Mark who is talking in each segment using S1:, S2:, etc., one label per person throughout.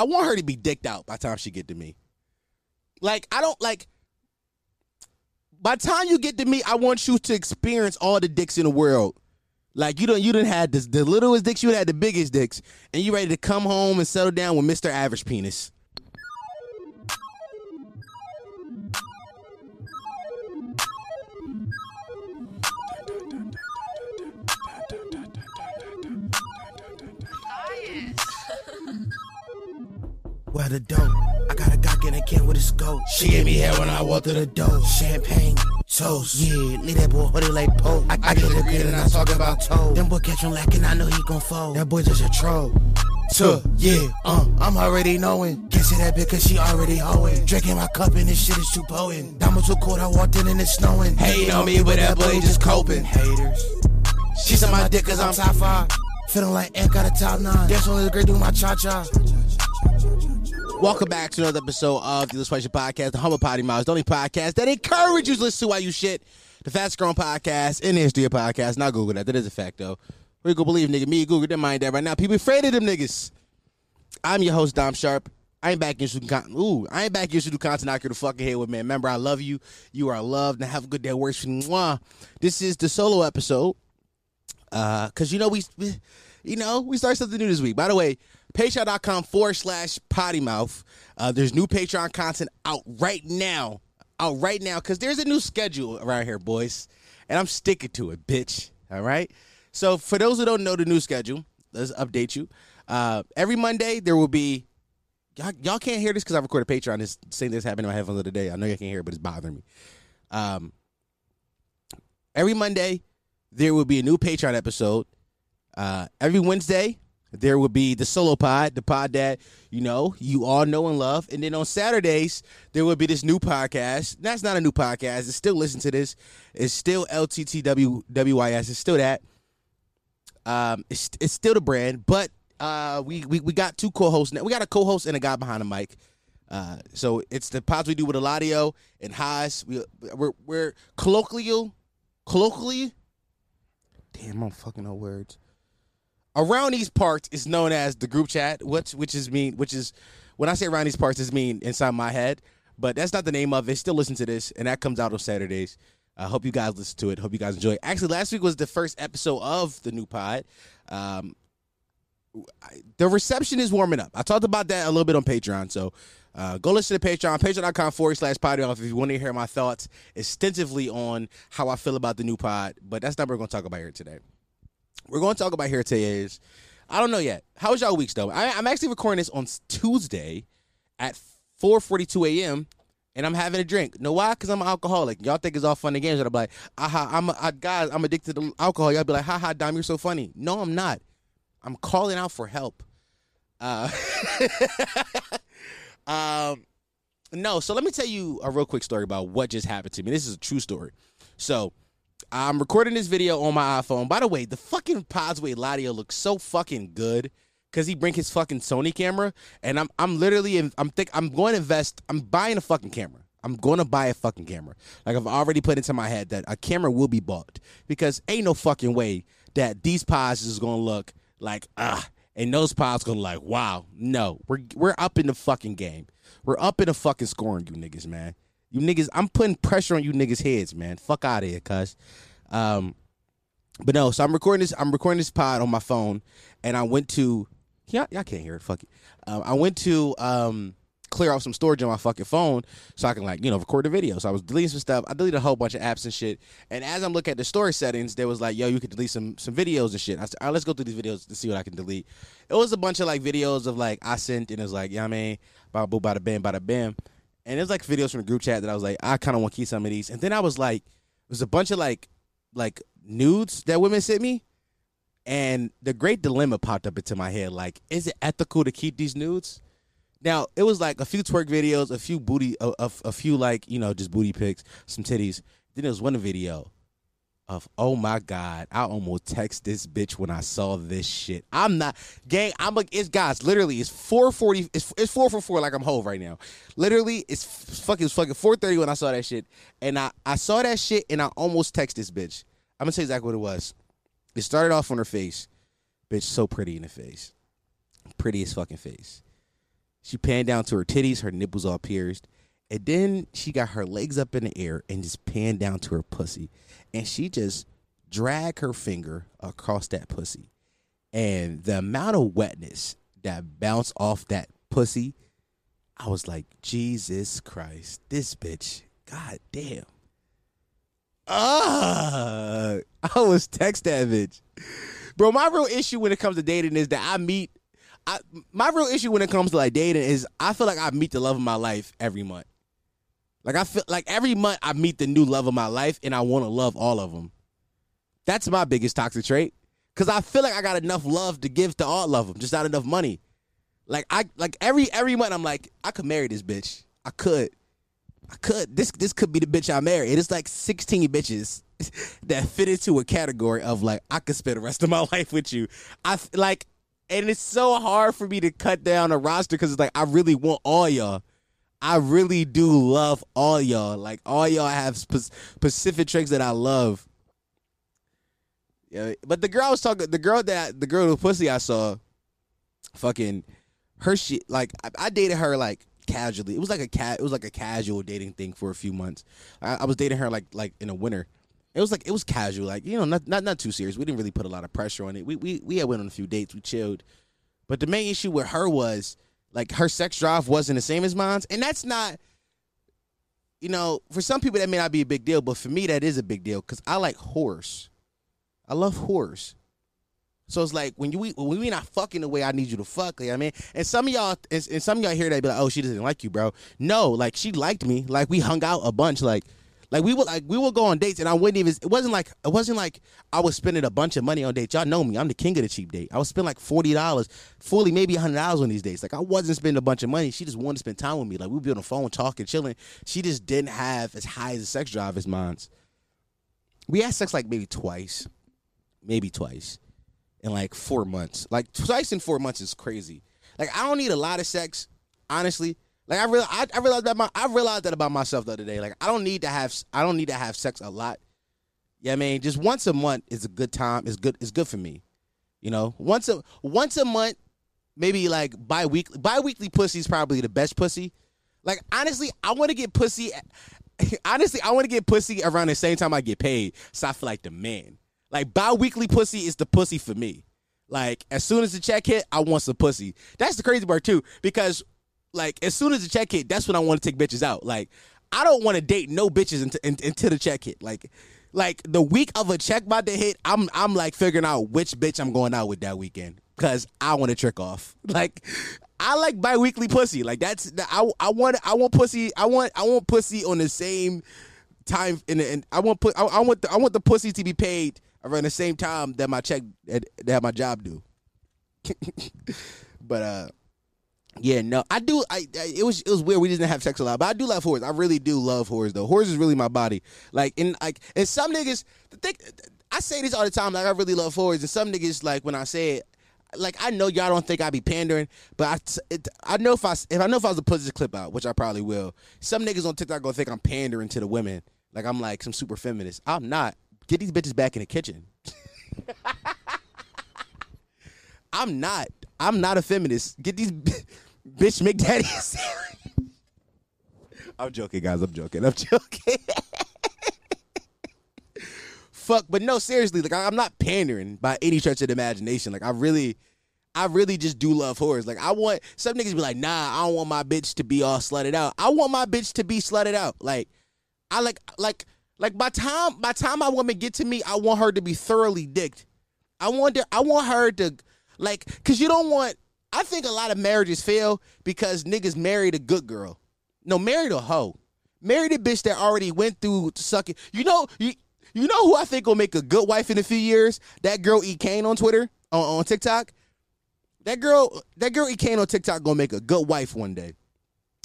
S1: I want her to be dicked out by time she get to me. Like I don't like. By time you get to me, I want you to experience all the dicks in the world. Like you don't, you didn't had the, the littlest dicks, you had the biggest dicks, and you ready to come home and settle down with Mister Average Penis.
S2: Where the dope? I got a Glock in a can with a scope. She gave me head when I walked through the door. Champagne, toast. Yeah, leave that boy hoodie like Pope. I, I get a grid and I talk about toe. Them boy catch him lacking, I know he gon' fold. That boy just a troll. Tuh, yeah, uh, I'm already knowing. Can't say that bitch cause she already hoeing. Drinking my cup and this shit is too potent. Diamonds too cold, I walked in and it's snowing. Hate on me, but that boy just coping. Haters. She suck my dick cause I'm top five. Feeling like Ant got a top nine. That's only the great do my cha cha.
S1: Welcome back to another episode of the Let's Question Podcast, the Humble Potty Miles, the only podcast that encourages you to listen to why you shit. The fastest growing podcast in the history of podcasts. Not Google that. That is a fact, though. We go believe, nigga. Me, Google, them mind that right now. People afraid of them niggas. I'm your host, Dom Sharp. I ain't back in do content. Ooh, I ain't back to do content knock your fucking head with, man. Remember, I love you. You are loved. Now have a good day. Works Mwah. This is the solo episode. Uh, cause you know we, we you know, we start something new this week. By the way, patreon.com forward slash potty mouth. Uh, there's new Patreon content out right now. Out right now, because there's a new schedule around here, boys. And I'm sticking to it, bitch. All right. So for those who don't know the new schedule, let's update you. Uh, every Monday there will be y'all, y'all can't hear this because I recorded Patreon. This saying this happened in my headphones the other day. I know y'all can't hear it, but it's bothering me. Um, every Monday there will be a new Patreon episode. Uh, every Wednesday, there will be the solo pod, the pod that you know you all know and love. And then on Saturdays, there will be this new podcast. That's not a new podcast. It's still listen to this. It's still LTTWWYS. It's still that. Um, it's it's still the brand, but uh, we we we got two co-hosts. now. We got a co-host and a guy behind the mic. Uh, so it's the pods we do with Eladio and Haas. We we're we're colloquial, colloquially. Damn, I don't fucking know words around these parts is known as the group chat, which which is mean which is when I say around these parts is mean inside my head, but that's not the name of it. Still listen to this, and that comes out on Saturdays. I hope you guys listen to it. Hope you guys enjoy. Actually, last week was the first episode of the new pod. Um, I- the reception is warming up. I talked about that a little bit on Patreon, so uh, go listen to Patreon, patreon.com forward slash potty off if you want to hear my thoughts extensively on how I feel about the new pod. But that's not what we're going to talk about here today we're going to talk about here today is I don't know yet. How was y'all weeks though? I, I'm actually recording this on Tuesday at 4:42 a.m. and I'm having a drink. Know why? Because I'm an alcoholic. Y'all think it's all fun and games. But I'm like, aha, I'm a, I, guys, I'm addicted to alcohol. Y'all be like, haha, Dom, you're so funny. No, I'm not. I'm calling out for help. Uh, um, no. So let me tell you a real quick story about what just happened to me. This is a true story. So I'm recording this video on my iPhone. By the way, the fucking pods Ladio looks so fucking good because he bring his fucking Sony camera, and I'm I'm literally in, I'm think I'm going to invest. I'm buying a fucking camera. I'm going to buy a fucking camera. Like I've already put into my head that a camera will be bought because ain't no fucking way that these pods is gonna look like ah, and those pods gonna like wow. No, we're we're up in the fucking game. We're up in the fucking scoring, you niggas, man. You niggas, I'm putting pressure on you niggas' heads, man. Fuck out of here, cuz. Um, but no, so I'm recording this. I'm recording this pod on my phone, and I went to. Y'all, y'all can't hear it. Fuck it. Um, I went to um, clear off some storage on my fucking phone so I can like you know record the video. So I was deleting some stuff. I deleted a whole bunch of apps and shit. And as I'm looking at the storage settings, there was like, yo, you could delete some some videos and shit. I said, all right, let's go through these videos to see what I can delete. It was a bunch of like videos of like I sent, and it was like, yeah, I mean, bada boo, bada bam, bada bam. And it was like videos from the group chat that I was like, I kind of want to keep some of these. And then I was like, it was a bunch of like like nudes that women sent me. And the great dilemma popped up into my head. Like, is it ethical to keep these nudes? Now it was like a few twerk videos, a few booty, a, a, a few like you know just booty pics, some titties. Then there was one video of oh my god, I almost text this bitch when I saw this shit. I'm not gang. I'm like it's guys. Literally, it's four forty. It's it's four for four. Like I'm hove right now. Literally, it's fucking it's fucking four thirty when I saw that shit, and I I saw that shit and I almost text this bitch. I'm gonna tell you exactly what it was. It started off on her face, bitch, so pretty in the face, prettiest fucking face. She panned down to her titties, her nipples all pierced. And then she got her legs up in the air and just panned down to her pussy. And she just dragged her finger across that pussy. And the amount of wetness that bounced off that pussy, I was like, Jesus Christ, this bitch, god damn. Ah, I was text that bitch. Bro, my real issue when it comes to dating is that I meet I, my real issue when it comes to like dating is I feel like I meet the love of my life every month. Like I feel like every month I meet the new love of my life and I want to love all of them. That's my biggest toxic trait cuz I feel like I got enough love to give to all of them, just not enough money. Like I like every every month I'm like I could marry this bitch. I could. I could. This this could be the bitch I marry. It is like 16 bitches that fit into a category of like I could spend the rest of my life with you. I like and it's so hard for me to cut down a roster because it's like I really want all y'all. I really do love all y'all. Like all y'all have specific tricks that I love. Yeah, but the girl I was talking, the girl that the girl with pussy I saw, fucking her shit. Like I, I dated her like casually. It was like a cat. It was like a casual dating thing for a few months. I, I was dating her like like in a winter. It was like it was casual, like you know, not not not too serious. We didn't really put a lot of pressure on it. We we we had went on a few dates, we chilled, but the main issue with her was like her sex drive wasn't the same as mine's, and that's not. You know, for some people that may not be a big deal, but for me that is a big deal because I like horse. I love horse. So it's like when you when we not fucking the way I need you to fuck, you know what I mean? And some of y'all and, and some of y'all hear that be like, oh, she doesn't like you, bro. No, like she liked me. Like we hung out a bunch. Like like we would like we would go on dates and I wouldn't even it wasn't like it wasn't like I was spending a bunch of money on dates. Y'all know me. I'm the king of the cheap date. I was spending like forty dollars, fully maybe hundred dollars on these dates. Like I wasn't spending a bunch of money. She just wanted to spend time with me. Like we'd be on the phone talking, chilling. She just didn't have as high as a sex drive as mine's. We had sex like maybe twice. Maybe twice. In like four months. Like twice in four months is crazy. Like I don't need a lot of sex, honestly. Like I real I, I realized that my I realized that about myself the other day. Like I don't need to have I don't need to have sex a lot. Yeah, I mean, just once a month is a good time. Is good is good for me. You know, once a once a month, maybe like bi-weekly bi-weekly pussy is probably the best pussy. Like honestly, I want to get pussy. honestly, I want to get pussy around the same time I get paid, so I feel like the man. Like bi-weekly pussy is the pussy for me. Like as soon as the check hit, I want some pussy. That's the crazy part too, because like as soon as the check hit, that's when I want to take bitches out. Like I don't want to date no bitches until, until the check hit. Like like the week of a check about to hit, I'm I'm like figuring out which bitch I'm going out with that weekend because I want to trick off. Like I like biweekly pussy. Like that's I I want I want pussy. I want I want pussy on the same time. In and I want put I, I want the, I want the pussy to be paid around the same time that my check that my job do. but uh yeah, no, I do. I, I, it was it was weird. We didn't have sex a lot, but I do love horse. I really do love horse though. Horse is really my body. Like and like and some niggas, the thing, I say this all the time. Like I really love horse, and some niggas like when I say it, like I know y'all don't think I be pandering, but I it, I know if I if I know if I was to put this clip out, which I probably will. Some niggas on TikTok gonna think I'm pandering to the women. Like I'm like some super feminist. I'm not. Get these bitches back in the kitchen. I'm not. I'm not a feminist. Get these bitch McDaddy. I'm joking, guys. I'm joking. I'm joking. Fuck, but no, seriously. Like I'm not pandering by any stretch of the imagination. Like I really, I really just do love horrors. Like I want some niggas be like, nah, I don't want my bitch to be all slutted out. I want my bitch to be slutted out. Like I like like like by time by time my woman get to me, I want her to be thoroughly dicked. I want her, I want her to like, cause you don't want. I think a lot of marriages fail because niggas married a good girl. No, married a hoe. Married a bitch that already went through sucking. You know, you you know who I think will make a good wife in a few years? That girl E Kane on Twitter, on, on TikTok. That girl, that girl E Kane on TikTok gonna make a good wife one day.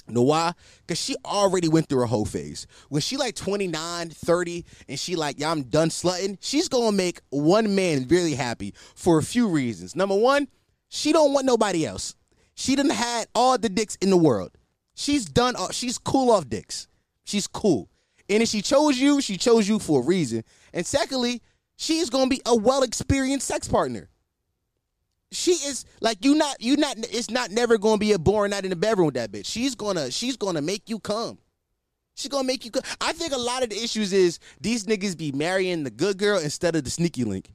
S1: Know why? Because she already went through a whole phase. When she like 29, 30, and she like, yeah, I'm done slutting, she's gonna make one man really happy for a few reasons. Number one, she don't want nobody else. She done had all the dicks in the world. She's done, all, she's cool off dicks. She's cool. And if she chose you, she chose you for a reason. And secondly, she's gonna be a well experienced sex partner. She is like you not you not it's not never gonna be a boring night in the bedroom with that bitch. She's gonna she's gonna make you come. She's gonna make you come. I think a lot of the issues is these niggas be marrying the good girl instead of the sneaky link.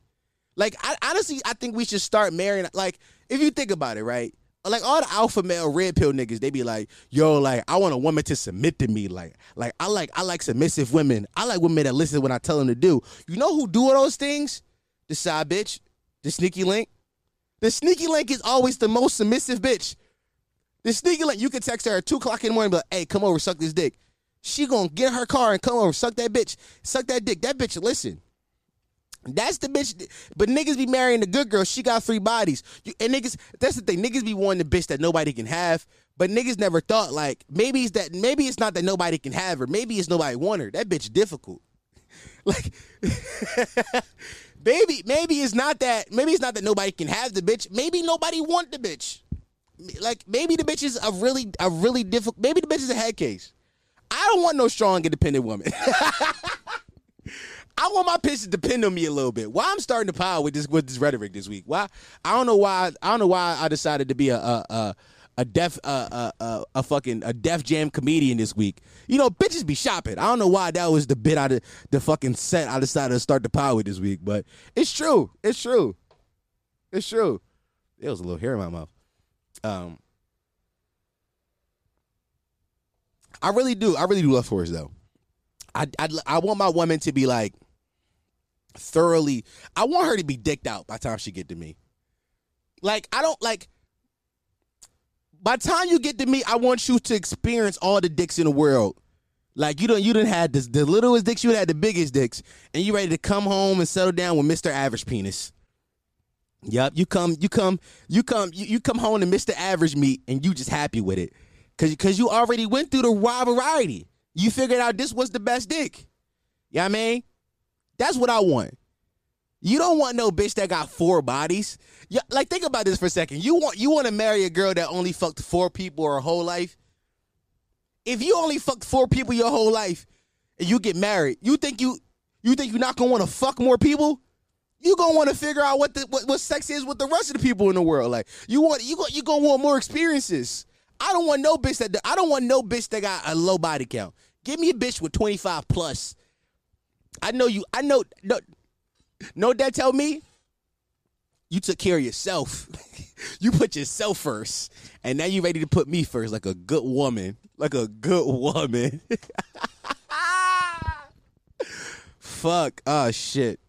S1: Like I honestly I think we should start marrying like if you think about it, right? Like all the alpha male red pill niggas, they be like, yo, like I want a woman to submit to me. Like, like I like I like submissive women. I like women that listen when I tell them to do. You know who do all those things? The side bitch, the sneaky link. The sneaky link is always the most submissive bitch. The sneaky link, you can text her at two o'clock in the morning, but hey, come over, suck this dick. She gonna get her car and come over, suck that bitch, suck that dick. That bitch, listen. That's the bitch. But niggas be marrying the good girl. She got three bodies. You, and niggas, that's the thing. Niggas be wanting the bitch that nobody can have. But niggas never thought like maybe it's that maybe it's not that nobody can have her. Maybe it's nobody want her. That bitch difficult. Like maybe maybe it's not that maybe it's not that nobody can have the bitch. Maybe nobody want the bitch. Like maybe the bitch is a really a really difficult. Maybe the bitch is a head case. I don't want no strong independent woman. I want my pitch to depend on me a little bit. Why I'm starting to pile with this with this rhetoric this week? Why I don't know why I don't know why I decided to be a a a, a def a, a a fucking a def jam comedian this week. You know, bitches be shopping. I don't know why that was the bit out of the fucking set I decided to start the pile with this week, but it's true. It's true. It's true. It was a little hair in my mouth. Um, I really do. I really do love horse though. I, I I want my woman to be like thoroughly. I want her to be dicked out by the time she get to me. Like I don't like. By the time you get to me, I want you to experience all the dicks in the world. Like you don't you didn't had the, the littlest dicks, you had the biggest dicks, and you ready to come home and settle down with Mr. Average Penis. Yep, you come, you come, you come, you, you come home to Mr. Average Meat, and you just happy with it, cause cause you already went through the wide variety. You figured out this was the best dick. You know I mean? That's what I want. You don't want no bitch that got four bodies. Yeah, like think about this for a second. You want you want to marry a girl that only fucked four people her whole life? If you only fucked four people your whole life and you get married, you think you you think you're not gonna want to fuck more people? You gonna want to figure out what the what, what sex is with the rest of the people in the world. Like you want you you gonna want more experiences. I don't want no bitch that I don't want no bitch that got a low body count. Give me a bitch with 25 plus. I know you. I know. No, what that tell me? You took care of yourself. you put yourself first, and now you ready to put me first, like a good woman, like a good woman. Fuck. Oh shit.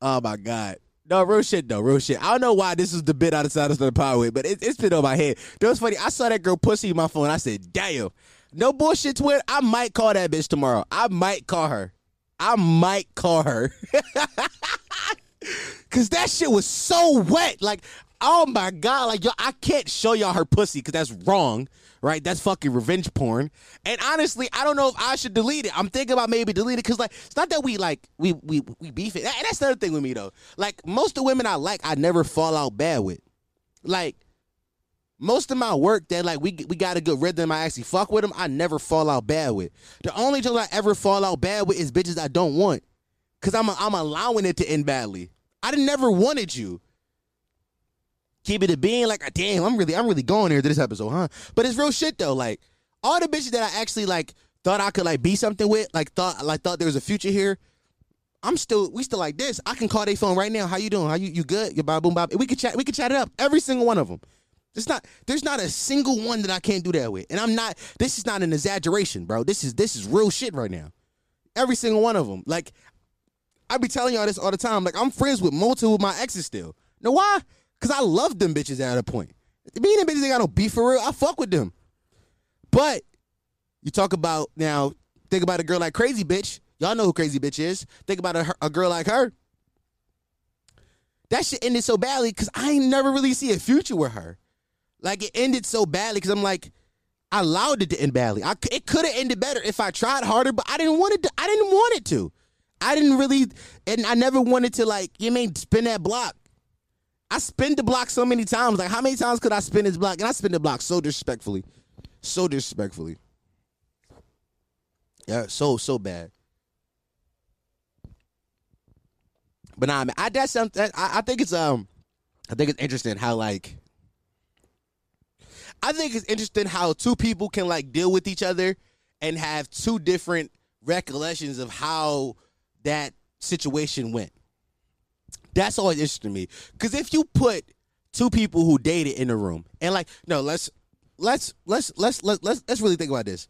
S1: Oh my god. No, real shit though, real shit. I don't know why this is the bit out of the power with, but it, it's been on my head. That was funny. I saw that girl pussy in my phone. I said, damn. No bullshit, twin. I might call that bitch tomorrow. I might call her. I might call her. Cause that shit was so wet. Like, oh my god, like yo, I can't show y'all her pussy because that's wrong, right? That's fucking revenge porn. And honestly, I don't know if I should delete it. I'm thinking about maybe delete it because like it's not that we like we we we beef it. And that's the other thing with me though. Like most of the women I like, I never fall out bad with. Like most of my work that like we we got a good rhythm, I actually fuck with them. I never fall out bad with. The only time I ever fall out bad with is bitches I don't want, cause I'm a, I'm allowing it to end badly. I never wanted you. Keep it a being like, damn, I'm really I'm really going here to this episode, huh? But it's real shit though. Like all the bitches that I actually like thought I could like be something with, like thought like thought there was a future here. I'm still we still like this. I can call their phone right now. How you doing? How you you good? You bob boom bob. We could chat. We could chat it up. Every single one of them. There's not there's not a single one that I can't do that with. And I'm not this is not an exaggeration, bro. This is this is real shit right now. Every single one of them. Like I be telling y'all this all the time. Like I'm friends with multiple of my exes still. Know why? Cause I love them bitches at a point. Me and them bitches ain't got no beef for real. I fuck with them. But you talk about now, think about a girl like crazy bitch. Y'all know who crazy bitch is. Think about a, a girl like her. That shit ended so badly because I ain't never really see a future with her. Like it ended so badly because I'm like, I allowed it to end badly. I, it could have ended better if I tried harder, but I didn't want it. To, I didn't want it to. I didn't really, and I never wanted to like. You mean spin that block? I spin the block so many times. Like how many times could I spin this block? And I spin the block so disrespectfully, so disrespectfully. Yeah, so so bad. But nah, man, I that's something. I, I think it's um I think it's interesting how like I think it's interesting how two people can like deal with each other and have two different recollections of how that situation went. That's always interesting to me. Cause if you put two people who dated in a room and like no, let's let's let's let's let's let's, let's really think about this.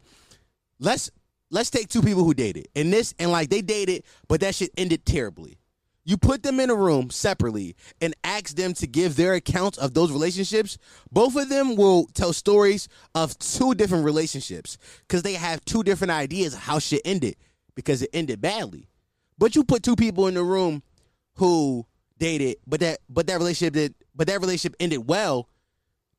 S1: Let's let's take two people who dated and this and like they dated, but that shit ended terribly. You put them in a room separately and ask them to give their accounts of those relationships. Both of them will tell stories of two different relationships because they have two different ideas of how shit ended because it ended badly. But you put two people in the room who dated, but that but that relationship did but that relationship ended well.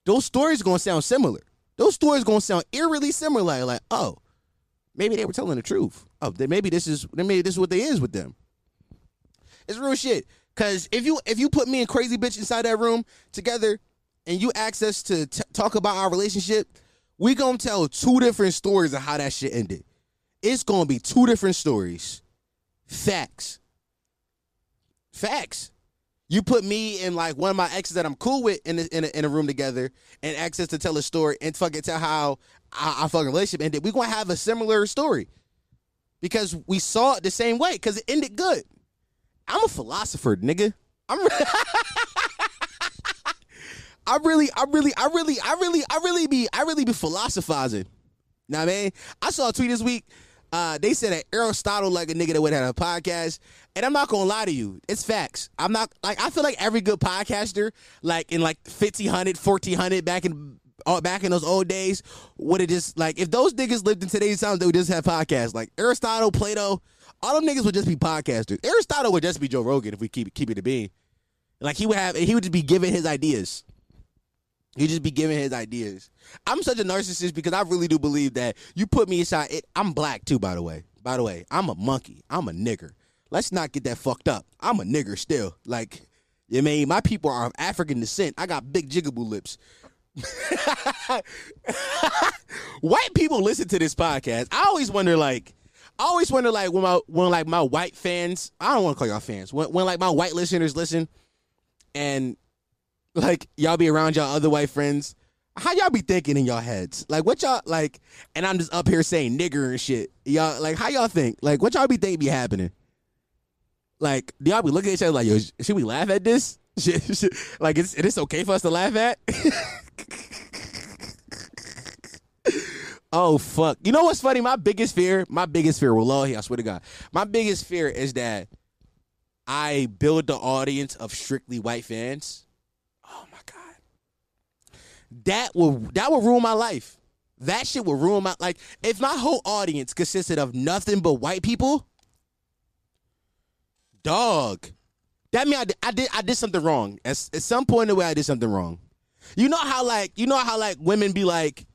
S1: Those stories gonna sound similar. Those stories gonna sound eerily similar. Like, oh, maybe they were telling the truth. Oh, maybe this is maybe this is what they is with them. It's real shit. Cause if you if you put me and crazy bitch inside that room together, and you ask us to t- talk about our relationship, we gonna tell two different stories of how that shit ended. It's gonna be two different stories. Facts. Facts. You put me and like one of my exes that I'm cool with in a, in a, in a room together and access to tell a story and fucking tell how our, our fucking relationship ended. We're gonna have a similar story because we saw it the same way because it ended good. I'm a philosopher, nigga. I'm. I really, I really, I really, I really, I really be, I really be philosophizing. Now, I mean, I saw a tweet this week. Uh, they said that Aristotle like a nigga that would have a podcast, and I'm not gonna lie to you, it's facts. I'm not like I feel like every good podcaster, like in like 1500, 1400 back in uh, back in those old days, would have just like if those niggas lived in today's time, they would just have podcasts. Like Aristotle, Plato, all them niggas would just be podcasters. Aristotle would just be Joe Rogan if we keep keep it to be. Like he would have, he would just be giving his ideas. He'd just be giving his ideas. I'm such a narcissist because I really do believe that you put me inside. It, I'm black too, by the way. By the way, I'm a monkey. I'm a nigger. Let's not get that fucked up. I'm a nigger still. Like, you mean my people are of African descent. I got big jigaboo lips. white people listen to this podcast. I always wonder, like, I always wonder, like, when my when like my white fans, I don't want to call y'all fans, when when like my white listeners listen, and like y'all be around y'all other white friends. How y'all be thinking in y'all heads? Like what y'all like? And I'm just up here saying nigger and shit. Y'all like how y'all think? Like what y'all be think be happening? Like do y'all be looking at each other like yo? Should we laugh at this? Like it's it's okay for us to laugh at? oh fuck! You know what's funny? My biggest fear, my biggest fear, wallahi, I swear to God, my biggest fear is that I build the audience of strictly white fans. Oh my god, that will that will ruin my life. That shit will ruin my like. If my whole audience consisted of nothing but white people, dog, that mean I did I did, I did something wrong. At, at some point in the way, I did something wrong. You know how like you know how like women be like.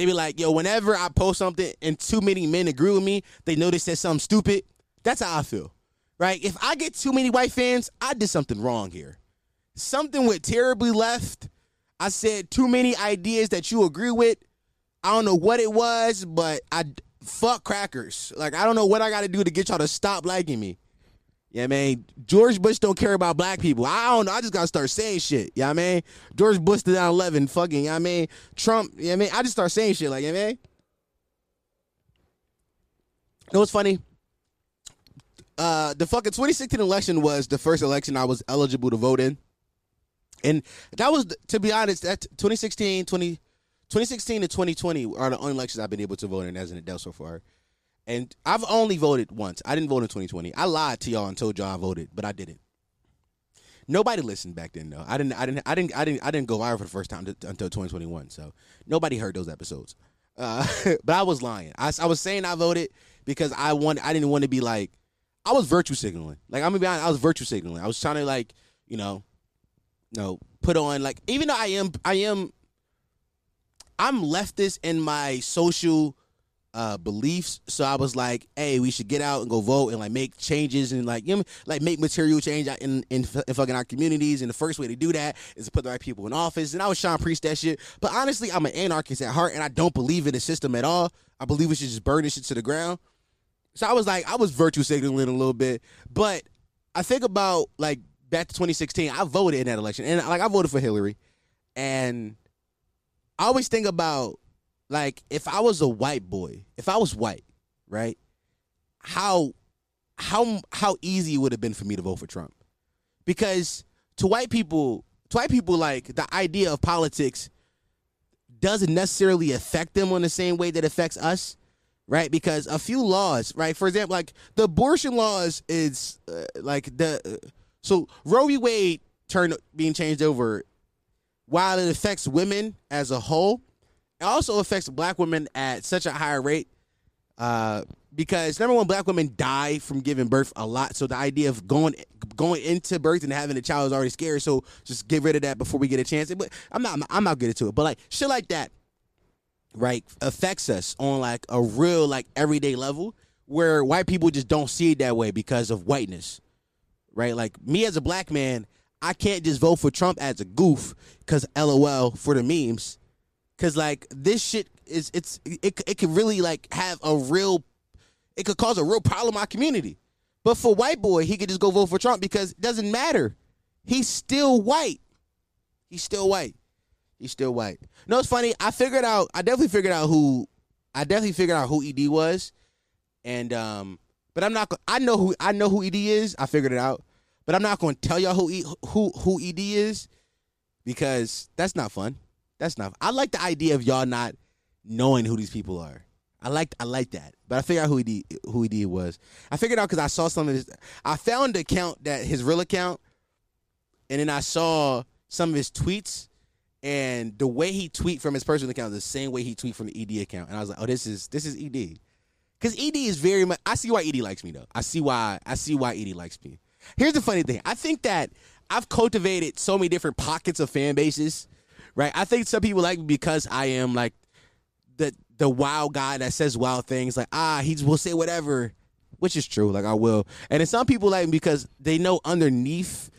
S1: They be like, yo, whenever I post something and too many men agree with me, they they said something stupid. That's how I feel right? If I get too many white fans, I did something wrong here. Something went terribly left. I said too many ideas that you agree with. I don't know what it was, but I fuck crackers. Like I don't know what I got to do to get y'all to stop liking me. Yeah, man. George Bush don't care about black people. I don't know. I just gotta start saying shit. Yeah, I mean. George Bush did 11 fucking, yeah, I mean. Trump, yeah, I mean. I just start saying shit like, yeah, man. You know what's funny? uh, the fucking 2016 election was the first election I was eligible to vote in. And that was, to be honest, that 2016, 20, 2016 to 2020 are the only elections I've been able to vote in as an adult so far. And I've only voted once. I didn't vote in 2020. I lied to y'all and told y'all I voted, but I didn't. Nobody listened back then though. I didn't. I didn't. I didn't. I didn't. I didn't go viral for the first time until 2021. So nobody heard those episodes. Uh, but I was lying. I, I was saying I voted because I want. I didn't want to be like I was virtue signaling. Like I'm gonna be honest, I was virtue signaling. I was trying to like, you know, you know, put on like even though I am I am I'm leftist in my social uh beliefs. So I was like, hey, we should get out and go vote and like make changes and like you know like make material change in, in in fucking our communities. And the first way to do that is to put the right people in office. And I was trying Priest that shit. But honestly, I'm an anarchist at heart and I don't believe in the system at all. I believe we should just burn this shit to the ground. So I was like, I was virtue signaling a little bit, but I think about like back to 2016, I voted in that election, and like I voted for Hillary, and I always think about like if I was a white boy, if I was white, right? How how how easy it would have been for me to vote for Trump, because to white people, to white people, like the idea of politics doesn't necessarily affect them on the same way that affects us right? Because a few laws, right? For example, like the abortion laws is uh, like the uh, so Roe v. Wade turned being changed over. While it affects women as a whole, it also affects black women at such a higher rate. Uh, because number one, black women die from giving birth a lot. So the idea of going going into birth and having a child is already scary. So just get rid of that before we get a chance. But I'm not I'm not getting to it. But like shit like that right affects us on like a real like everyday level where white people just don't see it that way because of whiteness right like me as a black man i can't just vote for trump as a goof because lol for the memes because like this shit is it's it, it could really like have a real it could cause a real problem in my community but for white boy he could just go vote for trump because it doesn't matter he's still white he's still white He's still white. No, it's funny. I figured out. I definitely figured out who. I definitely figured out who Ed was, and um. But I'm not. I know who. I know who Ed is. I figured it out. But I'm not going to tell y'all who who who Ed is, because that's not fun. That's not. I like the idea of y'all not knowing who these people are. I like I like that. But I figured out who he who he was. I figured out because I saw some of his. I found the account that his real account, and then I saw some of his tweets and the way he tweet from his personal account is the same way he tweet from the ED account. And I was like, oh, this is this is ED, because ED is very much. I see why ED likes me though. I see why I see why ED likes me. Here's the funny thing. I think that I've cultivated so many different pockets of fan bases. Right. I think some people like me because I am like the the wild guy that says wild things. Like ah, he will say whatever, which is true. Like I will. And then some people like me because they know underneath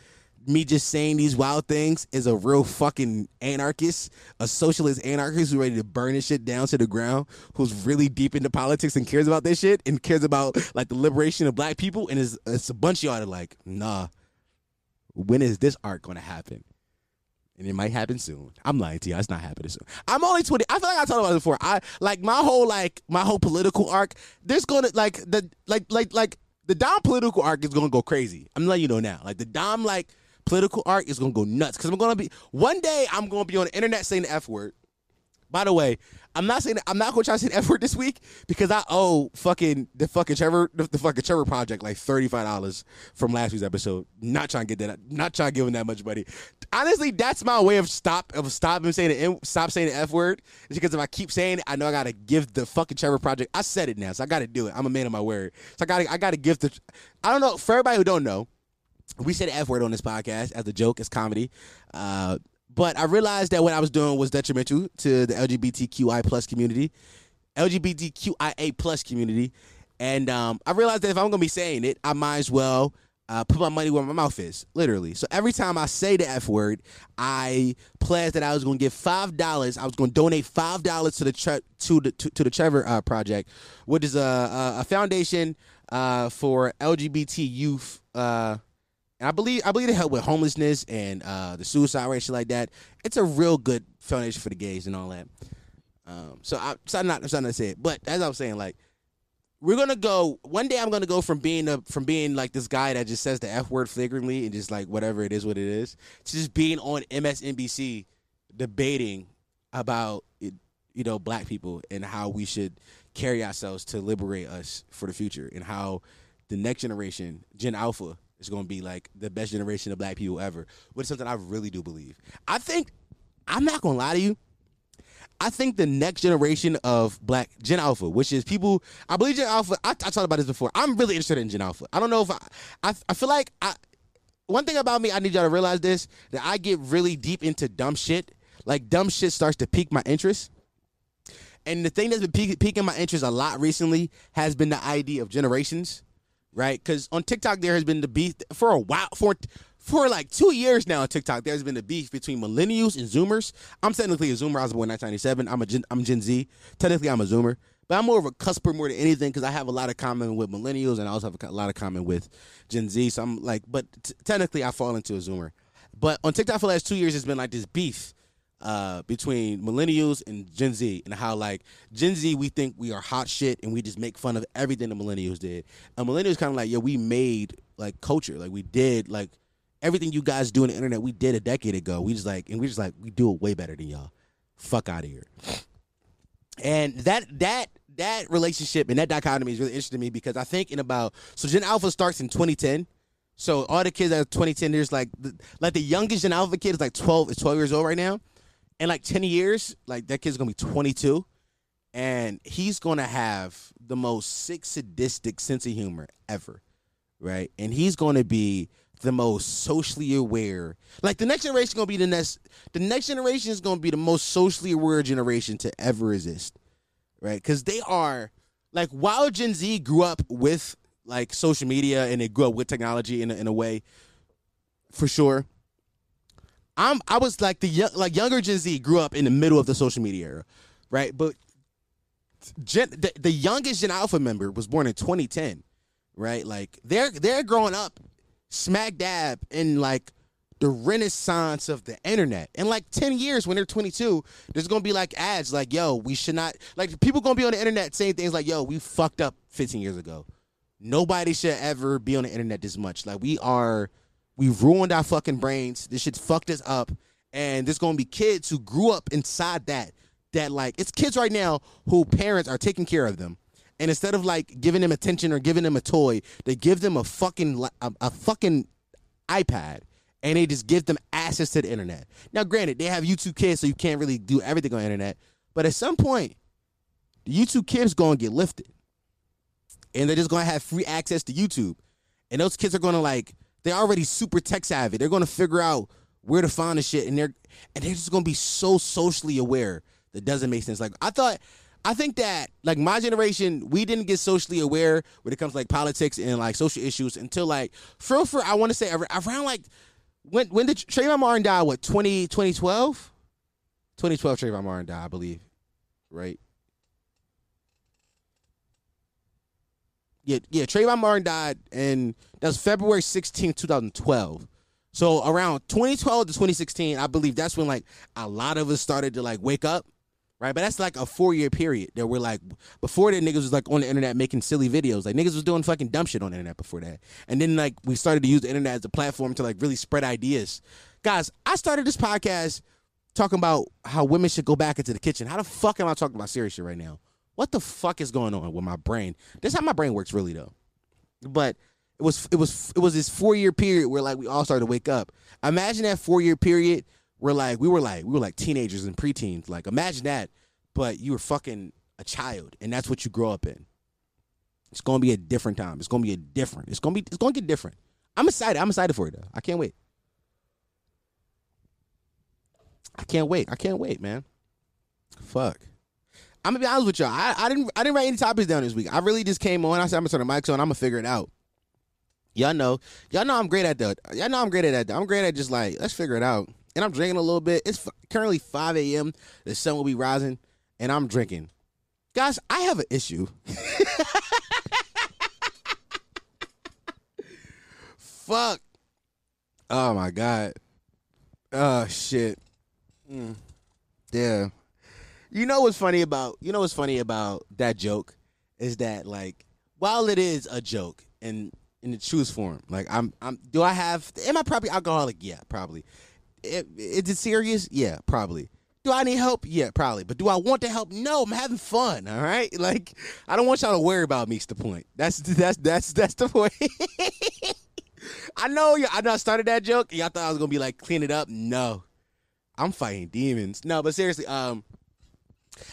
S1: me just saying these wild things is a real fucking anarchist, a socialist anarchist who's ready to burn this shit down to the ground, who's really deep into politics and cares about this shit and cares about like the liberation of black people. And it's, it's a bunch of y'all that like, nah, when is this art gonna happen? And it might happen soon. I'm lying to you. It's not happening soon. I'm only 20. I feel like I talked about it before. I like my whole like my whole political arc. There's gonna like the like like like the Dom political arc is gonna go crazy. I'm letting you know now. Like the Dom like political art is gonna go nuts because I'm gonna be one day I'm gonna be on the internet saying the f word. By the way, I'm not saying I'm not gonna try to say the f word this week because I owe fucking the fucking Trevor the, the fucking Trevor project like thirty five dollars from last week's episode. Not trying to get that. Not trying to give him that much money. Honestly, that's my way of stop of stopping saying the stop saying the f word. Is because if I keep saying it, I know I gotta give the fucking Trevor project. I said it now, so I gotta do it. I'm a man of my word. So I gotta I gotta give the. I don't know for everybody who don't know we said F word on this podcast as a joke, as comedy. Uh, but I realized that what I was doing was detrimental to the LGBTQI plus community, LGBTQIA plus community, and um, I realized that if I'm gonna be saying it, I might as well uh, put my money where my mouth is, literally. So every time I say the F word, I pledged that I was gonna give five dollars. I was gonna donate five dollars to the tre- to the to, to the Trevor uh, Project, which is a a, a foundation uh, for LGBT youth uh, and I believe I believe they help with homelessness and uh, the suicide rate, shit like that. It's a real good foundation for the gays and all that. Um, so I, I'm not, I'm to say it, but as I was saying, like we're gonna go one day. I'm gonna go from being a from being like this guy that just says the f word flagrantly and just like whatever it is, what it is, to just being on MSNBC debating about you know black people and how we should carry ourselves to liberate us for the future and how the next generation, Gen Alpha, is going to be like the best generation of black people ever, which is something I really do believe. I think, I'm not going to lie to you. I think the next generation of black Gen Alpha, which is people, I believe Gen Alpha. I, I talked about this before. I'm really interested in Gen Alpha. I don't know if I, I, I feel like I. One thing about me, I need y'all to realize this: that I get really deep into dumb shit. Like dumb shit starts to pique my interest. And the thing that's been piquing my interest a lot recently has been the idea of generations right? Because on TikTok there has been the beef for a while for for like two years now on TikTok, there's been a beef between millennials and Zoomers. I'm technically a Zoomer. I was born in 1997. I'm a Gen, I'm Gen Z. Technically, I'm a Zoomer, but I'm more of a cusper more than anything because I have a lot of common with millennials and I also have a lot of common with Gen Z. So I'm like, but t- technically, I fall into a Zoomer. But on TikTok for the last two years, it's been like this beef uh, between millennials and Gen Z, and how like Gen Z, we think we are hot shit, and we just make fun of everything the millennials did. And millennials kind of like, yeah, we made like culture, like we did like everything you guys do on the internet, we did a decade ago. We just like, and we just like, we do it way better than y'all. Fuck out of here. And that that that relationship and that dichotomy is really interesting to me because I think in about so Gen Alpha starts in 2010. So all the kids that are 2010, there's like the, like the youngest Gen Alpha kid is like 12 is 12 years old right now. In like 10 years, like that kid's gonna be 22, and he's gonna have the most sick sadistic sense of humor ever, right? And he's gonna be the most socially aware. Like the next generation gonna be the next. The next generation is gonna be the most socially aware generation to ever exist, right? Because they are like while Gen Z grew up with like social media and they grew up with technology in a, in a way, for sure. I'm I was like the young, like younger Gen Z grew up in the middle of the social media era, right? But Gen, the, the youngest Gen Alpha member was born in 2010, right? Like they're they're growing up smack dab in like the renaissance of the internet. In like 10 years when they're 22, there's going to be like ads like, yo, we should not, like people going to be on the internet saying things like, yo, we fucked up 15 years ago. Nobody should ever be on the internet this much. Like we are, we've ruined our fucking brains. This shit's fucked us up. And there's to be kids who grew up inside that, that like, it's kids right now who parents are taking care of them and instead of like giving them attention or giving them a toy, they give them a fucking a, a, fucking iPad and they just give them access to the internet. Now, granted, they have YouTube Kids, so you can't really do everything on the internet. But at some point, the YouTube Kids gonna get lifted, and they're just gonna have free access to YouTube, and those kids are gonna like they're already super tech savvy. They're gonna figure out where to find the shit, and they're and they're just gonna be so socially aware that doesn't make sense. Like I thought I think that like my generation, we didn't get socially aware when it comes to like politics and like social issues until like for for I want to say around like when when did Trayvon Martin die? What 20, 2012? 2012 Trayvon Martin died, I believe, right? Yeah, yeah. Trayvon Martin died, and that was February 16, 2012. So around 2012 to 2016, I believe that's when like a lot of us started to like wake up right? But that's like a four year period that we're like before that niggas was like on the internet making silly videos. Like niggas was doing fucking dumb shit on the internet before that. And then like we started to use the internet as a platform to like really spread ideas. Guys, I started this podcast talking about how women should go back into the kitchen. How the fuck am I talking about serious shit right now? What the fuck is going on with my brain? This is how my brain works really though. But it was it was it was this four year period where like we all started to wake up. Imagine that four year period we're like we were like we were like teenagers and preteens. Like imagine that, but you were fucking a child, and that's what you grow up in. It's gonna be a different time. It's gonna be a different. It's gonna be. It's gonna get different. I'm excited. I'm excited for it though. I can't wait. I can't wait. I can't wait, man. Fuck. I'm gonna be honest with y'all. I, I didn't I didn't write any topics down this week. I really just came on. I said I'm gonna turn the mics on. I'm gonna figure it out. Y'all know. Y'all know I'm great at that. Y'all know I'm great at that. I'm great at just like let's figure it out and I'm drinking a little bit. It's f- currently 5 a.m. The sun will be rising, and I'm drinking. Guys, I have an issue. Fuck. Oh my god. Oh shit. Mm. Yeah. You know what's funny about you know what's funny about that joke is that like while it is a joke in in the truest form, like I'm I'm do I have am I probably alcoholic? Yeah, probably is it serious? Yeah, probably. Do I need help? Yeah, probably. But do I want to help? No, I'm having fun. All right, like I don't want y'all to worry about me. It's the point. That's that's that's that's the point. I know. I know. I started that joke. Y'all thought I was gonna be like clean it up. No, I'm fighting demons. No, but seriously, um,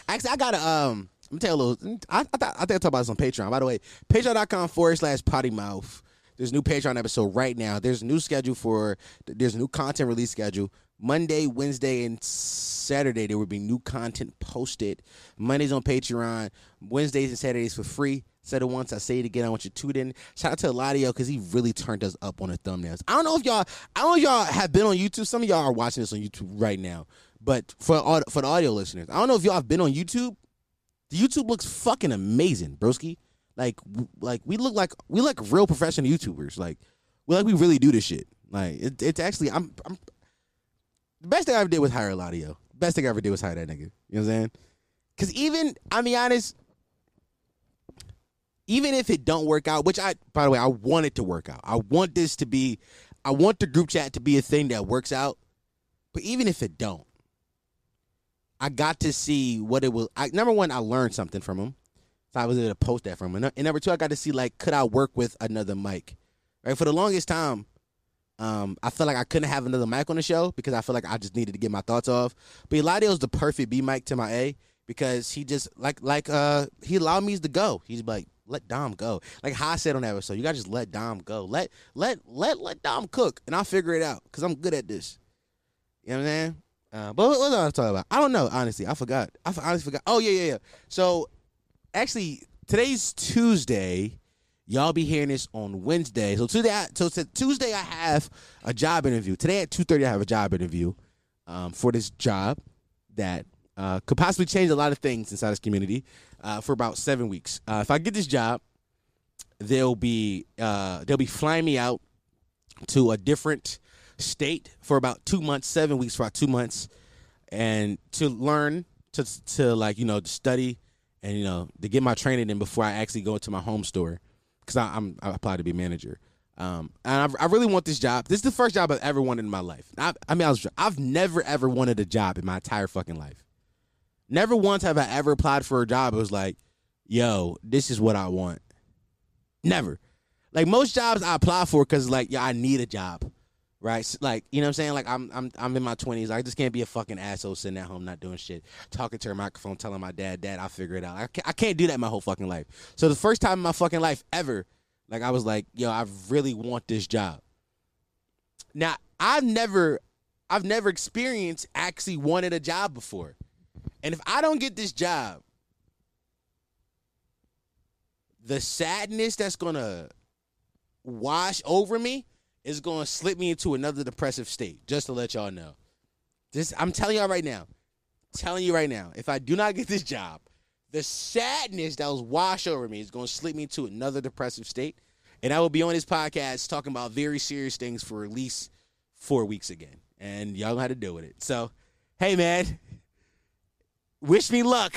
S1: actually, I gotta um, let me tell you a little. I I, thought, I think I talk about this on Patreon. By the way, Patreon.com forward slash potty mouth. There's a new Patreon episode right now. There's a new schedule for there's a new content release schedule. Monday, Wednesday, and Saturday there will be new content posted. Mondays on Patreon, Wednesdays and Saturdays for free. Said it once, I say it again. I want you to tune in. Shout out to Eladio because he really turned us up on the thumbnails. I don't know if y'all, I don't know if y'all have been on YouTube. Some of y'all are watching this on YouTube right now, but for for the audio listeners, I don't know if y'all have been on YouTube. The YouTube looks fucking amazing, broski. Like, like we look like we look real professional YouTubers. Like, we like we really do this shit. Like, it, it's actually I'm, I'm the best thing I ever did was hire Eladio. Best thing I ever did was hire that nigga. You know what I'm saying? Because even I mean honest, even if it don't work out, which I by the way I want it to work out. I want this to be, I want the group chat to be a thing that works out. But even if it don't, I got to see what it was. I, number one, I learned something from him. So I was able to post that from him. And number two, I got to see like, could I work with another mic? Right. For the longest time, um, I felt like I couldn't have another mic on the show because I felt like I just needed to get my thoughts off. But Eladio's the perfect B mic to my A because he just like like uh he allowed me to go. He's like, let Dom go. Like how I said on that episode, you gotta just let Dom go. Let let let let Dom cook, and I'll figure it out because I'm good at this. You know what I'm saying? Uh, but what, what was I talking about? I don't know. Honestly, I forgot. I honestly forgot. Oh yeah, yeah, yeah. So actually, today's Tuesday. Y'all be hearing this on Wednesday. So today, so Tuesday, I have a job interview. Today at two thirty, I have a job interview um, for this job that uh, could possibly change a lot of things inside this community uh, for about seven weeks. Uh, if I get this job, they'll be uh, they'll be flying me out to a different state for about two months, seven weeks for about two months, and to learn to to like you know to study and you know to get my training in before I actually go into my home store because I'm I applied to be manager. Um, and I, I, really want this job. This is the first job I've ever wanted in my life. I, I mean, I was I've never ever wanted a job in my entire fucking life. Never once have I ever applied for a job. It was like, yo, this is what I want. Never. Like most jobs I apply for because like, yeah, I need a job. Right? Like, you know what I'm saying? Like I'm I'm I'm in my twenties. I just can't be a fucking asshole sitting at home not doing shit. Talking to a microphone, telling my dad, Dad, I'll figure it out. I can't, I can't do that my whole fucking life. So the first time in my fucking life ever, like I was like, yo, I really want this job. Now, I've never I've never experienced actually wanted a job before. And if I don't get this job, the sadness that's gonna wash over me is gonna slip me into another depressive state. Just to let y'all know. This I'm telling y'all right now. telling you right now, if I do not get this job, the sadness that was wash over me is gonna slip me into another depressive state. And I will be on this podcast talking about very serious things for at least four weeks again. And y'all how to deal with it. So, hey man, wish me luck.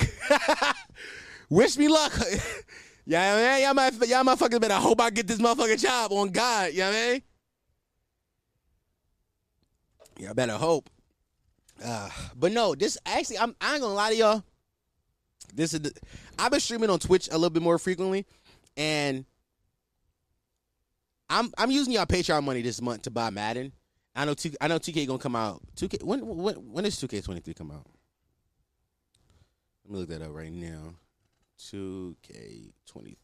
S1: wish me luck. yeah, man, y'all, my, y'all motherfuckers better hope I get this motherfucking job on God. You know what I mean? Y'all better hope. Uh, but no, this actually, I'm, I ain't gonna lie to y'all. This is the, I've been streaming on Twitch a little bit more frequently, and I'm I'm using y'all Patreon money this month to buy Madden. I know two, I know 2K gonna come out. 2K when when when does 2K23 come out? Let me look that up right now. 2K23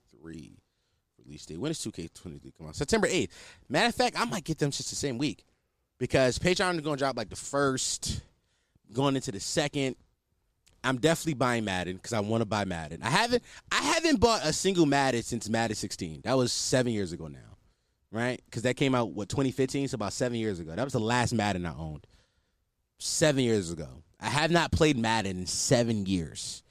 S1: release date. When does 2K23 come out? September 8th. Matter of fact, I might get them just the same week because Patreon is going to drop like the first, going into the second. I'm definitely buying Madden because I want to buy Madden. I haven't I haven't bought a single Madden since Madden 16. That was seven years ago now, right? Because that came out what 2015, so about seven years ago. That was the last Madden I owned. Seven years ago. I have not played Madden in seven years.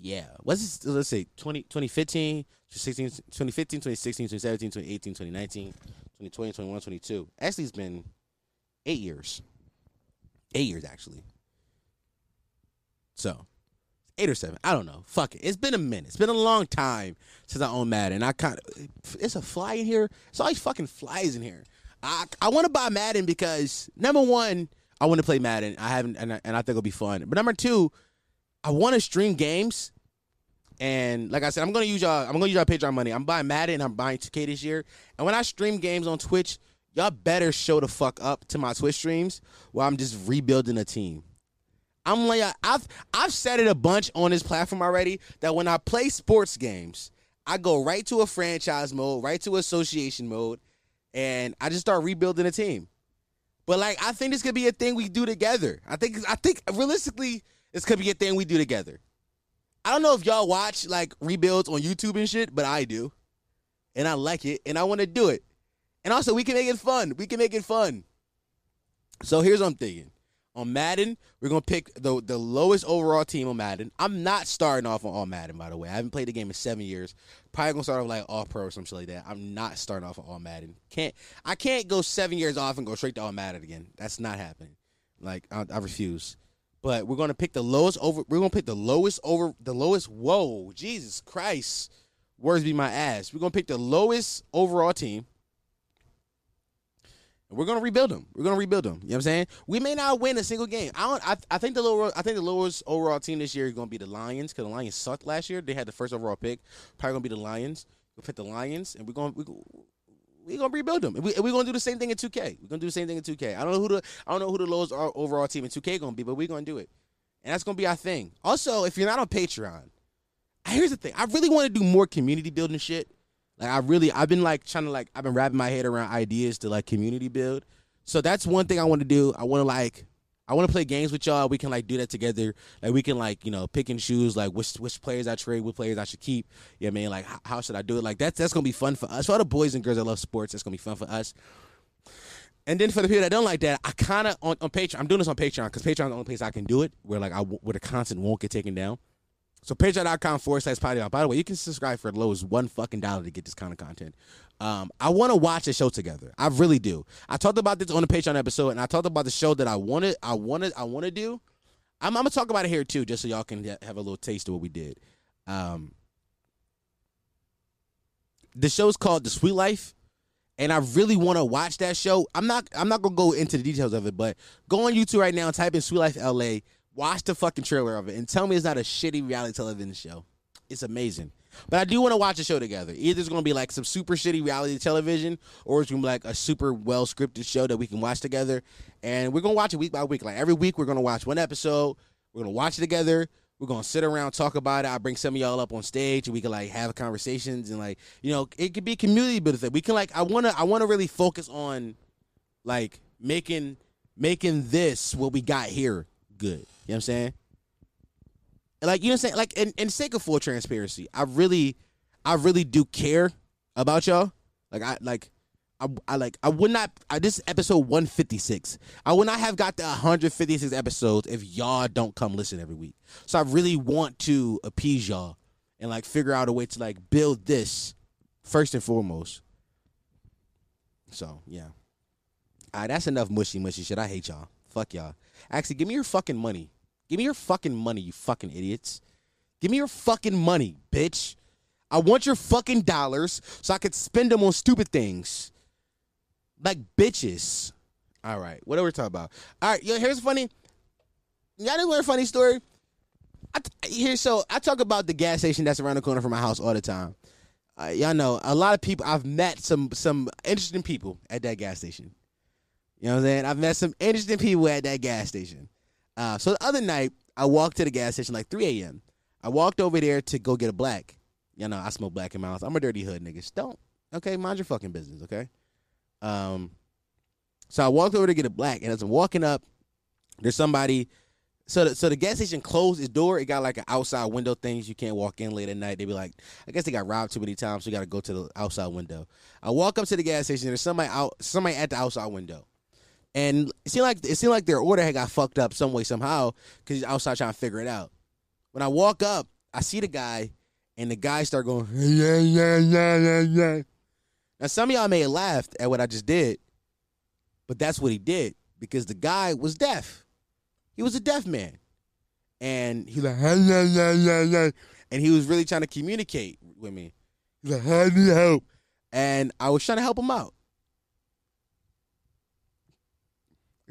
S1: Yeah. What's this? Let's say 20, 2015, 2016, 2015, 2016, 2017, 2018, 2019, 2020, 21, 22. Actually, it's been eight years. Eight years, actually. So, eight or seven. I don't know. Fuck it. It's been a minute. It's been a long time since I own Madden. I kind of, it's a fly in here. It's always fucking flies in here. I, I want to buy Madden because, number one, I want to play Madden. I haven't, and I, and I think it'll be fun. But number two, I want to stream games. And like I said, I'm gonna use y'all. I'm gonna use y'all Patreon money. I'm buying Madden. I'm buying 2K this year. And when I stream games on Twitch, y'all better show the fuck up to my Twitch streams while I'm just rebuilding a team. I'm like, I've I've said it a bunch on this platform already that when I play sports games, I go right to a franchise mode, right to association mode, and I just start rebuilding a team. But like, I think this could be a thing we do together. I think I think realistically, this could be a thing we do together. I don't know if y'all watch like rebuilds on YouTube and shit, but I do, and I like it, and I want to do it. And also, we can make it fun. We can make it fun. So here's what I'm thinking. On Madden, we're gonna pick the the lowest overall team on Madden. I'm not starting off on all Madden, by the way. I haven't played the game in seven years. Probably gonna start off like all pro or some shit like that. I'm not starting off on all Madden. Can't I can't go seven years off and go straight to all Madden again. That's not happening. Like I, I refuse. But we're gonna pick the lowest over. We're gonna pick the lowest over the lowest. Whoa, Jesus Christ! Words be my ass. We're gonna pick the lowest overall team. We're gonna rebuild them. We're gonna rebuild them. You know what I'm saying? We may not win a single game. I don't. I, I think the lower. I think the lowest overall team this year is gonna be the Lions because the Lions sucked last year. They had the first overall pick. Probably gonna be the Lions. We'll pick the Lions, and we're gonna we, we gonna rebuild them. We, we're gonna do the same thing in 2K. We're gonna do the same thing in 2K. I don't know who the I don't know who the lowest overall team in 2K gonna be, but we're gonna do it, and that's gonna be our thing. Also, if you're not on Patreon, here's the thing. I really want to do more community building shit. Like I really, I've been like trying to like, I've been wrapping my head around ideas to like community build. So that's one thing I want to do. I want to like I want to play games with y'all. We can like do that together. Like we can like you know pick and choose like which which players I trade, what players I should keep. Yeah, man. Like how, how should I do it? Like that's that's gonna be fun for us. For all the boys and girls that love sports, that's gonna be fun for us. And then for the people that don't like that, I kind of on, on Patreon. I'm doing this on Patreon because Patreon's the only place I can do it where like I where the content won't get taken down. So patreon.com forward slash potty By the way, you can subscribe for as low as one fucking dollar to get this kind of content. Um, I want to watch the show together. I really do. I talked about this on the Patreon episode, and I talked about the show that I wanted. I wanted. I want to do. I'm, I'm, gonna talk about it here too, just so y'all can have a little taste of what we did. Um, the show's called The Sweet Life, and I really want to watch that show. I'm not. I'm not gonna go into the details of it, but go on YouTube right now and type in Sweet Life LA. Watch the fucking trailer of it, and tell me it's not a shitty reality television show. It's amazing. But I do want to watch a show together. Either it's going to be like some super shitty reality television, or it's going to be like a super well scripted show that we can watch together. And we're going to watch it week by week. Like every week, we're going to watch one episode. We're going to watch it together. We're going to sit around, talk about it. I bring some of y'all up on stage, and we can like have conversations and like you know it could be community building. We can like I want to I want to really focus on like making making this what we got here good. You know what I'm saying? like you know what I'm saying? Like in, in sake of full transparency, I really I really do care about y'all. Like I like I, I like I would not I, this episode 156. I would not have got the 156 episodes if y'all don't come listen every week. So I really want to appease y'all and like figure out a way to like build this first and foremost. So yeah. Alright, that's enough mushy mushy shit. I hate y'all. Fuck y'all. Actually, give me your fucking money. Give me your fucking money, you fucking idiots. Give me your fucking money, bitch. I want your fucking dollars so I could spend them on stupid things. Like bitches. All right, what are we talking about? All right, yo, here's funny. Y'all didn't learn a funny story? I t- here, so I talk about the gas station that's around the corner from my house all the time. Uh, y'all know a lot of people. I've met some some interesting people at that gas station. You know what I'm saying? I've met some interesting people at that gas station. Uh, so the other night, I walked to the gas station like 3 a.m. I walked over there to go get a black. You know, I smoke black in my house. I'm a dirty hood nigga. Don't. Okay, mind your fucking business, okay? Um, so I walked over to get a black, and as I'm walking up, there's somebody. So the, so the gas station closed its door. It got like an outside window things you can't walk in late at night. They'd be like, I guess they got robbed too many times, so you got to go to the outside window. I walk up to the gas station. There's somebody out, somebody at the outside window. And it seemed like it seemed like their order had got fucked up some way somehow because he's outside trying to figure it out. When I walk up, I see the guy, and the guy start going yeah yeah yeah yeah yeah. Now some of y'all may have laughed at what I just did, but that's what he did because the guy was deaf. He was a deaf man, and he like yeah yeah yeah yeah, and he was really trying to communicate with me. He's like, "I need help," and I was trying to help him out.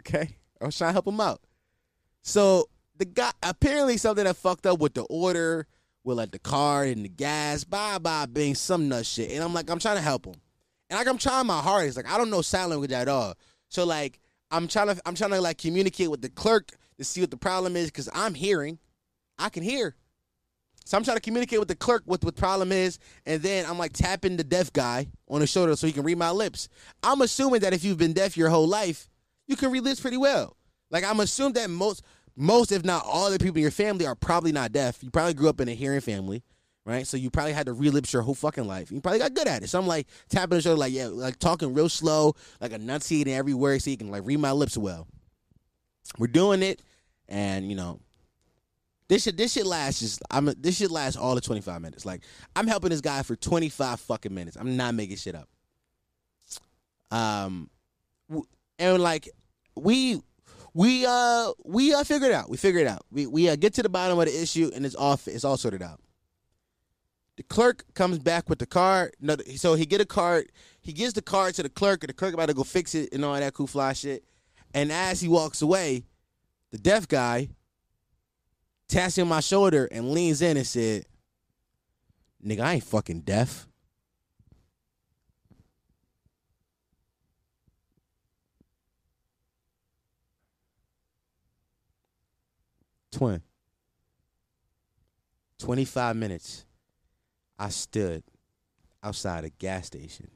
S1: Okay, I was trying to help him out. So the guy apparently something that fucked up with the order, with like the car and the gas, bye bye, being some nut shit. And I'm like, I'm trying to help him, and like I'm trying my hardest. Like I don't know sign language at all, so like I'm trying to I'm trying to like communicate with the clerk to see what the problem is because I'm hearing, I can hear. So I'm trying to communicate with the clerk what the problem is, and then I'm like tapping the deaf guy on the shoulder so he can read my lips. I'm assuming that if you've been deaf your whole life, you can relive pretty well. Like I'm assuming that most, most if not all the people in your family are probably not deaf. You probably grew up in a hearing family, right? So you probably had to relive your whole fucking life. You probably got good at it. So I'm like tapping the shoulder, like yeah, like talking real slow, like enunciating every word so you can like read my lips well. We're doing it, and you know, this shit this shit lasts just I'm this shit lasts all the 25 minutes. Like I'm helping this guy for 25 fucking minutes. I'm not making shit up. Um, and like we we uh we uh figure it out. We figure it out. We we uh, get to the bottom of the issue and it's all it's all sorted out. The clerk comes back with the card. No, so he get a card. He gives the card to the clerk, and the clerk about to go fix it and all that cool fly shit. And as he walks away, the deaf guy taps him on my shoulder and leans in and said, "Nigga, I ain't fucking deaf." Twin. 25 minutes. I stood outside a gas station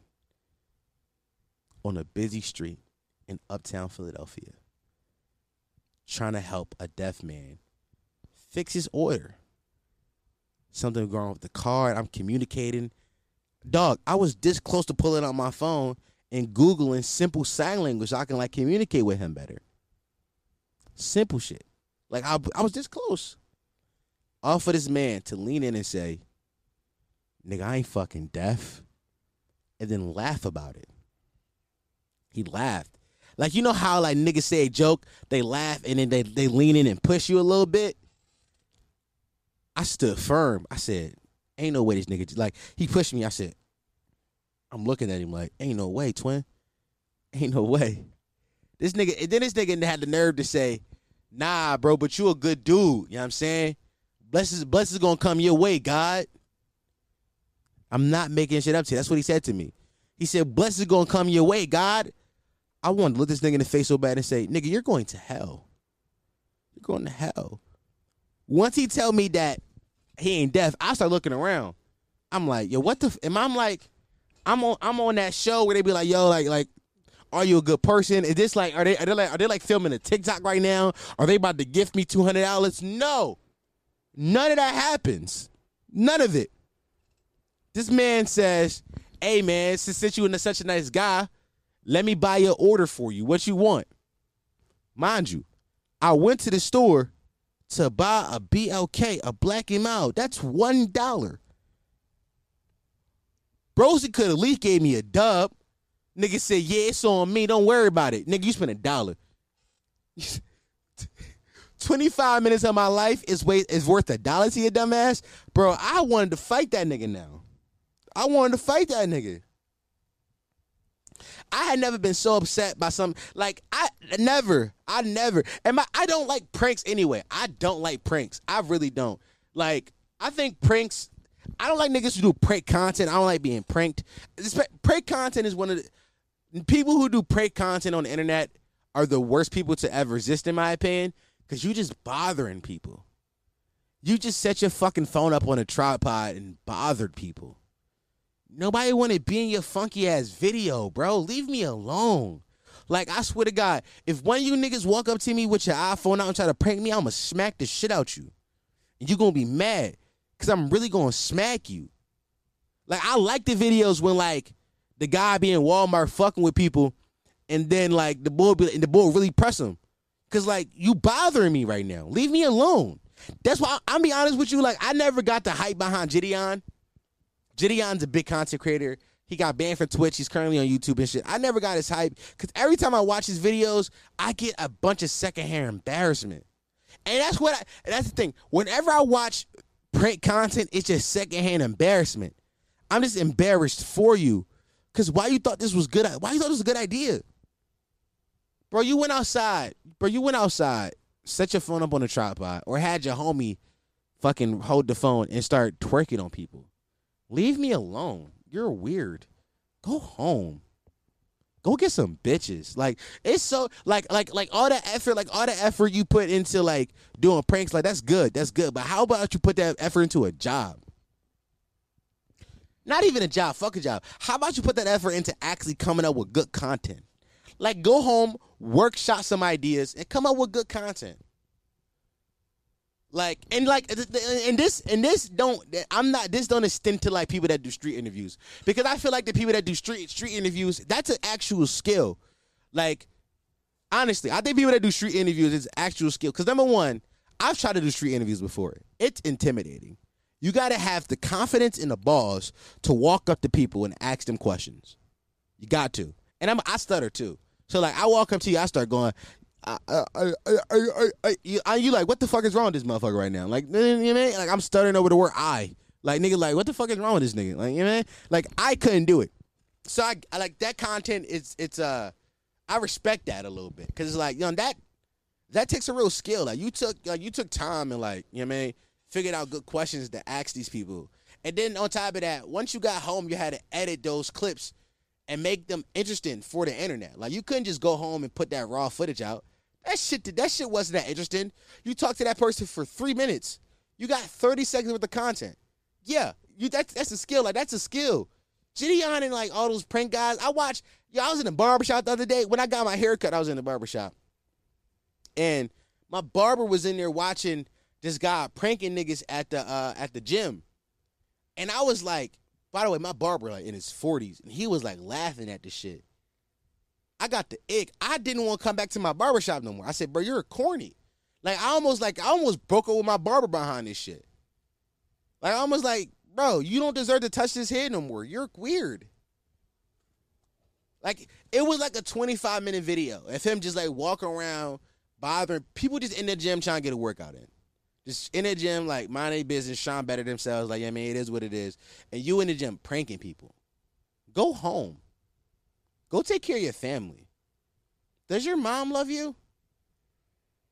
S1: on a busy street in uptown Philadelphia trying to help a deaf man fix his order. Something wrong with the card. I'm communicating. Dog, I was this close to pulling out my phone and Googling simple sign language so I can like communicate with him better. Simple shit. Like I, I was this close. All for this man to lean in and say, nigga, I ain't fucking deaf. And then laugh about it. He laughed. Like you know how like niggas say a joke, they laugh and then they, they lean in and push you a little bit. I stood firm. I said, ain't no way this nigga like he pushed me. I said, I'm looking at him like, ain't no way, twin. Ain't no way. This nigga and then this nigga had the nerve to say, nah, bro, but you a good dude. You know what I'm saying? Blessings, blessings gonna come your way, God. I'm not making shit up to you. That's what he said to me. He said, blessings gonna come your way, God. I wanted to look this nigga in the face so bad and say, nigga, you're going to hell. You're going to hell. Once he tell me that he ain't deaf, I start looking around. I'm like, yo, what the? F-? Am I'm like, I'm on, I'm on that show where they be like, yo, like, like, are you a good person? Is this like, are they, are they like, are they like filming a TikTok right now? Are they about to gift me two hundred dollars? No, none of that happens. None of it. This man says, "Hey man, since you are such a nice guy, let me buy your order for you. What you want?" Mind you, I went to the store to buy a BLK, a Black and. That's one dollar. Brosi could at least gave me a dub. Nigga said, yeah, it's on me. Don't worry about it. Nigga, you spent a dollar. 25 minutes of my life is wait is worth a dollar to your dumbass? Bro, I wanted to fight that nigga now. I wanted to fight that nigga. I had never been so upset by some like I never, I never. And my I don't like pranks anyway. I don't like pranks. I really don't. Like I think pranks. I don't like niggas who do prank content. I don't like being pranked. Prank content is one of the people who do prank content on the internet are the worst people to ever exist, in my opinion, because you just bothering people. You just set your fucking phone up on a tripod and bothered people. Nobody want to be in your funky ass video, bro. Leave me alone. Like, I swear to God, if one of you niggas walk up to me with your iPhone out and try to prank me, I'm going to smack the shit out you. And you're going to be mad because I'm really to smack you. Like, I like the videos when, like, the guy be in Walmart fucking with people, and then like the boy be, and the boy really press him, cause like you bothering me right now. Leave me alone. That's why I, will be honest with you. Like I never got the hype behind JiDion. JiDion's a big content creator. He got banned from Twitch. He's currently on YouTube and shit. I never got his hype because every time I watch his videos, I get a bunch of secondhand embarrassment. And that's what I, that's the thing. Whenever I watch print content, it's just secondhand embarrassment. I'm just embarrassed for you Cause why you thought this was good? Why you thought this was a good idea, bro? You went outside, bro. You went outside, set your phone up on a tripod, or had your homie fucking hold the phone and start twerking on people. Leave me alone. You're weird. Go home. Go get some bitches. Like it's so like like like all the effort, like all the effort you put into like doing pranks, like that's good. That's good. But how about you put that effort into a job? Not even a job. Fuck a job. How about you put that effort into actually coming up with good content? Like go home, workshop some ideas, and come up with good content. Like and like and this and this don't I'm not this don't extend to like people that do street interviews because I feel like the people that do street street interviews that's an actual skill. Like honestly, I think people that do street interviews is actual skill because number one, I've tried to do street interviews before. It's intimidating. You got to have the confidence in the balls to walk up to people and ask them questions. You got to. And I'm I stutter too. So like I walk up to you, I start going, I, I, I, you, you like, what the fuck is wrong with this motherfucker right now? Like, you know what I mean? Like, I'm stuttering over the word I. Like, nigga, like, what the fuck is wrong with this nigga? Like, you know what I mean? Like, I couldn't do it. So I, I like that content. It's, it's, uh, I respect that a little bit because it's like, you know, that, that takes a real skill. Like, you took, like, you took time and like, you know what I mean? Figured out good questions to ask these people. And then on top of that, once you got home, you had to edit those clips and make them interesting for the internet. Like you couldn't just go home and put that raw footage out. That shit that shit wasn't that interesting. You talked to that person for three minutes. You got 30 seconds worth of content. Yeah, you that's that's a skill. Like that's a skill. JiDion and like all those prank guys. I watched, yeah, I was in the barbershop the other day. When I got my haircut, I was in the barbershop. And my barber was in there watching this guy pranking niggas at the uh at the gym. And I was like, by the way, my barber like in his 40s, and he was like laughing at the shit. I got the ick. I didn't want to come back to my barbershop no more. I said, bro, you're a corny. Like I almost like I almost broke up with my barber behind this shit. Like I almost like, bro, you don't deserve to touch this head no more. You're weird. Like it was like a 25 minute video of him just like walking around bothering people just in the gym trying to get a workout in. Just in the gym, like mind their business, trying better themselves. Like, I mean, it is what it is. And you in the gym pranking people. Go home. Go take care of your family. Does your mom love you?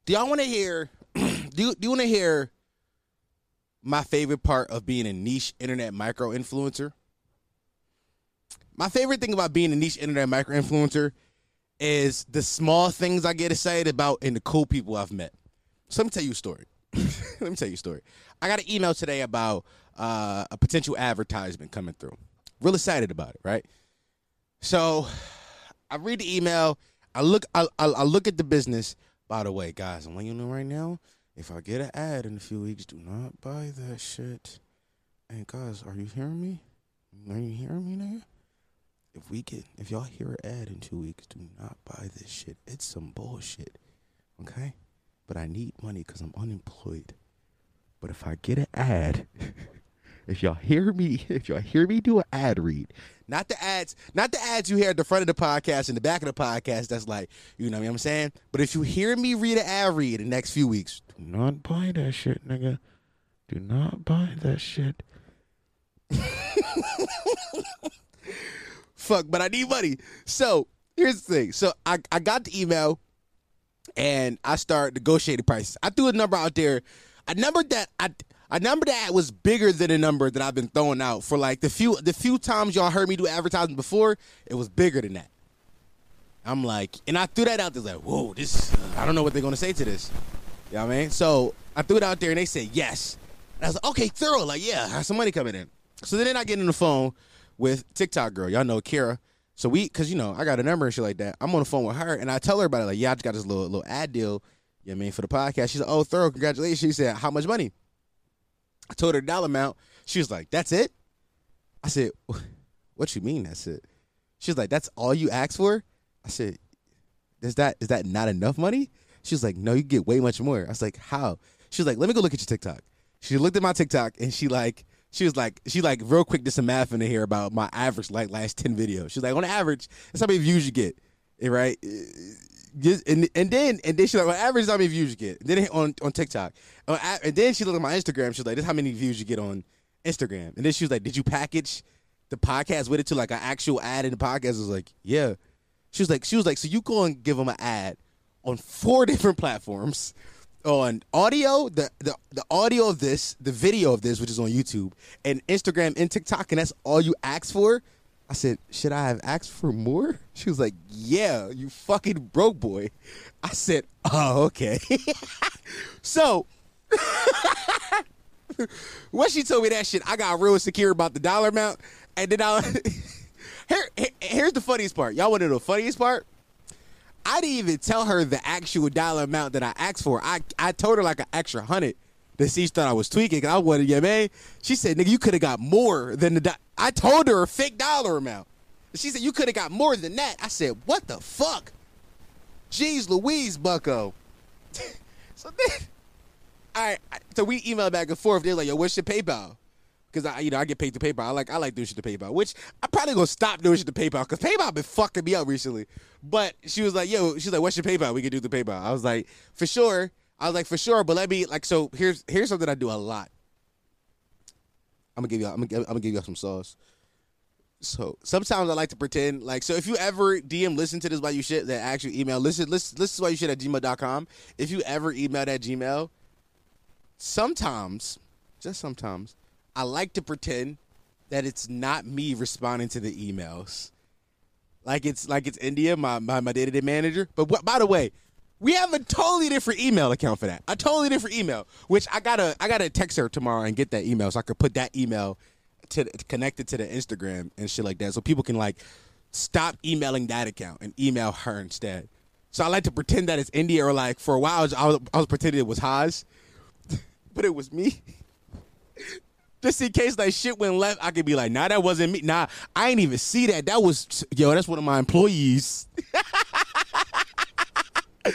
S1: Do y'all want to hear? do do you want to hear my favorite part of being a niche internet micro influencer? My favorite thing about being a niche internet micro influencer is the small things I get excited about and the cool people I've met. So let me tell you a story. let me tell you a story. I got an email today about uh, a potential advertisement coming through. Real excited about it, right? So I read the email. I look. I, I, I look at the business. By the way, guys, I'm letting you know right now. If I get an ad in a few weeks, do not buy that shit. And guys, are you hearing me? Are you hearing me, nigga? If we get, if y'all hear an ad in two weeks, do not buy this shit. It's some bullshit. Okay but I need money because I'm unemployed. But if I get an ad, if y'all hear me, if y'all hear me do an ad read, not the ads, not the ads you hear at the front of the podcast and the back of the podcast, that's like, you know what I'm saying? But if you hear me read an ad read in the next few weeks, do not buy that shit, nigga. Do not buy that shit. Fuck, but I need money. So here's the thing. So I, I got the email and I start negotiating prices. I threw a number out there, a number that I a number that was bigger than a number that I've been throwing out for like the few the few times y'all heard me do advertising before. It was bigger than that. I'm like, and I threw that out there like, whoa, this I don't know what they're gonna say to this. You know what I mean? So I threw it out there and they said yes. And I was like, okay, thorough, like yeah, I have some money coming in. So then I get on the phone with TikTok girl, y'all know Kira. So we, cause you know, I got a number and shit like that. I'm on the phone with her and I tell her about it. Like, yeah, I just got this little little ad deal. You know what I mean, for the podcast. She's like, oh, thorough, congratulations. She said, how much money? I told her dollar amount. She was like, that's it. I said, what you mean that's it? She's like, that's all you asked for. I said, is that is that not enough money? She was like, no, you get way much more. I was like, how? She was like, let me go look at your TikTok. She looked at my TikTok and she like she was like, she like real quick did some math in here about my average like last ten videos. She's like, on average, that's how many views you get, eh, right? Eh, and, and then and then she's like, on average, how many views you get. Then on on TikTok, and then she looked at my Instagram. She's like, this is how many views you get on Instagram. And then she was like, did you package the podcast with it to like an actual ad in the podcast? I was like, yeah. She was like, she was like, so you go and give them an ad on four different platforms on audio, the, the the audio of this, the video of this, which is on YouTube, and Instagram and TikTok, and that's all you asked for. I said, should I have asked for more? She was like, yeah, you fucking broke boy. I said, oh, okay. so when she told me that shit, I got real secure about the dollar amount. And then I here, here's the funniest part. Y'all want to know the funniest part? I didn't even tell her the actual dollar amount that I asked for. I I told her like an extra hundred. That she thought I was tweaking. I wanted, yeah, man. She said, "Nigga, you could have got more than the." Do-. I told her a fake dollar amount. She said, "You could have got more than that." I said, "What the fuck?" Jeez, Louise, Bucko. so then, all right. So we emailed back and forth. They're like, "Yo, what's your PayPal?" Because I, you know, I get paid to PayPal. I like, I like doing shit to PayPal. Which I probably gonna stop doing shit to PayPal because PayPal been fucking me up recently. But she was like, "Yo," she's like, "What's your PayPal? We can do the PayPal." I was like, "For sure." I was like, "For sure," but let me like. So here's here's something I do a lot. I'm gonna give you. I'm gonna, I'm gonna give you some sauce. So sometimes I like to pretend like so if you ever DM listen to this while you shit that actual email listen listen listen while you shit at gmail.com. If you ever email that Gmail, sometimes, just sometimes, I like to pretend that it's not me responding to the emails. Like it's like it's India, my my, my day-to-day manager. But what, by the way, we have a totally different email account for that. A totally different email, which I gotta I gotta text her tomorrow and get that email so I could put that email to connected to the Instagram and shit like that, so people can like stop emailing that account and email her instead. So I like to pretend that it's India or like for a while I was, I was, pretending it was Haas, but it was me. Just in case like shit went left, I could be like, nah, that wasn't me. Nah, I ain't even see that. That was yo, that's one of my employees.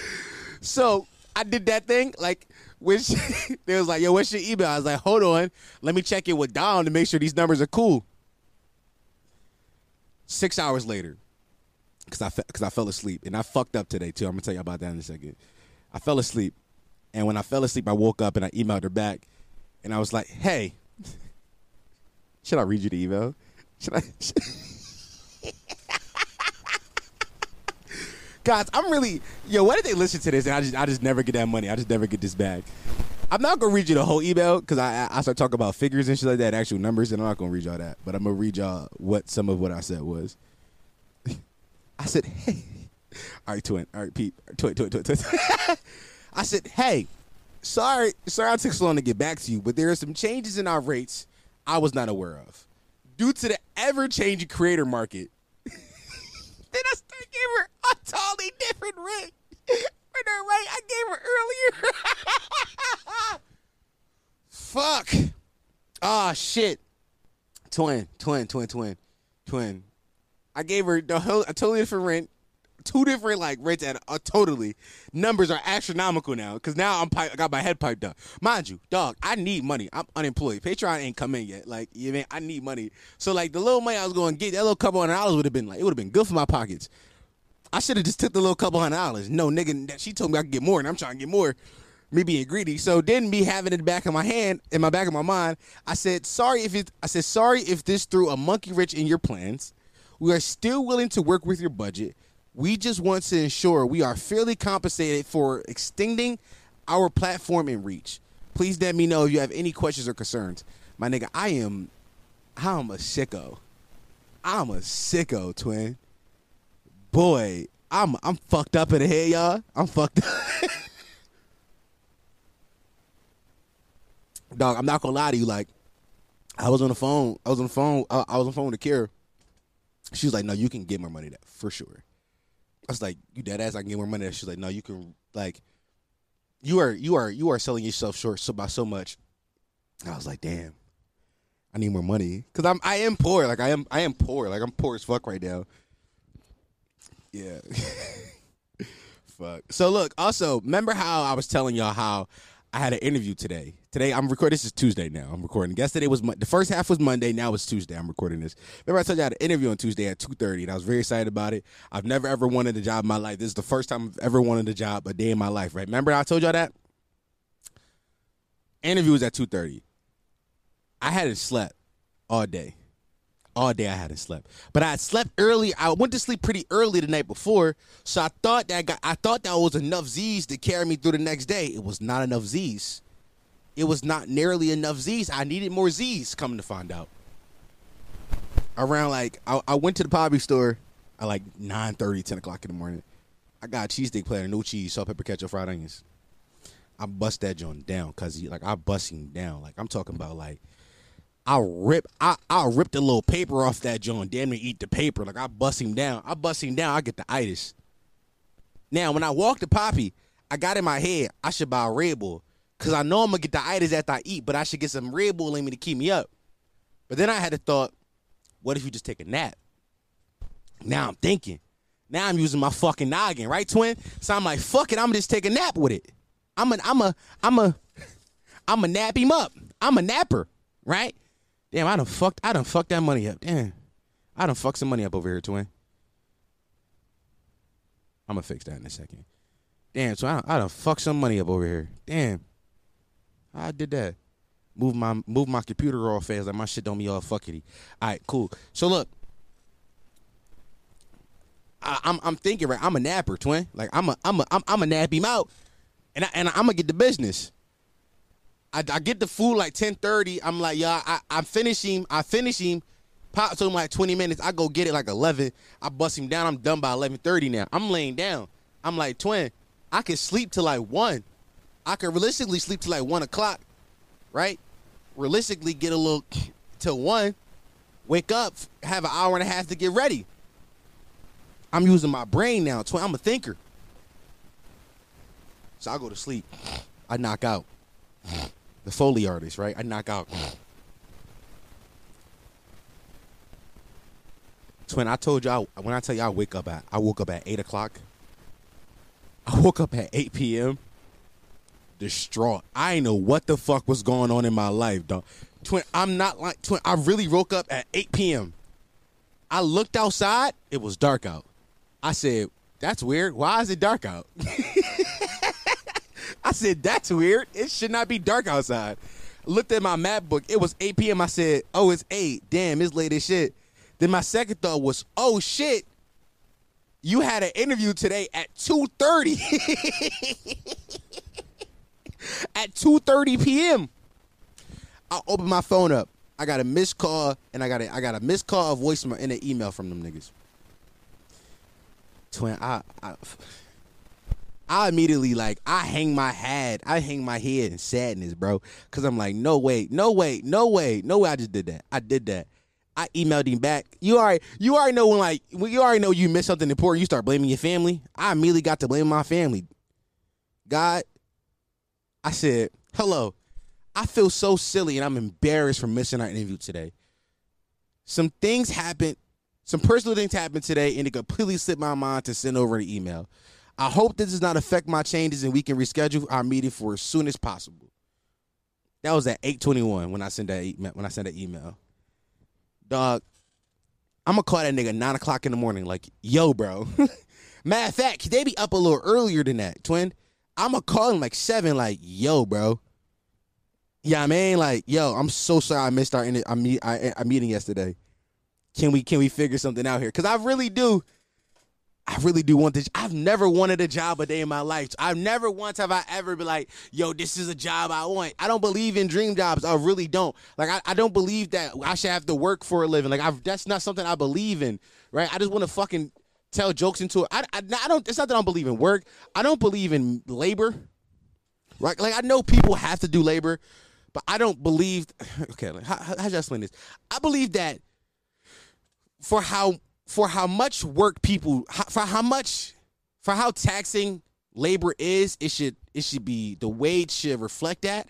S1: so I did that thing like which they was like, yo, what's your email? I was like, hold on, let me check it with Dom to make sure these numbers are cool. Six hours later, because I because I fell asleep and I fucked up today too. I'm gonna tell you about that in a second. I fell asleep, and when I fell asleep, I woke up and I emailed her back, and I was like, hey, should I read you the email? Should I? Guys, I'm really yo. Why did they listen to this and I just I just never get that money? I just never get this back. I'm not gonna read you the whole email because I I start talking about figures and shit like that, actual numbers, and I'm not gonna read y'all that. But I'm gonna read y'all what some of what I said was. I said, hey, all right, twin, all right, Pete, twin, twin, twin, twin. I said, hey, sorry, sorry, I took so long to get back to you, but there are some changes in our rates I was not aware of due to the ever-changing creator market. then I started giving her a totally different rate for the rate I gave her earlier. Fuck. Ah, oh, shit. Twin, twin, twin, twin, twin. I gave her the whole, a totally different rent two different like rates at a uh, totally numbers are astronomical now because now I'm I got my head piped up. Mind you, dog, I need money. I'm unemployed. Patreon ain't come in yet. Like you mean I need money. So like the little money I was going to get, that little couple hundred dollars would have been like it would have been good for my pockets. I should have just took the little couple hundred dollars. No nigga, she told me I could get more, and I'm trying to get more. Me being greedy. So then me having it in back of my hand, in my back of my mind, I said, sorry if it I said sorry if this threw a monkey wrench in your plans. We are still willing to work with your budget. We just want to ensure we are fairly compensated for extending our platform and reach. Please let me know if you have any questions or concerns. My nigga, I am I'm a sicko. I'm a sicko, twin. Boy, I'm I'm fucked up in the head, y'all. I'm fucked up. Dog, I'm not gonna lie to you. Like, I was on the phone. I was on the phone. Uh, I was on the phone with Kira. She was like, "No, you can get more money that for sure." I was like, "You dead ass? I can get more money." She's like, "No, you can like, you are you are you are selling yourself short so by so much." I was like, "Damn, I need more money because I'm I am poor. Like I am I am poor. Like I'm poor as fuck right now." Yeah. fuck. So look, also remember how I was telling y'all how I had an interview today. Today I'm recording. This is Tuesday now. I'm recording. Yesterday was the first half was Monday. Now it's Tuesday. I'm recording this. Remember I told you I had an interview on Tuesday at 2:30, and I was very excited about it. I've never ever wanted a job in my life. This is the first time I've ever wanted a job a day in my life. Right? Remember I told y'all that. Interview was at 2:30. I hadn't slept all day. All day I hadn't slept, but I had slept early. I went to sleep pretty early the night before, so I thought that got, I thought that was enough Z's to carry me through the next day. It was not enough Z's. It was not nearly enough Z's. I needed more Z's. Coming to find out, around like I, I went to the Poppy store at like 9 30, 10 o'clock in the morning. I got a cheesesteak platter, no cheese, salt, pepper, ketchup, fried onions. I bust that joint down because he, like I bust him down. Like I'm talking about like I'll rip I I'll rip the little paper off that joint, damn near eat the paper. Like I bust him down. I bust him down, I get the itis. Now, when I walk to Poppy, I got in my head I should buy a Red Bull because I know I'm gonna get the itis after I eat, but I should get some Red Bull in me to keep me up. But then I had a thought, what if you just take a nap? Now I'm thinking. Now I'm using my fucking noggin, right, twin? So I'm like, fuck it, I'm just take a nap with it. I'm a, I'm a, I'm a, I'm a nap him up. I'm a napper, right? Damn, I done fucked, I done fucked that money up. Damn, I done fucked some money up over here, twin. I'm gonna fix that in a second. Damn, so I I done fucked some money up over here. Damn, I did that. Move my move my computer all fast, like my shit don't be all fuckity. All right, cool. So look, I, I'm I'm thinking right. I'm a napper, twin. Like I'm a I'm a I'm, I'm a nap him out, and I, and I'm gonna get the business. I, I get the food like 10:30. I'm like, yeah, I I finish him. I finish him. Pop him like 20 minutes. I go get it like 11. I bust him down. I'm done by 11:30 now. I'm laying down. I'm like, twin, I can sleep till like one. I can realistically sleep till like one o'clock, right? Realistically, get a little till one. Wake up, have an hour and a half to get ready. I'm using my brain now. Twin, I'm a thinker. So I go to sleep. I knock out. The Foley artist, right? I knock out. Twin, I told y'all when I tell you I wake up at I woke up at eight o'clock. I woke up at 8 p.m. Distraught. I know what the fuck was going on in my life, dog. Twin, I'm not like twin. I really woke up at 8 p.m. I looked outside, it was dark out. I said, That's weird. Why is it dark out? I said, That's weird. It should not be dark outside. Looked at my MacBook. It was 8 p.m. I said, Oh, it's 8. Damn, it's late as shit. Then my second thought was, Oh shit. You had an interview today at 2:30. at 2:30 p.m. I opened my phone up. I got a missed call and I got a I got a missed call, a voicemail, and an email from them niggas. Twin, I, I I immediately like I hang my head, I hang my head in sadness, bro. Cause I'm like, no way, no way, no way, no way. I just did that. I did that. I emailed him back. You already, you already know when like when you already know you missed something important. You start blaming your family. I immediately got to blame my family. God, I said, hello. I feel so silly and I'm embarrassed for missing our interview today. Some things happened, some personal things happened today, and it completely slipped my mind to send over an email. I hope this does not affect my changes and we can reschedule our meeting for as soon as possible. That was at 821 when I sent that email when I sent that email. Dog, I'm gonna call that nigga nine o'clock in the morning, like, yo, bro. Matter of fact, they be up a little earlier than that, twin. I'm gonna call him like seven, like, yo, bro. Yeah, I mean, like, yo, I'm so sorry I missed our I meet, I, our meeting yesterday. Can we can we figure something out here? Cause I really do. I really do want this. I've never wanted a job a day in my life. I've never once have I ever been like, yo, this is a job I want. I don't believe in dream jobs. I really don't. Like, I, I don't believe that I should have to work for a living. Like, I, that's not something I believe in, right? I just want to fucking tell jokes into it. I, I, I don't, it's not that I don't believe in work. I don't believe in labor, right? Like, I know people have to do labor, but I don't believe, okay, how, how, how should I explain this? I believe that for how for how much work people for how much for how taxing labor is it should it should be the wage should reflect that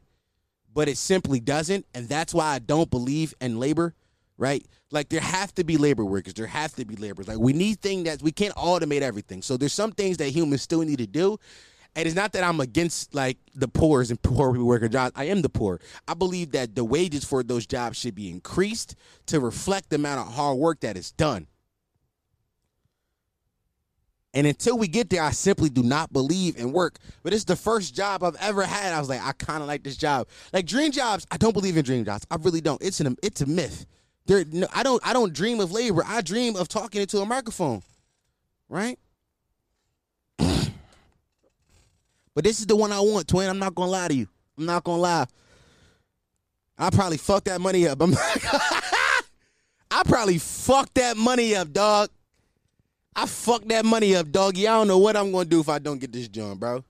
S1: but it simply doesn't and that's why i don't believe in labor right like there have to be labor workers there have to be laborers like we need things that we can't automate everything so there's some things that humans still need to do and it's not that I'm against like the poor's and poor people working jobs. I am the poor. I believe that the wages for those jobs should be increased to reflect the amount of hard work that is done. And until we get there, I simply do not believe in work. But it's the first job I've ever had. I was like, I kind of like this job. Like dream jobs, I don't believe in dream jobs. I really don't. It's an it's a myth. There, no, I don't I don't dream of labor. I dream of talking into a microphone, right? but this is the one I want, twin. I'm not gonna lie to you. I'm not gonna lie. I probably fucked that money up. I probably fucked that money up, dog. I fucked that money up, doggy. I don't know what I'm gonna do if I don't get this joint, bro.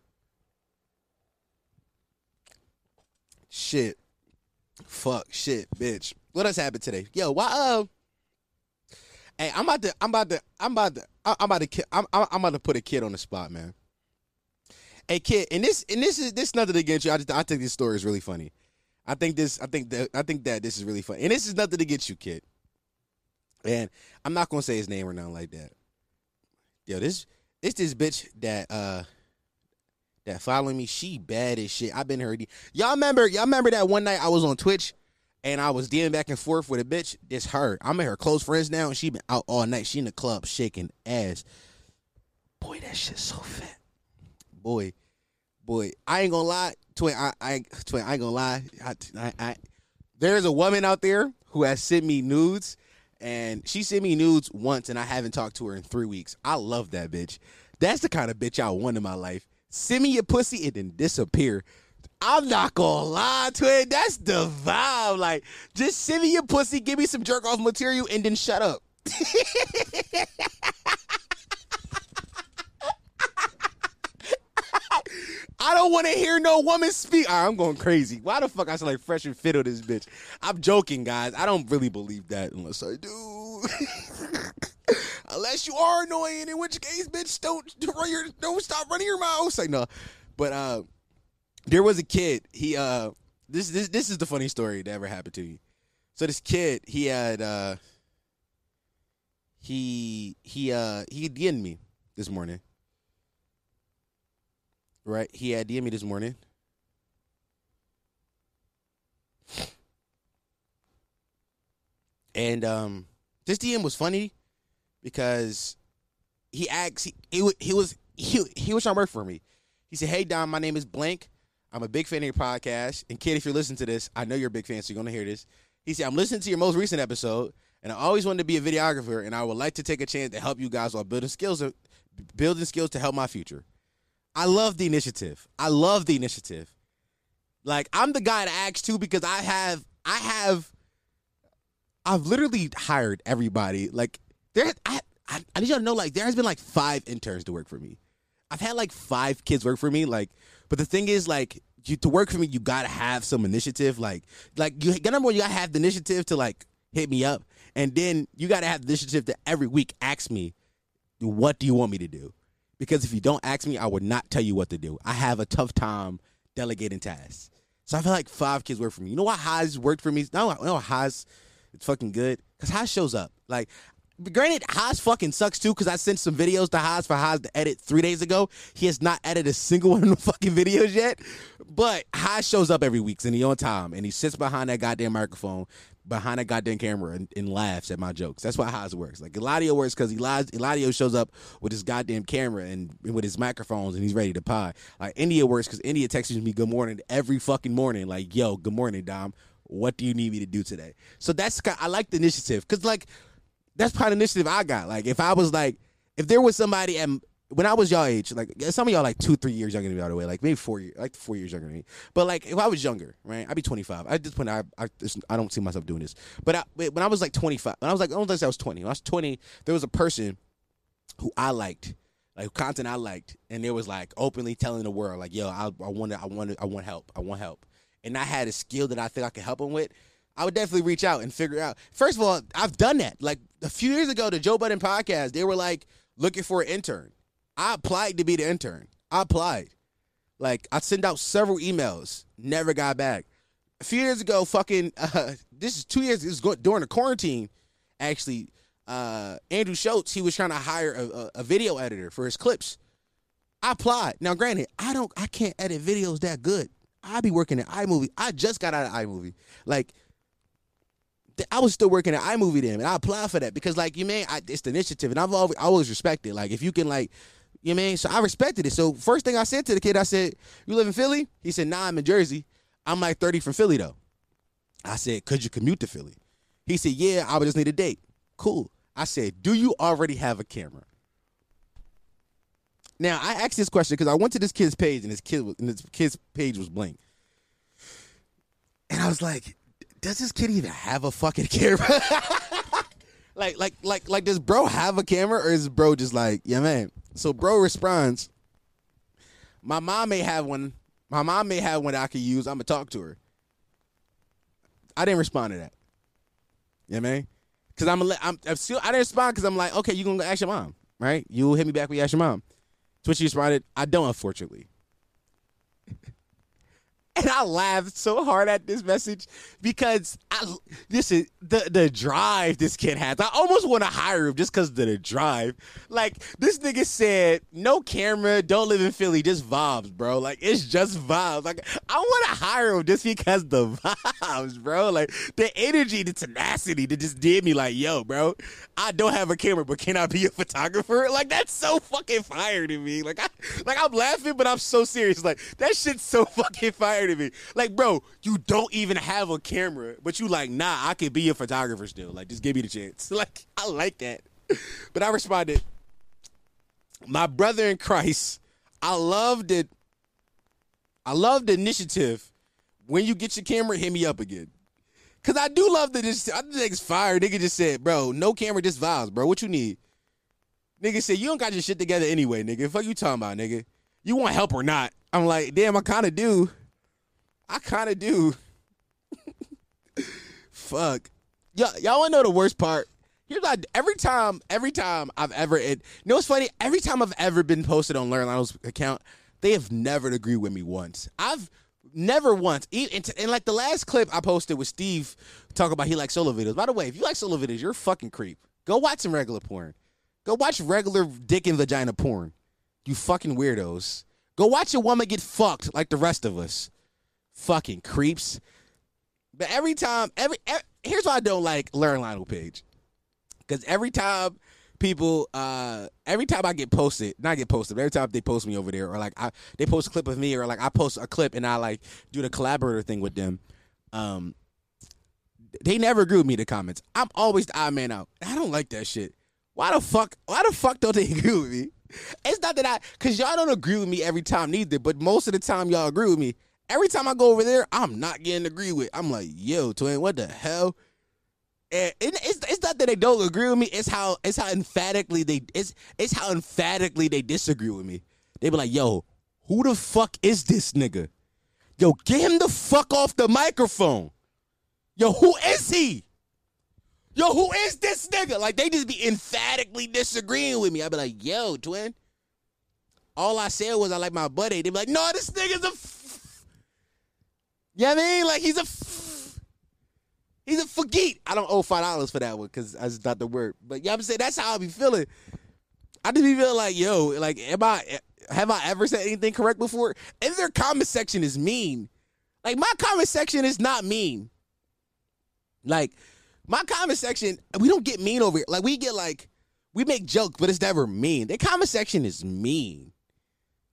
S1: Shit. Fuck shit, bitch. What else happened today? Yo, why uh Hey, I'm about to I'm about to I'm about to I'm about to I'm I'm about to put a kid on the spot, man. Hey kid, and this and this is this nothing against you. I just I think this story is really funny. I think this I think that I think that this is really funny. And this is nothing to get you, kid. And I'm not gonna say his name or nothing like that. Yo, this it's this bitch that uh that following me. She bad as shit. I've been heard. Y'all remember? Y'all remember that one night I was on Twitch and I was dealing back and forth with a bitch. It's her. I'm at her close friends now, and she been out all night. She in the club shaking ass. Boy, that shit's so fat. Boy, boy, I ain't gonna lie, twin. I, I, twin, I ain't gonna lie. I, I, I, there's a woman out there who has sent me nudes, and she sent me nudes once, and I haven't talked to her in three weeks. I love that bitch. That's the kind of bitch I want in my life. Send me your pussy and then disappear. I'm not gonna lie to it. That's the vibe. Like, just send me your pussy, give me some jerk off material, and then shut up. I don't want to hear no woman speak. Right, I'm going crazy. Why the fuck I sound like fresh and on this bitch? I'm joking, guys. I don't really believe that unless I do. unless you are annoying, in which case, bitch, don't run your, don't stop running your mouth. Say no, but uh, there was a kid. He uh, this this this is the funny story that ever happened to me. So this kid, he had uh, he he uh he DM'd me this morning right? He had DM me this morning. And um, this DM was funny because he asked he, he, he was he, he was trying to work for me. He said, "Hey Don, my name is Blank. I'm a big fan of your podcast. And kid, if you're listening to this, I know you're a big fan, so you're gonna hear this." He said, "I'm listening to your most recent episode, and I always wanted to be a videographer, and I would like to take a chance to help you guys while building skills, building skills to help my future." I love the initiative. I love the initiative. Like I'm the guy to ask too because I have I have I've literally hired everybody. Like there I I, I need y'all to know like there has been like five interns to work for me. I've had like five kids work for me. Like, but the thing is like you to work for me, you gotta have some initiative. Like like you number one, you gotta have the initiative to like hit me up. And then you gotta have the initiative to every week ask me, what do you want me to do? Because if you don't ask me, I would not tell you what to do. I have a tough time delegating tasks. So I feel like five kids work for me. You know why Haas worked for me? No, know Haas it's fucking good? Because Haas shows up. Like, granted, Haas fucking sucks too because I sent some videos to Haas for Haas to edit three days ago. He has not edited a single one of the fucking videos yet. But Haas shows up every week and he on time and he sits behind that goddamn microphone behind a goddamn camera and, and, laughs at my jokes. That's why Haas works. Like Eladio works because Eladio shows up with his goddamn camera and, and, with his microphones and he's ready to pie. like India works because India texts me good morning every fucking morning. Like, yo, good morning, Dom. What do you need me to do today? So that's I like the initiative because like that's part of the initiative I got. Like if I was like if there was somebody at when I was y'all age, like some of y'all like two, three years younger than me, by the way, like maybe four years, like four years younger than me. But like if I was younger, right, I'd be 25. At this point, I I, I don't see myself doing this. But I, when I was like 25, when I was like, I don't think I was 20. When I was 20, there was a person who I liked, like content I liked, and it was like openly telling the world, like, yo, I, I want, I want, I want help, I want help, and I had a skill that I think I could help him with. I would definitely reach out and figure out. First of all, I've done that. Like a few years ago, the Joe Budden podcast, they were like looking for an intern I applied to be the intern. I applied. Like I sent out several emails, never got back. A few years ago, fucking uh, this is two years. This is going, during the quarantine. Actually, uh, Andrew Schulz he was trying to hire a, a, a video editor for his clips. I applied. Now, granted, I don't, I can't edit videos that good. I be working at iMovie. I just got out of iMovie. Like, I was still working at iMovie then, and I applied for that because, like, you mean, I, it's the initiative, and I've always, always respected. Like, if you can, like, you know I mean? So I respected it. So first thing I said to the kid, I said, You live in Philly? He said, Nah, I'm in Jersey. I'm like 30 from Philly though. I said, Could you commute to Philly? He said, Yeah, I would just need a date. Cool. I said, Do you already have a camera? Now I asked this question because I went to this kid's page and his kid and his kid's page was blank. And I was like, does this kid even have a fucking camera? Like, like, like, like, does bro have a camera or is bro just like, yeah, man? So bro responds, My mom may have one. My mom may have one I could use. I'm gonna talk to her. I didn't respond to that. yeah man what I mean? Cause I'm, I'm, I'm still I didn't respond because I'm like, okay, you gonna ask your mom, right? You hit me back when you ask your mom. To which she responded, I don't, unfortunately. And I laughed so hard at this message because I this is the the drive this kid has. I almost want to hire him just because of the drive. Like this nigga said, no camera, don't live in Philly, just vibes, bro. Like it's just vibes. Like I want to hire him just because the vibes, bro. Like the energy, the tenacity that just did me like, yo, bro, I don't have a camera, but can I be a photographer? Like that's so fucking fire to me. Like I like I'm laughing, but I'm so serious. Like that shit's so fucking fire to me. Like, bro, you don't even have a camera, but you like, nah, I could be a photographer still. Like, just give me the chance. Like, I like that. But I responded, my brother in Christ, I love it. I love the initiative. When you get your camera, hit me up again. Cause I do love the this. I think it's fire. Nigga just said, bro, no camera, just vibes, bro. What you need? Nigga said, you don't got your shit together anyway, nigga. Fuck you talking about, nigga. You want help or not? I'm like, damn, I kind of do. I kind of do. Fuck. Y'all, y'all want to know the worst part? Here's like every time, every time I've ever, it, you know what's funny? Every time I've ever been posted on Learn Lionel's account, they have never agreed with me once. I've never once. And, and like the last clip I posted with Steve talking about he likes solo videos. By the way, if you like solo videos, you're a fucking creep. Go watch some regular porn. Go watch regular dick and vagina porn. You fucking weirdos. Go watch a woman get fucked like the rest of us. Fucking creeps. But every time, every, every here's why I don't like Learn Lionel page. Because every time people, uh, every time I get posted, not get posted, every time they post me over there, or like I, they post a clip of me, or like I post a clip and I like do the collaborator thing with them. Um, they never agree with me the comments. I'm always the odd man out. I don't like that shit. Why the fuck? Why the fuck don't they agree with me? It's not that I, cause y'all don't agree with me every time neither. But most of the time y'all agree with me. Every time I go over there, I'm not getting agree with. I'm like, yo, twin, what the hell? And it's, it's not that they don't agree with me. It's how it's how emphatically they it's it's how emphatically they disagree with me. They be like, yo, who the fuck is this nigga? Yo, get him the fuck off the microphone. Yo, who is he? Yo, who is this nigga? Like they just be emphatically disagreeing with me. I be like, yo, twin. All I said was I like my buddy. They be like, no, this nigga's a. You know what I mean? Like he's a. F- he's a forget. I don't owe five dollars for that one because that's not the word. But you know I'm saying? That's how I be feeling. I just be feeling like, yo, like, am I have I ever said anything correct before? And their comment section is mean. Like my comment section is not mean. Like my comment section, we don't get mean over here. Like we get like we make jokes, but it's never mean. The comment section is mean.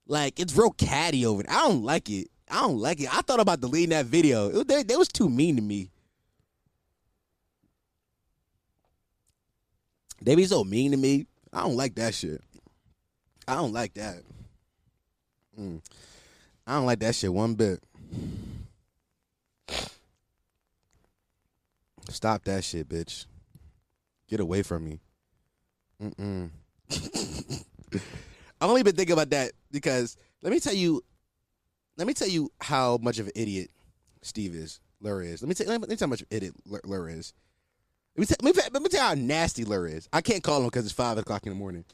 S1: Like it's real catty over there. I don't like it. I don't like it. I thought about deleting that video. It, they, they was too mean to me. They be so mean to me. I don't like that shit. I don't like that. Mm. I don't like that shit one bit. Stop that shit, bitch. Get away from me. Mm-mm. I've only been thinking about that because let me tell you, let me tell you how much of an idiot Steve is, Lur is. Let me tell, let me tell how much of an idiot Lur is. Let me, tell, let, me, let me tell you how nasty Lur is. I can't call him because it's five o'clock in the morning.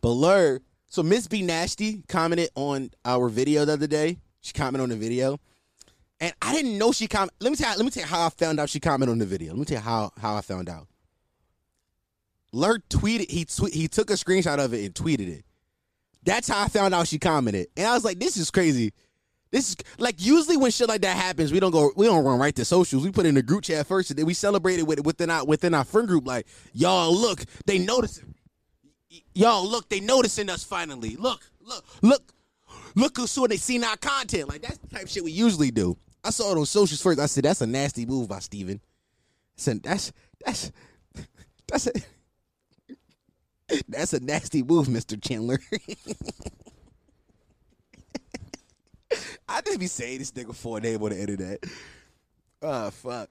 S1: But Lur, so Miss B Nasty commented on our video the other day. She commented on the video. And I didn't know she comment. Let me tell you, let me tell you how I found out she commented on the video. Let me tell you how, how I found out. Lur tweeted he tweet, he took a screenshot of it and tweeted it. That's how I found out she commented. And I was like, this is crazy. This is like usually when shit like that happens, we don't go we don't run right to socials. We put in the group chat first and then we celebrate it with within our within our friend group like, y'all look, they notice Y'all look, they noticing us finally. Look, look, look, look who saw they seen our content. Like that's the type of shit we usually do. I saw it on socials first. I said, that's a nasty move by Steven. I said, that's that's that's a that's a nasty move, Mr. Chandler. I just be saying this nigga for a name on the internet. Oh fuck.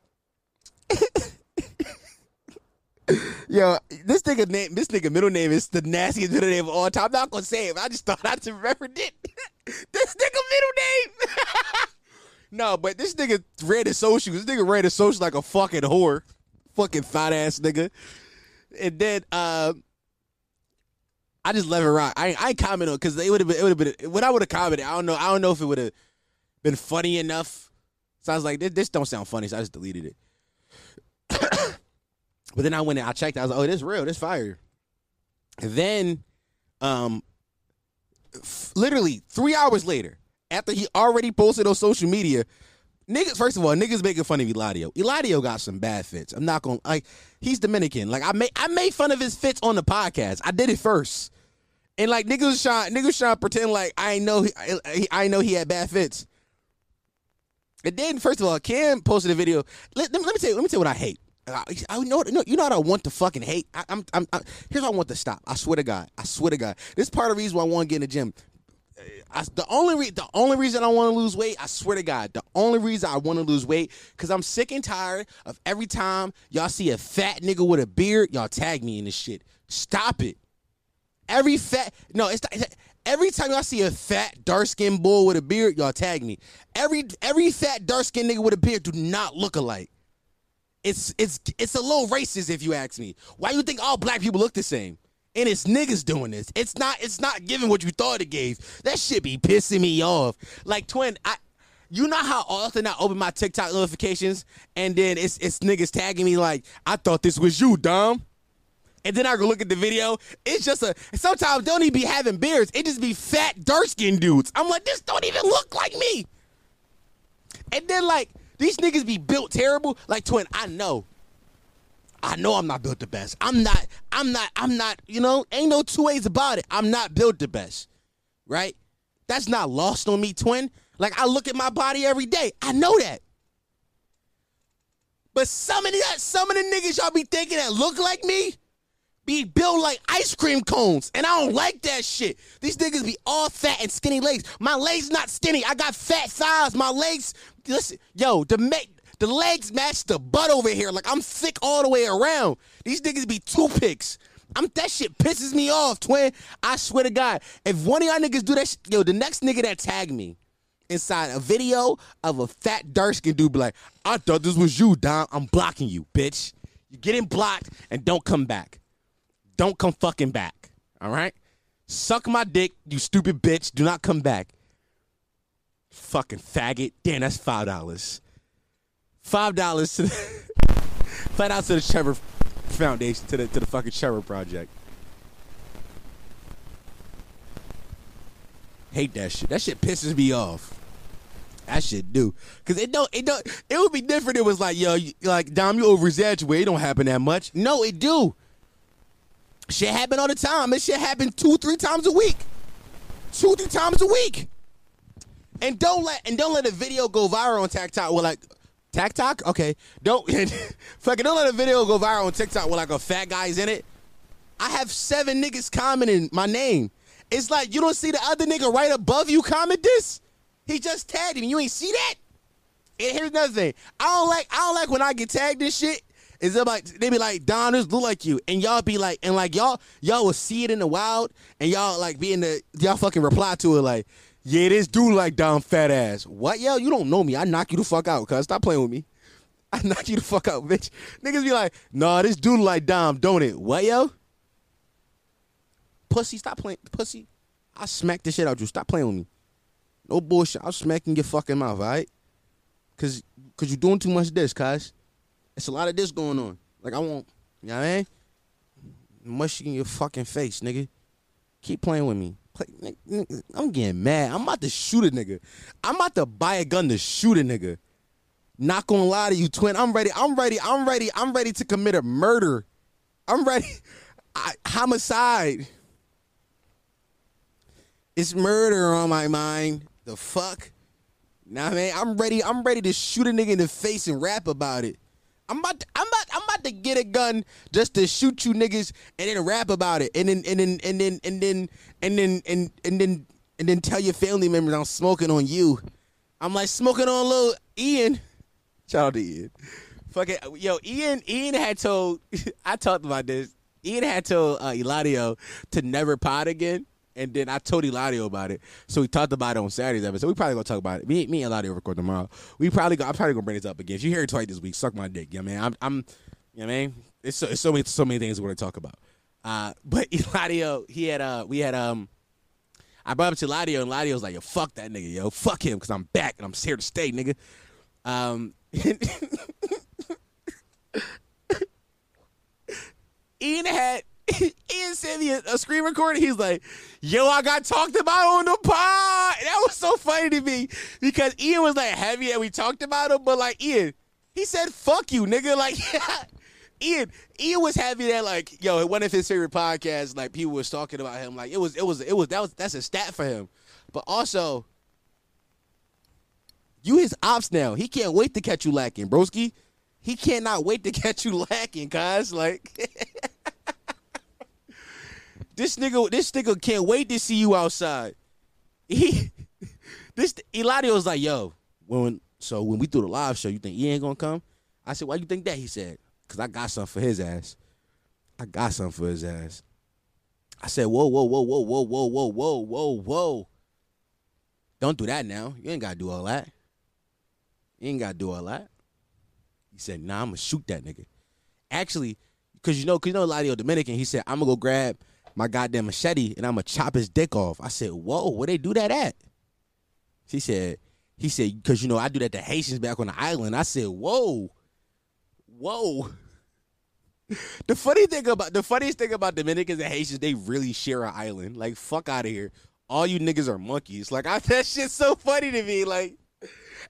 S1: Yo, this nigga name, this nigga middle name is the nastiest middle name of all time. I'm not gonna say it. I just thought I just remembered it. this nigga middle name. no, but this nigga read his social. This nigga read his social like a fucking whore, fucking fat ass nigga. And then, uh, I just let it rock. I I comment on because it would have been it would have been what I would have commented. I don't know. I don't know if it would have been funny enough. So I was like, this, this don't sound funny. So I just deleted it. but then I went and I checked. I was like, oh, this real. This fire. And then, um, f- literally three hours later, after he already posted on social media, niggas. First of all, niggas making fun of Eladio. Eladio got some bad fits. I'm not gonna like. He's Dominican. Like I made I made fun of his fits on the podcast. I did it first, and like niggas trying niggas trying to pretend like I know he, I, I know he had bad fits. And then, first of all, Cam posted a video. Let, let, me, let me tell you. Let me tell you what I hate. I, I know, no, you know what I want to fucking hate. I, I'm, I'm, I, here's what I want to stop. I swear to God. I swear to God. This is part of the reason why I want to get in the gym. I, the only re- the only reason I want to lose weight, I swear to God, the only reason I want to lose weight, cause I'm sick and tired of every time y'all see a fat nigga with a beard, y'all tag me in this shit. Stop it. Every fat no, it's not, every time y'all see a fat dark skinned boy with a beard, y'all tag me. Every every fat dark skinned nigga with a beard do not look alike. It's it's it's a little racist if you ask me. Why do you think all black people look the same? And it's niggas doing this. It's not it's not giving what you thought it gave. That shit be pissing me off. Like twin, I you know how often I open my TikTok notifications and then it's it's niggas tagging me like, I thought this was you, Dom. And then I go look at the video. It's just a sometimes don't even be having beards. It just be fat, dark skinned dudes. I'm like, this don't even look like me. And then like these niggas be built terrible. Like twin, I know. I know I'm not built the best. I'm not, I'm not, I'm not, you know, ain't no two ways about it. I'm not built the best. Right? That's not lost on me, twin. Like I look at my body every day. I know that. But some of the some of the niggas y'all be thinking that look like me be built like ice cream cones. And I don't like that shit. These niggas be all fat and skinny legs. My legs not skinny. I got fat thighs. My legs, listen, yo, the make the legs match the butt over here. Like I'm thick all the way around. These niggas be toothpicks. I'm that shit pisses me off, twin. I swear to God, if one of y'all niggas do that, sh- yo, the next nigga that tag me inside a video of a fat dark skin dude be like, I thought this was you, Dom. I'm blocking you, bitch. You getting blocked and don't come back. Don't come fucking back. All right? Suck my dick, you stupid bitch. Do not come back. Fucking faggot. Damn, that's five dollars. Five dollars to the five dollars to the Trevor Foundation, to the to the fucking Trevor Project. Hate that shit. That shit pisses me off. That shit do. Cause it don't it don't it would be different. It was like, yo, like Dom, you over exaggerate. It don't happen that much. No, it do. Shit happen all the time. This shit happen two, three times a week. Two, three times a week. And don't let and don't let a video go viral on TikTok with like TikTok? Okay. Don't fucking don't let a video go viral on TikTok with like a fat guy's in it. I have seven niggas commenting my name. It's like you don't see the other nigga right above you comment this. He just tagged him. You ain't see that? And here's another thing. I don't like I don't like when I get tagged and shit. Is it like they be like Don, this look like you, and y'all be like, and like y'all y'all will see it in the wild, and y'all like be in the y'all fucking reply to it like, yeah, this dude like Don fat ass. What yo? You don't know me. I knock you the fuck out, cuz stop playing with me. I knock you the fuck out, bitch. Niggas be like, nah, this dude like Dom, don't it? What yo? Pussy, stop playing. Pussy, I smack the shit out of you. Stop playing with me. No bullshit. I'll smack in your fucking mouth, all right? Cause, cause you're doing too much this, cuz. It's a lot of this going on. Like I won't, you know what I mean? Mush in your fucking face, nigga. Keep playing with me. Nigga, nigga, I'm getting mad. I'm about to shoot a nigga. I'm about to buy a gun to shoot a nigga. Not gonna lie to you, twin. I'm ready. I'm ready. I'm ready. I'm ready to commit a murder. I'm ready. I, homicide. It's murder on my mind. The fuck? Nah, man. I'm ready. I'm ready to shoot a nigga in the face and rap about it. I'm about, to, I'm about, I'm about to get a gun just to shoot you niggas and then rap about it, and then, and then, and then, and then, and then, and and then, and then tell your family members I'm smoking on you. I'm like smoking on little Ian. Shout out to Ian. Fuck it, yo, Ian. Ian had told. I talked about this. Ian had told uh, Eladio to never pod again. And then I told Eladio about it. So we talked about it on Saturday's episode. We probably gonna talk about it. Me, me and Eladio record tomorrow. We probably go, I'm probably gonna bring this up again. If you hear it twice this week, suck my dick. Yeah, man. I'm, I'm you know what I mean? It's so, it's so many so many things we're gonna talk about. Uh, but Eladio, he had uh, we had um, I brought up to Eladio, and Eladio was like, "Yo, fuck that nigga, yo, fuck him, cause I'm back and I'm here to stay, nigga." Um, Ian had Ian sent me a, screen recording. He's like, "Yo, I got talked about on the pod." That was so funny to me because Ian was like heavy and we talked about him, but like Ian, he said, "Fuck you, nigga." Like, Ian, Ian was happy that like, yo, one of his favorite podcasts, like people was talking about him. Like, it was, it was, it was that was that's a stat for him. But also, you his ops now. He can't wait to catch you lacking, broski. He cannot wait to catch you lacking, guys. Like. This nigga, this nigga can't wait to see you outside. He, this Eladio was like, yo, when so when we do the live show, you think he ain't gonna come? I said, why you think that? He said, cause I got something for his ass. I got something for his ass. I said, whoa, whoa, whoa, whoa, whoa, whoa, whoa, whoa, whoa, whoa. Don't do that now. You ain't gotta do all that. You ain't gotta do all that. He said, nah, I'm gonna shoot that nigga. Actually, cause you know, cause you know Eladio Dominican, he said, I'm gonna go grab my goddamn machete and I'm gonna chop his dick off. I said, whoa, where they do that at? She said, he said, because you know I do that to Haitians back on the island. I said, whoa, whoa. The funny thing about the funniest thing about Dominicans and Haitians, they really share an island. Like fuck out of here. All you niggas are monkeys. Like I, that shit's so funny to me. Like,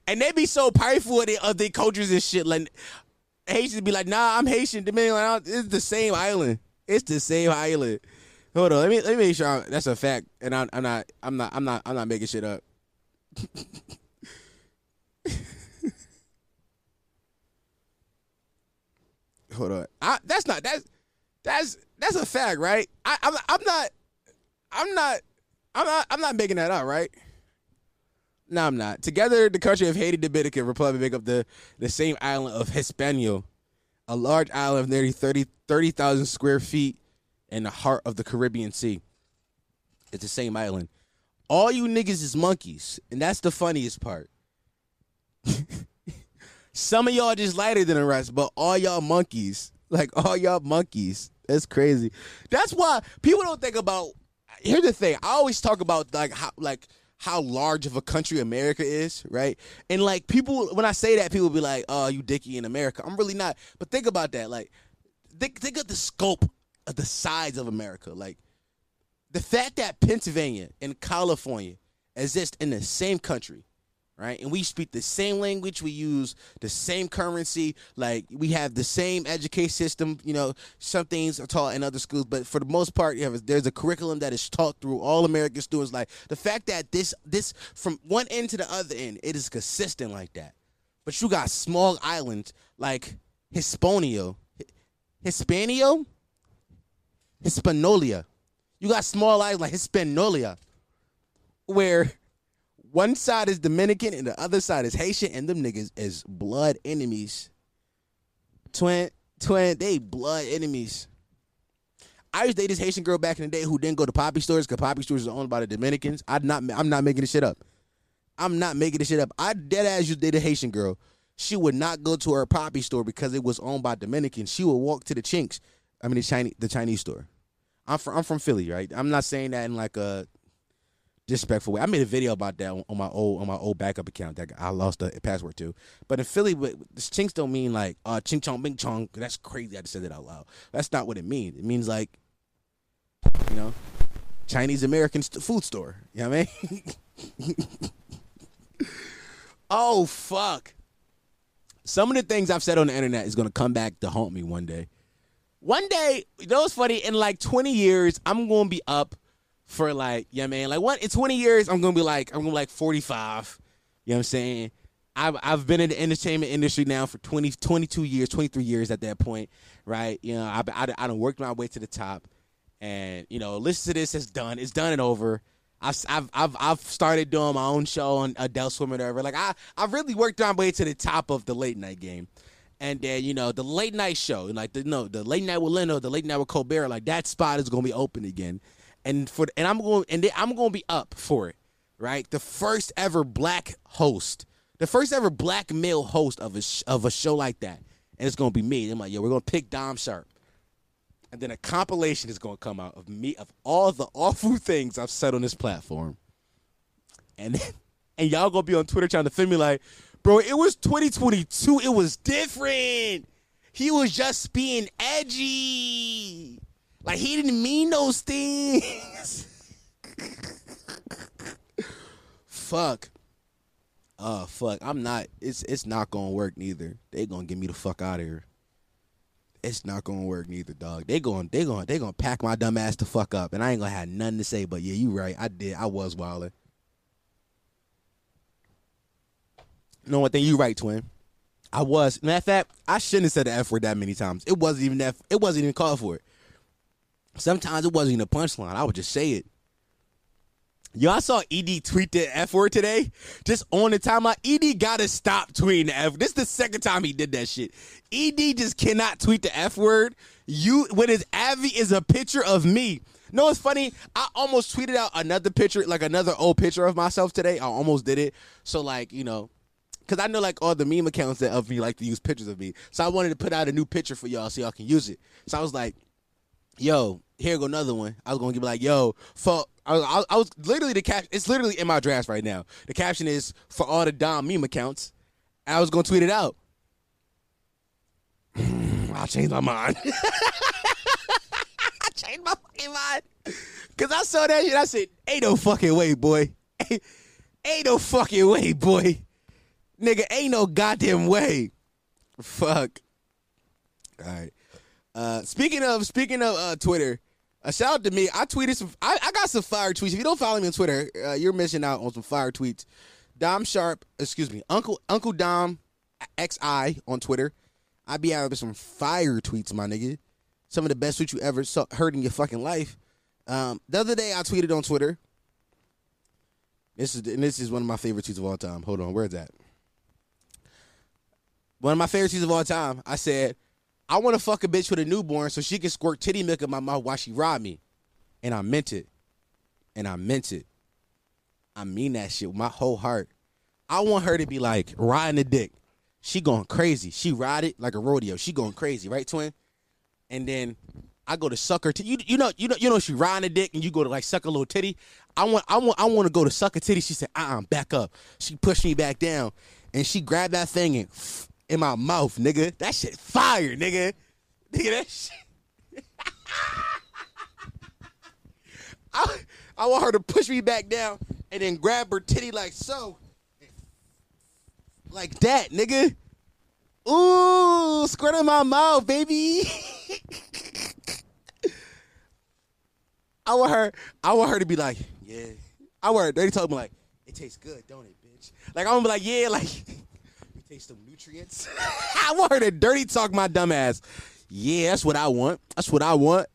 S1: and they be so prideful of their, of their cultures and shit. Like Haitians be like, nah, I'm Haitian. Dominican, it's the same island. It's the same island. Hold on, let me let me make sure I, that's a fact, and I'm, I'm not I'm not I'm not I'm not making shit up. Hold on, I, that's not that's that's that's a fact, right? I, I'm I'm not I'm not I'm not I'm not making that up, right? No, I'm not. Together, the country of Haiti, Dominican Republic make up the the same island of Hispaniola, a large island of nearly 30 30,000 square feet in the heart of the Caribbean Sea. It's the same island. All you niggas is monkeys, and that's the funniest part. Some of y'all just lighter than the rest, but all y'all monkeys, like all y'all monkeys. That's crazy. That's why people don't think about. Here's the thing. I always talk about like how like how large of a country America is, right? And like people, when I say that, people be like, "Oh, you dicky in America." I'm really not. But think about that. Like, think think of the scope the size of America. Like the fact that Pennsylvania and California exist in the same country, right? And we speak the same language, we use the same currency, like we have the same education system. You know, some things are taught in other schools, but for the most part, you have there's a curriculum that is taught through all American students. Like the fact that this this from one end to the other end, it is consistent like that. But you got small islands like Hispanio, Hispanio, Hispaniola. You got small islands like Hispaniola, where one side is Dominican and the other side is Haitian, and them niggas is blood enemies. Twin, twin, they blood enemies. I used to date this Haitian girl back in the day who didn't go to poppy stores because poppy stores are owned by the Dominicans. I'm not, I'm not making this shit up. I'm not making this shit up. I dead ass used to date a Haitian girl. She would not go to her poppy store because it was owned by Dominicans. She would walk to the Chinks. I mean the Chinese, the Chinese store. I'm from I'm from Philly, right? I'm not saying that in like a disrespectful way. I made a video about that on, my old on my old backup account that I lost the password to. But in Philly, chinks don't mean like uh ching chong bing chong. That's crazy. I just said it out loud. That's not what it means. It means like you know Chinese American food store. You know what I mean? oh fuck. Some of the things I've said on the internet is gonna come back to haunt me one day one day, you know what's funny? In like 20 years, I'm gonna be up for like, yeah, man. Like what in 20 years, I'm gonna be like, I'm gonna be like 45. You know what I'm saying? I've I've been in the entertainment industry now for 20, 22 years, 23 years at that point, right? You know, I I, I done worked my way to the top, and you know, listen to this, it's done, it's done and over. I've I've I've, I've started doing my own show on Adult Swim or whatever. Like I I've really worked my way to the top of the late night game and then you know the late night show, like the no the late night with Leno, the late night with Colbert, like that spot is gonna be open again, and for and I'm going and then I'm gonna be up for it, right? The first ever black host, the first ever black male host of a of a show like that, and it's gonna be me. I'm like, yo, we're gonna pick Dom Sharp. and then a compilation is gonna come out of me of all the awful things I've said on this platform. And then, and y'all gonna be on Twitter trying to defend me like, bro, it was 2022. It was different. He was just being edgy. Like he didn't mean those things. fuck. Oh fuck. I'm not it's it's not gonna work neither. They gonna get me the fuck out of here. It's not gonna work neither, dog. They going they gonna they gonna pack my dumb ass to fuck up, and I ain't gonna have nothing to say. But yeah, you right. I did. I was wilding. Know one thing? You right, twin. I was. Matter of fact, I shouldn't have said the F word that many times. It wasn't even that. It wasn't even called for it. Sometimes it wasn't even a punchline. I would just say it. Y'all saw ED tweet the F word today? Just on the timeline. ED gotta stop tweeting the F. This is the second time he did that shit. ED just cannot tweet the F word. You when his Avi is a picture of me. No, it's funny. I almost tweeted out another picture, like another old picture of myself today. I almost did it. So like, you know, because I know like all the meme accounts that of me like to use pictures of me. So I wanted to put out a new picture for y'all so y'all can use it. So I was like, yo, here go another one. I was gonna give like, yo, for I was, I was literally the cap. It's literally in my drafts right now. The caption is for all the Dom meme accounts. I was gonna tweet it out. I changed my mind. I changed my fucking mind because I saw that shit. I said, "Ain't no fucking way, boy. Ain't, ain't no fucking way, boy. Nigga, ain't no goddamn way. Fuck. All right. Uh, speaking of speaking of uh, Twitter, a shout out to me. I tweeted some. I, I got some fire tweets. If you don't follow me on Twitter, uh, you're missing out on some fire tweets. Dom Sharp, excuse me, Uncle Uncle Dom XI on Twitter. I be out with some fire tweets, my nigga. Some of the best tweets you ever saw, heard in your fucking life. Um, the other day, I tweeted on Twitter. This is and this is one of my favorite tweets of all time. Hold on, where's that? One of my favorite tweets of all time. I said, I want to fuck a bitch with a newborn so she can squirt titty milk in my mouth while she rob me. And I meant it. And I meant it. I mean that shit with my whole heart. I want her to be like riding the dick. She going crazy. She ride it like a rodeo. She going crazy, right, twin? And then I go to suck her. T- you you know you know you know she riding the dick and you go to like suck a little titty. I want I want I want to go to suck a titty. She said, "Uh, uh back up." She pushed me back down, and she grabbed that thing and in my mouth, nigga. That shit fire, nigga. Nigga, that shit. I, I want her to push me back down and then grab her titty like so. Like that, nigga. Ooh, squirt in my mouth, baby. I want her, I want her to be like, yeah. I want her, they told me like, it tastes good, don't it, bitch? Like I'm gonna be like, yeah, like taste some nutrients. I want her to dirty talk my dumb ass. Yeah, that's what I want. That's what I want.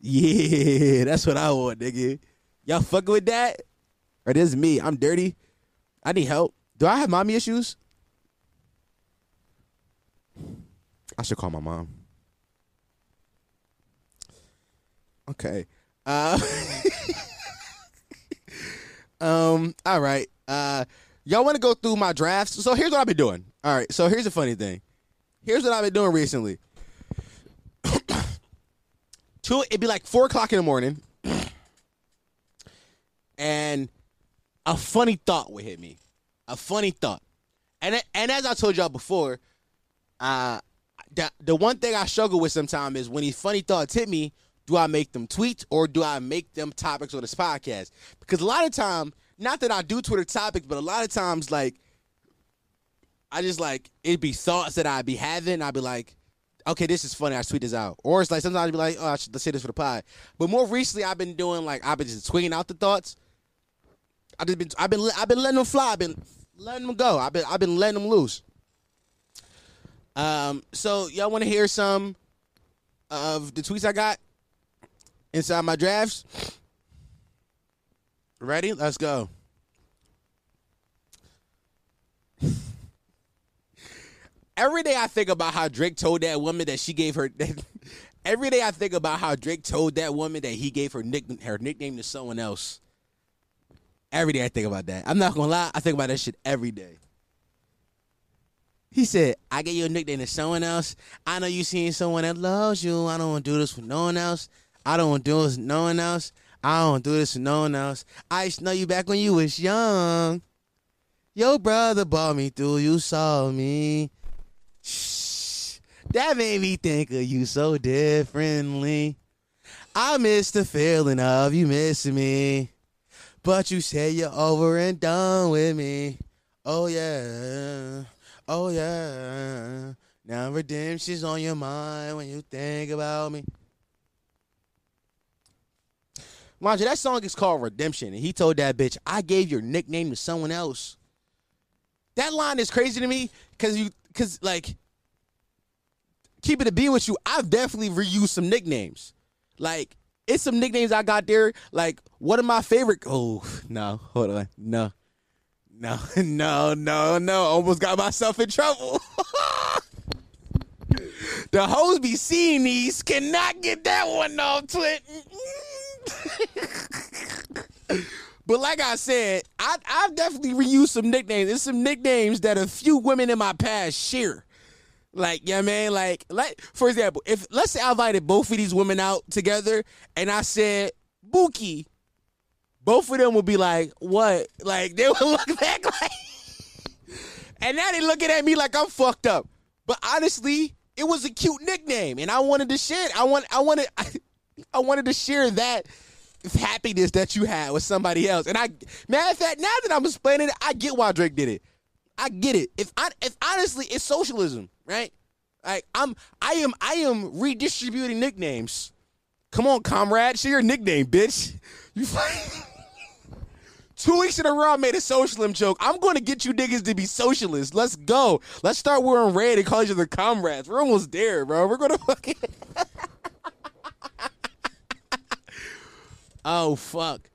S1: Yeah, that's what I want, nigga. Y'all fucking with that? Or this is me. I'm dirty. I need help. Do I have mommy issues? I should call my mom. Okay. Uh Um, all right. Uh y'all want to go through my drafts? So here's what I've been doing. All right. So here's the funny thing. Here's what I've been doing recently. Two, it'd be like four o'clock in the morning, and a funny thought would hit me. A funny thought, and and as I told y'all before, uh, the the one thing I struggle with sometimes is when these funny thoughts hit me. Do I make them tweets or do I make them topics on this podcast? Because a lot of time, not that I do Twitter topics, but a lot of times, like I just like it'd be thoughts that I'd be having. I'd be like, okay, this is funny. I tweet this out. Or it's like sometimes I'd be like, oh, I should say this for the pod. But more recently, I've been doing like I've been just tweeting out the thoughts. I just been I've been I've been letting them fly. I've been letting them go. I've been I've been letting them loose. Um. So y'all want to hear some of the tweets I got inside my drafts? Ready? Let's go. every day I think about how Drake told that woman that she gave her. every day I think about how Drake told that woman that he gave her nick, her nickname to someone else. Every day I think about that. I'm not gonna lie, I think about that shit every day. He said, I get you a nickname to someone else. I know you seen someone that loves you. I don't want to do this with no one else. I don't want to do this with no one else. I don't do this to no one else. I used to know you back when you was young. Your brother brought me through. You saw me. Shh. That made me think of you so differently. I miss the feeling of you missing me. But you said you're over and done with me. Oh yeah. Oh yeah. Now redemption's on your mind when you think about me. Mind you, that song is called Redemption, and he told that bitch, "I gave your nickname to someone else." That line is crazy to me because you, because like, keep it a be with you. I've definitely reused some nicknames. Like, it's some nicknames I got there. Like, one of my favorite. Oh no, hold on, no, no, no, no, no. Almost got myself in trouble. the hoes be seeing these cannot get that one off Twit. But like I said, I I've definitely reused some nicknames. There's some nicknames that a few women in my past share. Like, yeah, man, like, like for example, if let's say I invited both of these women out together and I said Buki, both of them would be like, what? Like they would look back like And now they're looking at me like I'm fucked up. But honestly, it was a cute nickname and I wanted to share it. I want I wanted I, I wanted to share that happiness that you had with somebody else. And I matter of fact, now that I'm explaining it, I get why Drake did it. I get it. If I if honestly it's socialism, right? Like I'm I am I am redistributing nicknames. Come on, comrade, share your nickname, bitch. You Two weeks in a row, I made a socialism joke. I'm going to get you niggas to be socialists. Let's go. Let's start wearing red and call each other comrades. We're almost there, bro. We're going to fucking. Oh, fuck.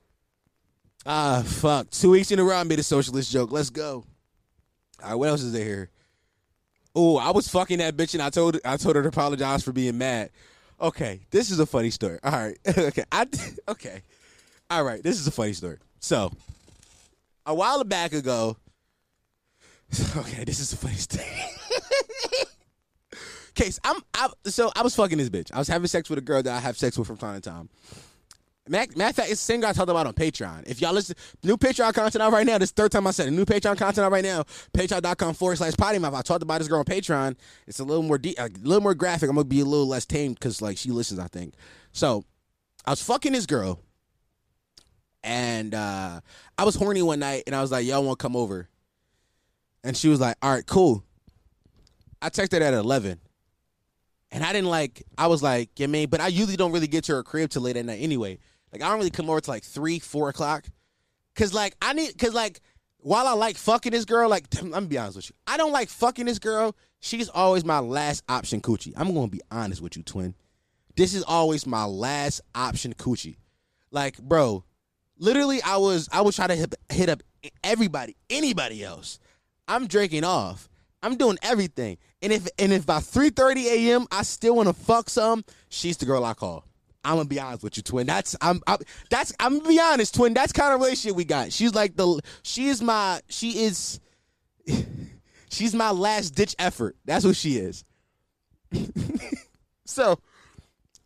S1: Ah, fuck. Two weeks in a row, I made a socialist joke. Let's go. All right, what else is there here? Oh, I was fucking that bitch and I told I told her to apologize for being mad. Okay, this is a funny story. All right, okay, I okay, all right. This is a funny story. So, a while back ago, okay, this is a funny story. Case, I'm I, so I was fucking this bitch. I was having sex with a girl that I have sex with from time to time. Matter, matter of fact, it's the same guy I talked about on Patreon. If y'all listen, new Patreon content out right now. This third time I said it. New Patreon content out right now. Patreon.com forward slash potty mouth. I talked about this girl on Patreon. It's a little more deep, a little more graphic. I'm gonna be a little less tame because like she listens, I think. So I was fucking this girl, and uh I was horny one night, and I was like, "Y'all want to come over?" And she was like, "All right, cool." I texted her at eleven. And I didn't like. I was like, yeah, man. But I usually don't really get to her crib till late at night anyway. Like I don't really come over to like three, four o'clock. Cause like I need, cause like while I like fucking this girl, like let me be honest with you, I don't like fucking this girl. She's always my last option coochie. I'm gonna be honest with you, twin. This is always my last option coochie. Like, bro, literally, I was I was trying to hit, hit up everybody, anybody else. I'm drinking off. I'm doing everything. And if and if by 3:30 a.m. I still want to fuck some, she's the girl I call. I'm gonna be honest with you, twin. That's I'm, I'm that's I'm gonna be honest, twin. That's kind of relationship we got. She's like the she is my she is she's my last ditch effort. That's what she is. so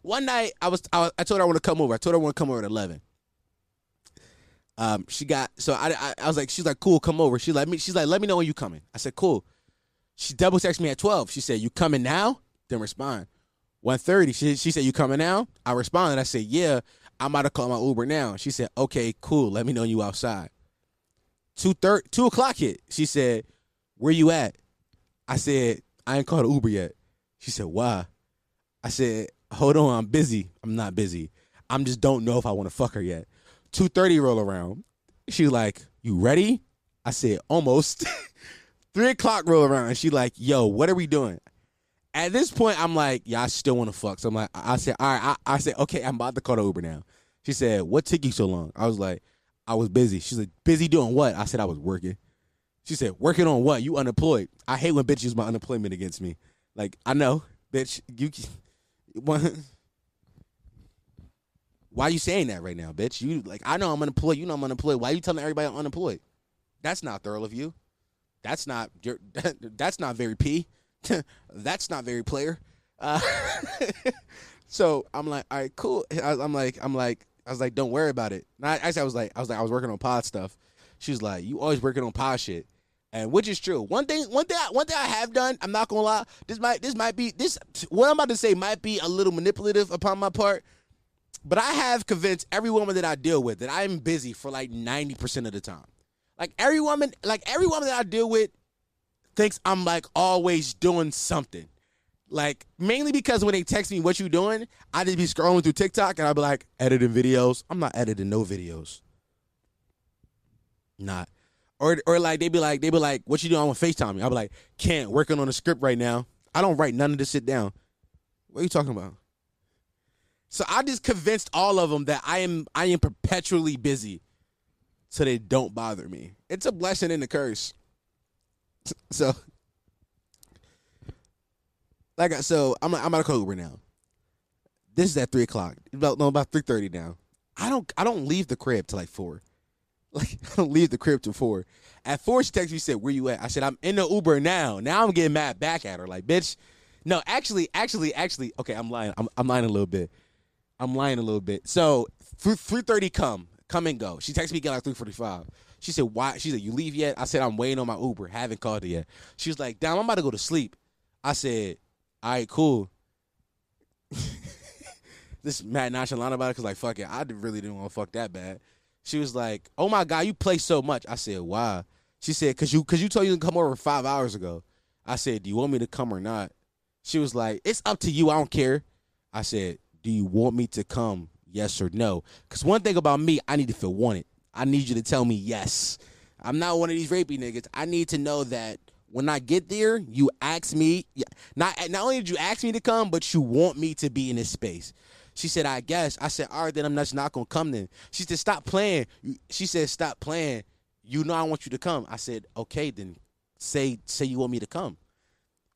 S1: one night I was I, I told her I want to come over. I told her I want to come over at eleven. Um, she got so I, I I was like she's like cool, come over. She's like me. She's like let me know when you coming. I said cool. She double texted me at twelve. She said you coming now? Then respond. 1.30, she, she said, you coming now? I responded. I said, yeah, I'm about to call my Uber now. She said, okay, cool. Let me know you outside. 2, 2 o'clock hit. She said, where you at? I said, I ain't called Uber yet. She said, why? I said, hold on, I'm busy. I'm not busy. I'm just don't know if I want to fuck her yet. 2.30 roll around. She like, you ready? I said, almost. 3 o'clock roll around. And she like, yo, what are we doing? At this point, I'm like, yeah, I still want to fuck. So I'm like, I said, all right. I, I said, okay, I'm about to call the Uber now. She said, what took you so long? I was like, I was busy. She's like, busy doing what? I said, I was working. She said, working on what? You unemployed. I hate when bitches use my unemployment against me. Like, I know, bitch, you, why are you saying that right now, bitch? You like, I know I'm unemployed. You know I'm unemployed. Why are you telling everybody I'm unemployed? That's not thorough of you. that's not you're, that's not very P. that's not very player. Uh, so I'm like, all right, cool. I, I'm like, I'm like, I was like, don't worry about it. And I, actually, I was like, I was like, I was working on pod stuff. She was like, you always working on pod shit, and which is true. One thing, one thing, one thing I have done. I'm not gonna lie. This might, this might be this. What I'm about to say might be a little manipulative upon my part, but I have convinced every woman that I deal with that I'm busy for like 90 percent of the time. Like every woman, like every woman that I deal with thinks I'm like always doing something. Like mainly because when they text me what you doing, I just be scrolling through TikTok and I'll be like editing videos. I'm not editing no videos. Not. Or or like they be like they be like, what you doing on FaceTime? Me. I'll be like, can't working on a script right now. I don't write none of this shit down. What are you talking about? So I just convinced all of them that I am I am perpetually busy, so they don't bother me. It's a blessing and a curse. So, like, so I'm I'm at a Uber now. This is at three o'clock. About no, about three thirty now. I don't I don't leave the crib till like four. Like I don't leave the crib till four. At four, she texted me. Said, "Where you at?" I said, "I'm in the Uber now." Now I'm getting mad back at her. Like, bitch. No, actually, actually, actually. Okay, I'm lying. I'm, I'm lying a little bit. I'm lying a little bit. So three thirty come, come and go. She texted me again like three forty five. She said, "Why?" She said, "You leave yet?" I said, "I'm waiting on my Uber. Haven't called it yet." She was like, "Damn, I'm about to go to sleep." I said, "All right, cool." this mad nonchalant about it because like fuck it, I really didn't want to fuck that bad. She was like, "Oh my god, you play so much." I said, "Why?" She said, "Cause you, cause you told you to come over five hours ago." I said, "Do you want me to come or not?" She was like, "It's up to you. I don't care." I said, "Do you want me to come? Yes or no?" Cause one thing about me, I need to feel wanted. I need you to tell me yes. I'm not one of these rapey niggas. I need to know that when I get there, you ask me. Not not only did you ask me to come, but you want me to be in this space. She said, I guess. I said, all right, then I'm just not gonna come then. She said, stop playing. She said, stop playing. You know I want you to come. I said, okay, then say say you want me to come.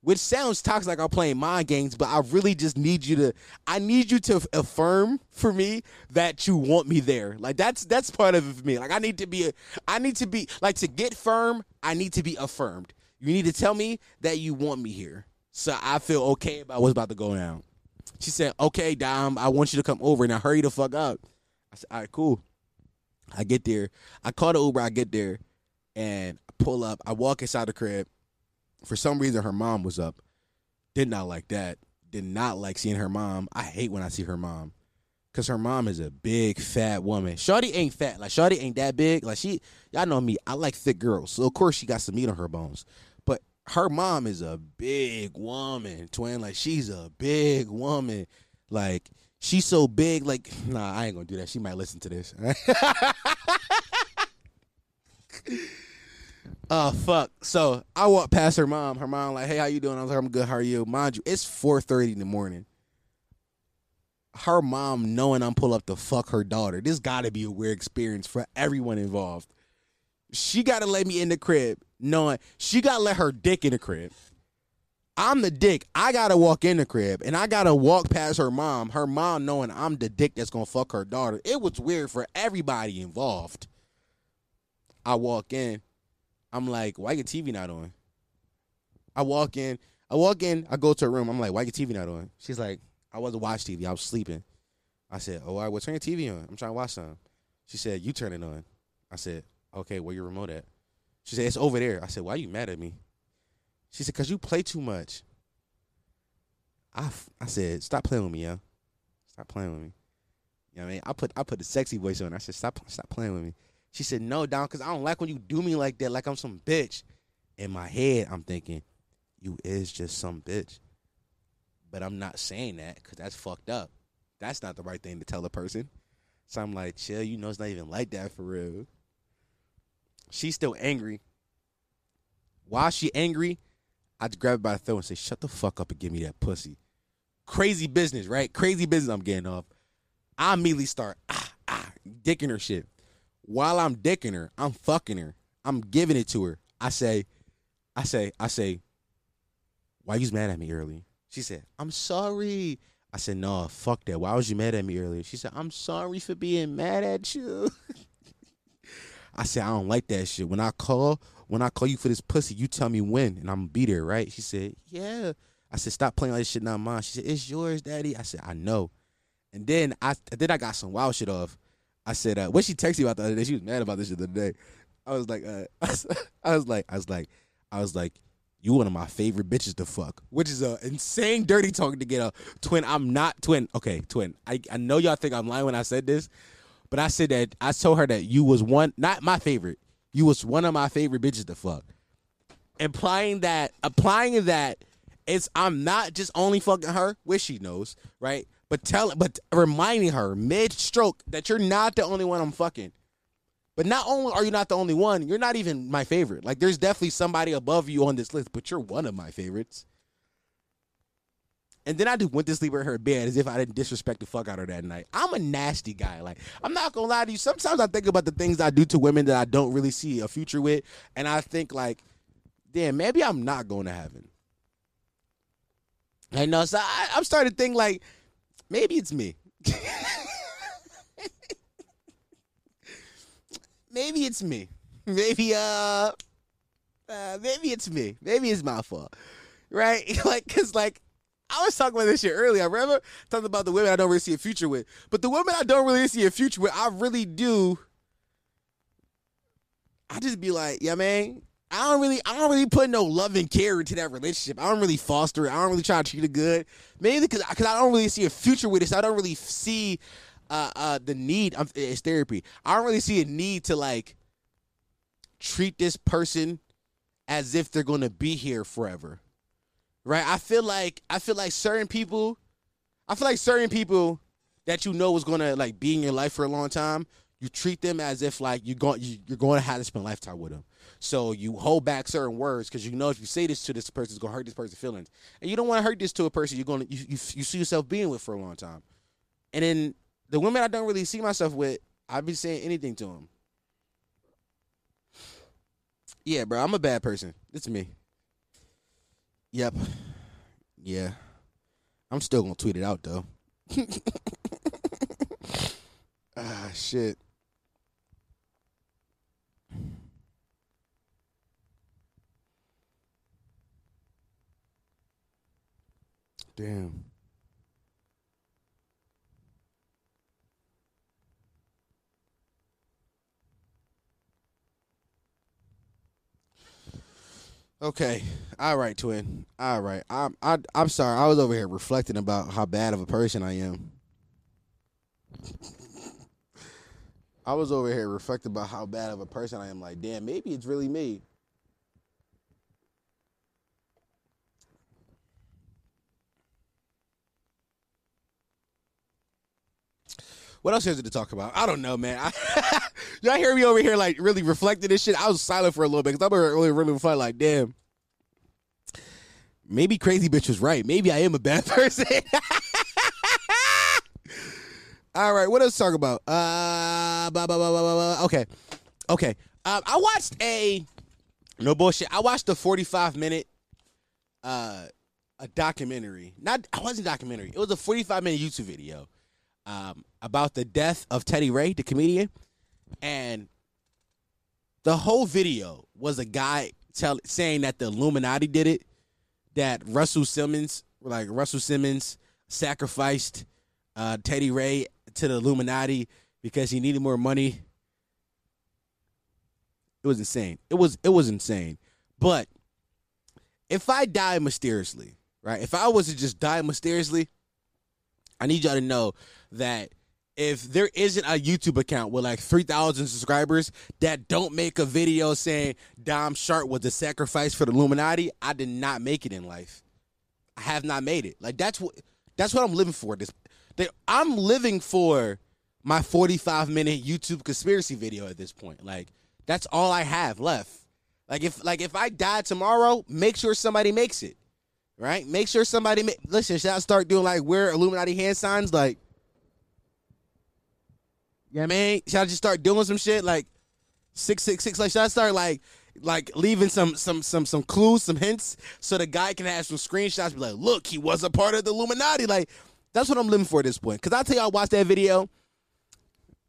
S1: Which sounds toxic like I'm playing mind games, but I really just need you to I need you to affirm for me that you want me there. Like that's that's part of it for me. Like I need to be I need to be like to get firm, I need to be affirmed. You need to tell me that you want me here. So I feel okay about what's about to go down. She said, "Okay, Dom, I want you to come over now. Hurry the fuck up." I said, "All right, cool." I get there. I call the Uber. I get there, and I pull up. I walk inside the crib. For some reason, her mom was up. Did not like that. Did not like seeing her mom. I hate when I see her mom, cause her mom is a big fat woman. Shawty ain't fat. Like Shawty ain't that big. Like she, y'all know me. I like thick girls, so of course she got some meat on her bones But her mom is a big woman, twin. Like she's a big woman. Like she's so big. Like nah, I ain't gonna do that. She might listen to this. Oh fuck! So I walk past her mom. Her mom like, "Hey, how you doing?" I was like, "I'm good. How are you?" Mind you, it's 4:30 in the morning. Her mom knowing I'm pull up to fuck her daughter. This got to be a weird experience for everyone involved. She got to let me in the crib knowing she got to let her dick in the crib. I'm the dick. I got to walk in the crib and I got to walk past her mom. Her mom knowing I'm the dick that's to fuck her daughter. It was weird for everybody involved. I walk in. I'm like, why your TV not on? I walk in. I walk in. I go to her room. I'm like, why your TV not on? She's like, I wasn't watch TV. I was sleeping. I said, oh, all right, well, turn your TV on. I'm trying to watch something. She said, you turn it on. I said, okay, where your remote at? She said, it's over there. I said, why are you mad at me? She said, because you play too much. I, I said, stop playing with me, yo. Stop playing with me. You know what I mean? I put I put the sexy voice on. I said, stop stop playing with me. She said, no, down, because I don't like when you do me like that, like I'm some bitch. In my head, I'm thinking, you is just some bitch. But I'm not saying that because that's fucked up. That's not the right thing to tell a person. So I'm like, chill, you know it's not even like that for real. She's still angry. While she angry, I just grab her by the throat and say, "Shut the fuck up and give me that pussy." Crazy business, right? Crazy business. I'm getting off. I immediately start ah ah dicking her shit. While I'm dicking her, I'm fucking her. I'm giving it to her. I say, I say, I say, why you mad at me earlier? She said, I'm sorry. I said, no, fuck that. Why was you mad at me earlier? She said, I'm sorry for being mad at you. I said, I don't like that shit. When I call, when I call you for this pussy, you tell me when, and I'm gonna be there, right? She said, Yeah. I said, Stop playing like this shit, not mine. She said, It's yours, daddy. I said, I know. And then I then I got some wild shit off. I said, uh, what she texted me about the other day, she was mad about this shit the other day. I was like, uh, I was like, I was like, I was like, you one of my favorite bitches to fuck, which is a insane dirty talk to get a twin. I'm not twin. Okay, twin. I, I know y'all think I'm lying when I said this, but I said that I told her that you was one, not my favorite. You was one of my favorite bitches to fuck. Implying that, applying that, it's I'm not just only fucking her, which she knows, right? But tell, but reminding her mid stroke that you're not the only one I'm fucking. But not only are you not the only one, you're not even my favorite. Like there's definitely somebody above you on this list, but you're one of my favorites. And then I just went to sleep in her bed as if I didn't disrespect the fuck out of her that night. I'm a nasty guy. Like, I'm not gonna lie to you. Sometimes I think about the things I do to women that I don't really see a future with, and I think like, damn, maybe I'm not going to heaven. I know, so I, I'm starting to think like, maybe it's me. maybe it's me. Maybe uh, uh, maybe it's me. Maybe it's my fault, right? like, cause like I was talking about this shit earlier. I remember talking about the women I don't really see a future with, but the women I don't really see a future with, I really do. I just be like, yeah, man. I don't really, I don't really put no love and care into that relationship. I don't really foster it. I don't really try to treat it good. Maybe because because I don't really see a future with it. So I don't really see uh, uh, the need. Um, it's therapy. I don't really see a need to like treat this person as if they're to be here forever. Right? I feel like I feel like certain people I feel like certain people that you know is to like be in your life for a long time, you treat them as if like you're going you're going to have to spend a lifetime with them. So you hold back certain words because you know if you say this to this person, it's gonna hurt this person's feelings, and you don't want to hurt this to a person you're gonna you, you, you see yourself being with for a long time. And then the women I don't really see myself with, I've been saying anything to them. Yeah, bro, I'm a bad person. It's me. Yep. Yeah. I'm still gonna tweet it out though. ah, shit. Damn. Okay. All right, twin. All right. I'm I, I'm sorry. I was over here reflecting about how bad of a person I am. I was over here reflecting about how bad of a person I am. Like, damn, maybe it's really me. What else is there to talk about? I don't know, man. I, y'all hear me over here like really reflecting this shit? I was silent for a little bit because I'm really, really reflecting like, damn. Maybe crazy bitch was right. Maybe I am a bad person. All right, what else to talk about? Uh, blah, blah, blah, blah, blah. okay, okay. Um, I watched a no bullshit. I watched a 45 minute uh a documentary. Not, it wasn't documentary. It was a 45 minute YouTube video um, about the death of Teddy Ray, the comedian, and the whole video was a guy tell saying that the Illuminati did it, that Russell Simmons, like Russell Simmons, sacrificed uh, Teddy Ray to the Illuminati because he needed more money. It was insane. It was it was insane. But if I die mysteriously, right? If I was to just die mysteriously, I need y'all to know that if there isn't a YouTube account with like 3,000 subscribers that don't make a video saying Dom Sharp was a sacrifice for the Illuminati, I did not make it in life. I have not made it. Like that's what that's what I'm living for. This they, I'm living for my 45 minute YouTube conspiracy video at this point. Like that's all I have left. Like if like if I die tomorrow, make sure somebody makes it. Right? Make sure somebody ma- listen, should I start doing like weird Illuminati hand signs like yeah, man. Should I just start doing some shit like six six six? Like should I start like like leaving some some some some clues, some hints, so the guy can have some screenshots. Be like, look, he was a part of the Illuminati. Like that's what I'm living for at this point. Cause I tell you, I watched that video.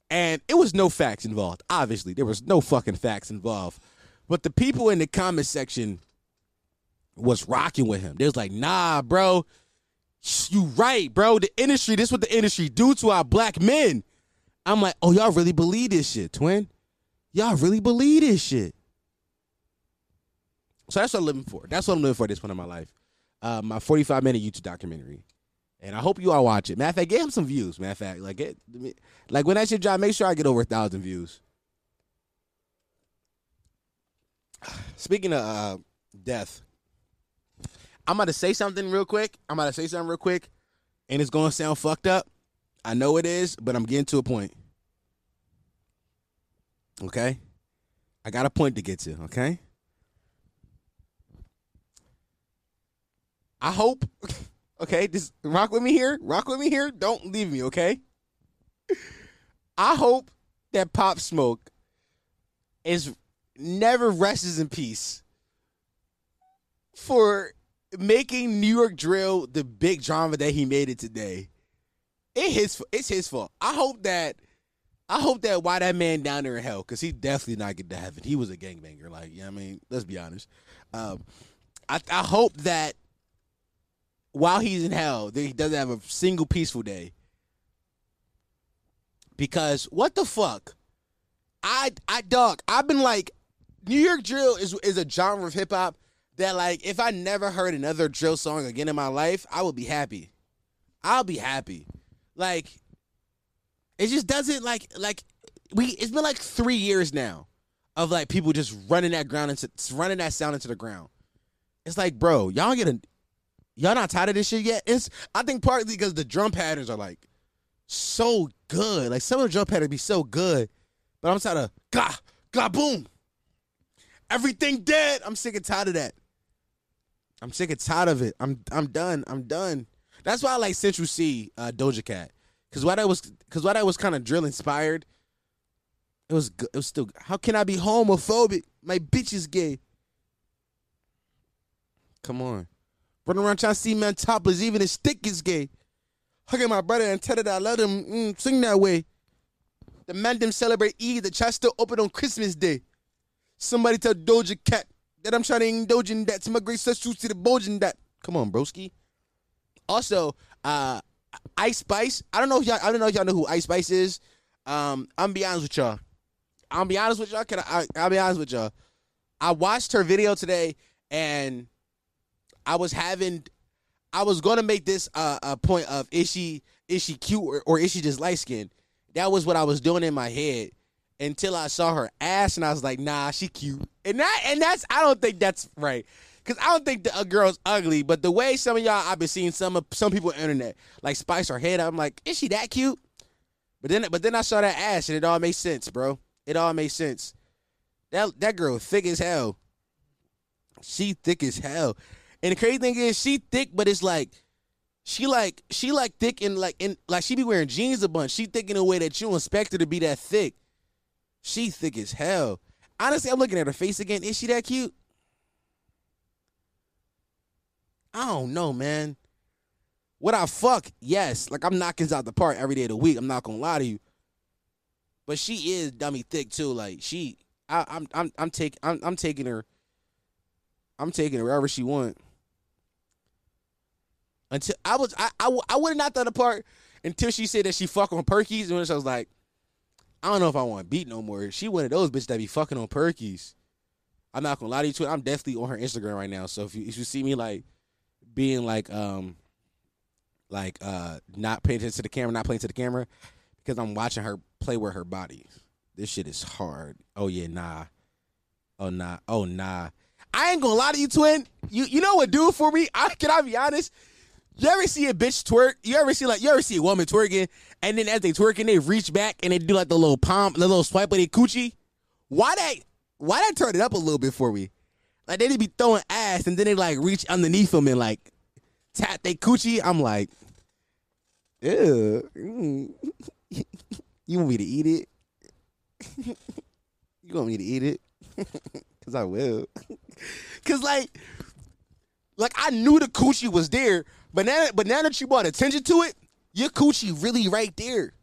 S1: and it was no facts involved. Obviously, there was no fucking facts involved. But the people in the comment section was rocking with him. They was like, "Nah, bro, you right, bro. The industry, this what the industry do to our black men." I'm like, "Oh, y'all really believe this shit, twin? Y'all really believe this shit?" So that's what I'm living for. That's what I'm living for at this point in my life. Uh, my 45 minute YouTube documentary. And I hope you all watch it. Matter of fact, get him some views. Matter of fact, like get like when that shit drop, make sure I get over a thousand views. Speaking of uh, death, I'm about to say something real quick. I'm about to say something real quick, and it's gonna sound fucked up. I know it is, but I'm getting to a point. Okay, I got a point to get to. Okay, I hope. Okay, just rock with me here. Rock with me here. Don't leave me. Okay. I hope that Pop Smoke is never rests in peace for making New York drill the big drama that he made it today. It his it's his fault. I hope that I hope that why that man down there in hell because he definitely not get to heaven. He was a gangbanger. Like you know I mean, let's be honest. Um, I I hope that while he's in hell, that he doesn't have a single peaceful day. Because what the fuck? I I dog. I've been like, New York drill is is a genre of hip hop that like if I never heard another drill song again in my life, I would be happy. I'll be happy. Like it just doesn't like like we it's been like 3 years now of like people just running that ground into running that sound into the ground. It's like, bro, y'all get a y'all not tired of this shit yet? It's I think partly because the drum patterns are like so good. Like some of the drum patterns be so good, but I'm tired of ga ga boom. Everything dead. I'm sick and tired of that. I'm sick and tired of it. I'm I'm done. I'm done. That's why I like Central Cee uh, Doja Cat. Cause what I was cause why that was kind of drill inspired. It was it was still. How can I be homophobic? My bitch is gay. Come on. Running around trying to see man topless, even his stick is gay. Hugging my brother and tell that I love him, mm, sing that way. The man them celebrate Eid, the church still open on Christmas Day. Somebody tell Doja Cat that I'm trying to indulge in that to my great sisters to the bulging that. Come on, broski. Also, uh, Ice Spice. I don't know if y'all. I don't know if y'all know who Ice Spice is. Um, I'm be honest with y'all. I'm be honest with y'all. Can I? I I'll be honest with y'all. I watched her video today, and I was having, I was gonna make this a point of is she is she cute or, or is she just light skinned? That was what I was doing in my head until I saw her ass, and I was like, nah, she cute, and that and that's I don't think that's right. Cause I don't think the, girl's ugly, but the way some of y'all I've been seeing some of some people on the internet like spice her head, I'm like, is she that cute? But then but then I saw that ass and it all made sense, bro. It all made sense. That that girl thick as hell. She thick as hell. And the crazy thing is she thick, but it's like she like she like thick and like in like she be wearing jeans a bunch. She thick in a way that you expect her to be that thick. She thick as hell. Honestly, I'm looking at her face again. Is she that cute? I don't know, man. Would I fuck? Yes. Like I'm knocking out the part every day of the week. I'm not gonna lie to you. But she is dummy thick too. Like she, I, I'm, I'm, I'm taking, I'm, I'm taking her. I'm taking her wherever she want. Until I was, I, I, I would have not done the part until she said that she fuck on perkies, and when I was like, I don't know if I want to beat no more. She one of those bitches that be fucking on perkies. I'm not gonna lie to you. Too. I'm definitely on her Instagram right now. So if you if you see me like being like um like uh not paying attention to the camera, not playing to the camera, because I'm watching her play with her body. This shit is hard. Oh yeah, nah. Oh nah. Oh nah. I ain't gonna lie to you, twin. You you know what do for me? I can I be honest? You ever see a bitch twerk? You ever see like you ever see a woman twerking and then as they twerking, they reach back and they do like the little palm, the little swipe of their coochie? Why that why that turn it up a little bit for me? Like they'd be throwing ass and then they like reach underneath them and like tap they coochie. I'm like, ew. Mm. you want me to eat it? you want me to eat it? Cause I will. Cause like, like I knew the coochie was there, but now, but now that you brought attention to it, your coochie really right there.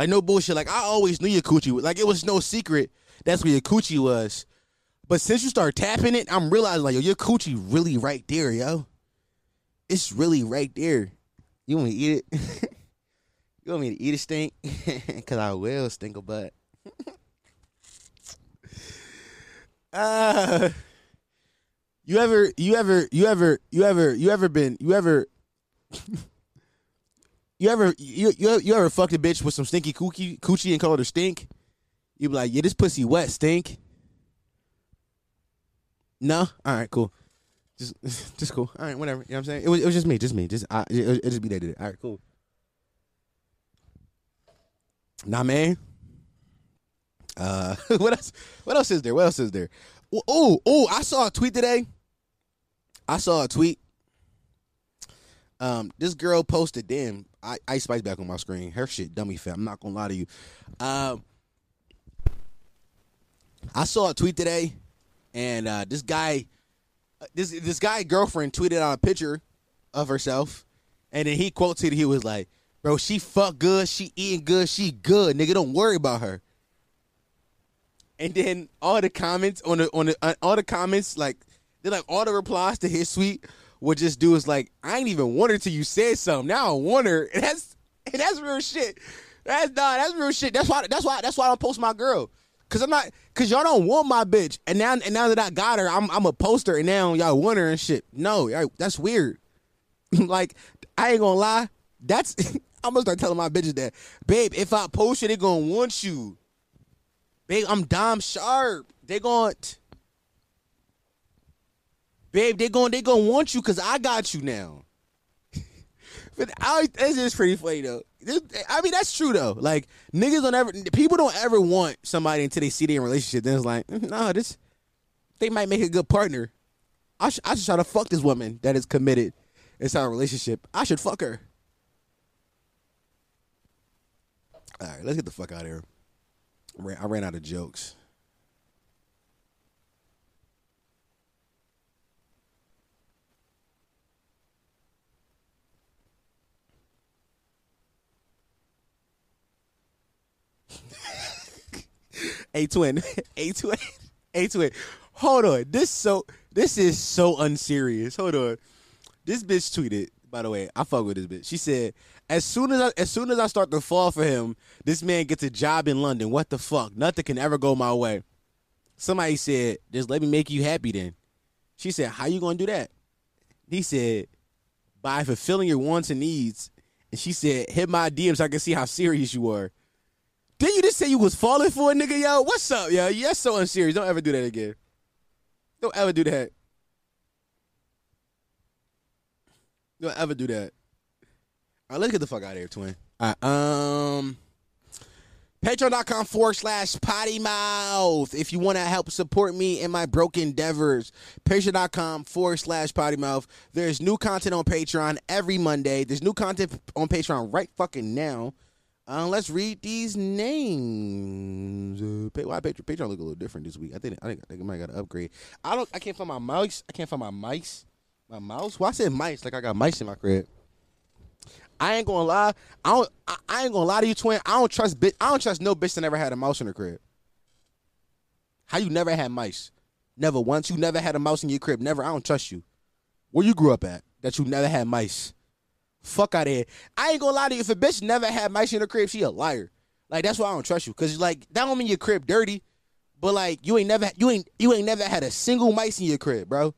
S1: Like no bullshit. Like I always knew your coochie. Like it was no secret. That's where your coochie was. But since you start tapping it, I'm realizing like yo, your coochie really right there, yo. It's really right there. You want me to eat it? you want me to eat a stink? Cause I will stink a butt. uh you ever you ever you ever you ever you ever been you ever you ever you, you you ever fucked a bitch with some stinky coochie coochie and called her stink? You be like, yeah, this pussy wet, stink. No, all right, cool. Just, just cool. All right, whatever. You know what I'm saying? It was, it was just me, just me. Just, I, it, it just be that did it. All right, cool. Nah, man. Uh, what else? What else is there? What else is there? Oh, oh, I saw a tweet today. I saw a tweet. Um, this girl posted, damn, I Ice Spice back on my screen. Her shit dummy fat. I'm not gonna lie to you. Um, I saw a tweet today, and uh, this guy, uh, this this guy girlfriend tweeted out a picture of herself, and then he quotes it. He was like, "Bro, she fuck good, she eating good, she good, nigga. Don't worry about her." And then all the comments on the on the uh, all the comments like they're like all the replies to his tweet would just do is like, I ain't even want her till you said something. Now I want her. And that's and that's real shit. That's nah, that's real shit. That's why that's why that's why I don't post my girl. Cause I'm not cause y'all don't want my bitch. And now and now that I got her, I'm I'm a poster and now y'all want her and shit. No, that's weird. like, I ain't gonna lie. That's I'm gonna start telling my bitches that, babe, if I post you, they gonna want you. Babe, I'm Dom Sharp. They going Babe, they going they gonna want you because I got you now. but I, this is pretty funny though. This, I mean, that's true though. Like niggas don't ever, people don't ever want somebody until they see they in relationship. Then it's like, no, nah, this they might make a good partner. I should I should try to fuck this woman that is committed inside a relationship. I should fuck her. All right, let's get the fuck out of here. I ran out of jokes. A twin, a twin, a twin. Hold on, this so this is so unserious. Hold on, this bitch tweeted. By the way, I fuck with this bitch. She said, "As soon as I, as soon as I start to fall for him, this man gets a job in London. What the fuck? Nothing can ever go my way." Somebody said, "Just let me make you happy." Then she said, "How you gonna do that?" He said, "By fulfilling your wants and needs." And she said, "Hit my DM so I can see how serious you are." Didn't you just say you was falling for a nigga, yo? What's up, yo? You're so unserious. Don't ever do that again. Don't ever do that. Don't ever do that. All right, let's get the fuck out of here, twin. All right, um, patreon.com forward slash potty mouth. If you want to help support me in my broken endeavors, patreon.com forward slash potty mouth. There's new content on Patreon every Monday. There's new content on Patreon right fucking now. Uh, let's read these names. Uh, why Patreon, Patreon look a little different this week? I think I think, I think might got to upgrade. I don't. I can't find my mouse. I can't find my mice. My mouse. Well, I said mice like I got mice in my crib. I ain't gonna lie. I don't. I, I ain't gonna lie to you, twin. I don't trust. Bitch, I don't trust no bitch that never had a mouse in her crib. How you never had mice? Never once. You never had a mouse in your crib. Never. I don't trust you. Where you grew up at? That you never had mice. Fuck out of here. I ain't gonna lie to you. If a bitch never had mice in her crib, she a liar. Like that's why I don't trust you. Cause like that don't mean your crib dirty, but like you ain't never you ain't you ain't never had a single mice in your crib, bro.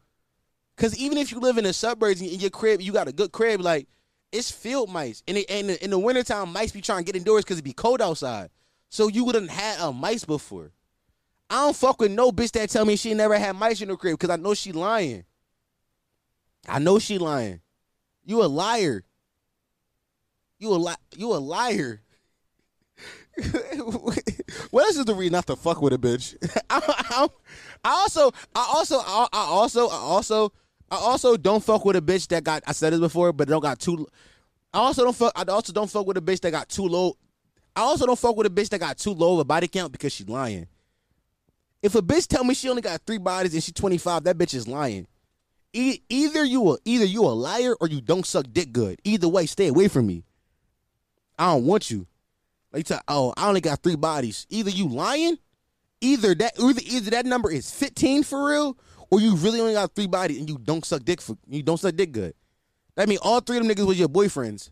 S1: Cause even if you live in the suburbs in your crib, you got a good crib, like it's field mice. And in the, in the wintertime, mice be trying to get indoors because it be cold outside. So you wouldn't had a mice before. I don't fuck with no bitch that tell me she never had mice in her crib because I know she lying. I know she lying. You a liar. You a li- you a liar. what else is the reason not to fuck with a bitch? I, I, I also, I also, I, I, also, I also, I also don't fuck with a bitch that got. I said this before, but don't got too. I also don't fuck. I also don't fuck with a bitch that got too low. I also don't fuck with a bitch that got too low of a body count because she's lying. If a bitch tell me she only got three bodies and she's twenty five, that bitch is lying. E- either you a either you a liar or you don't suck dick good. Either way, stay away from me. I don't want you. Like you tell, oh, I only got three bodies. Either you lying, either that either either that number is 15 for real, or you really only got three bodies and you don't suck dick for you don't suck dick good. That mean all three of them niggas was your boyfriends.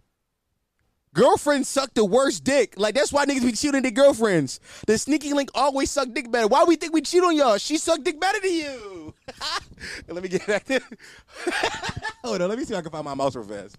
S1: Girlfriends suck the worst dick. Like that's why niggas be cheating their girlfriends. The sneaky link always suck dick better. Why we think we cheat on y'all? She suck dick better than you. let me get back there. Hold on, let me see if I can find my mouse real fast.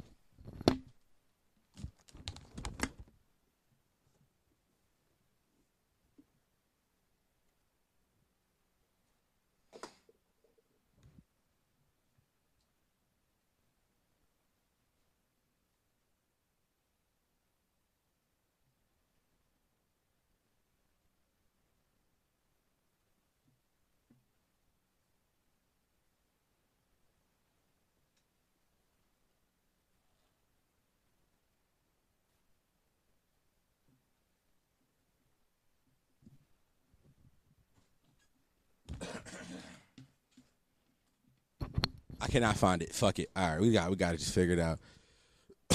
S1: Cannot find it. Fuck it. All right, we got we got to just figure it out.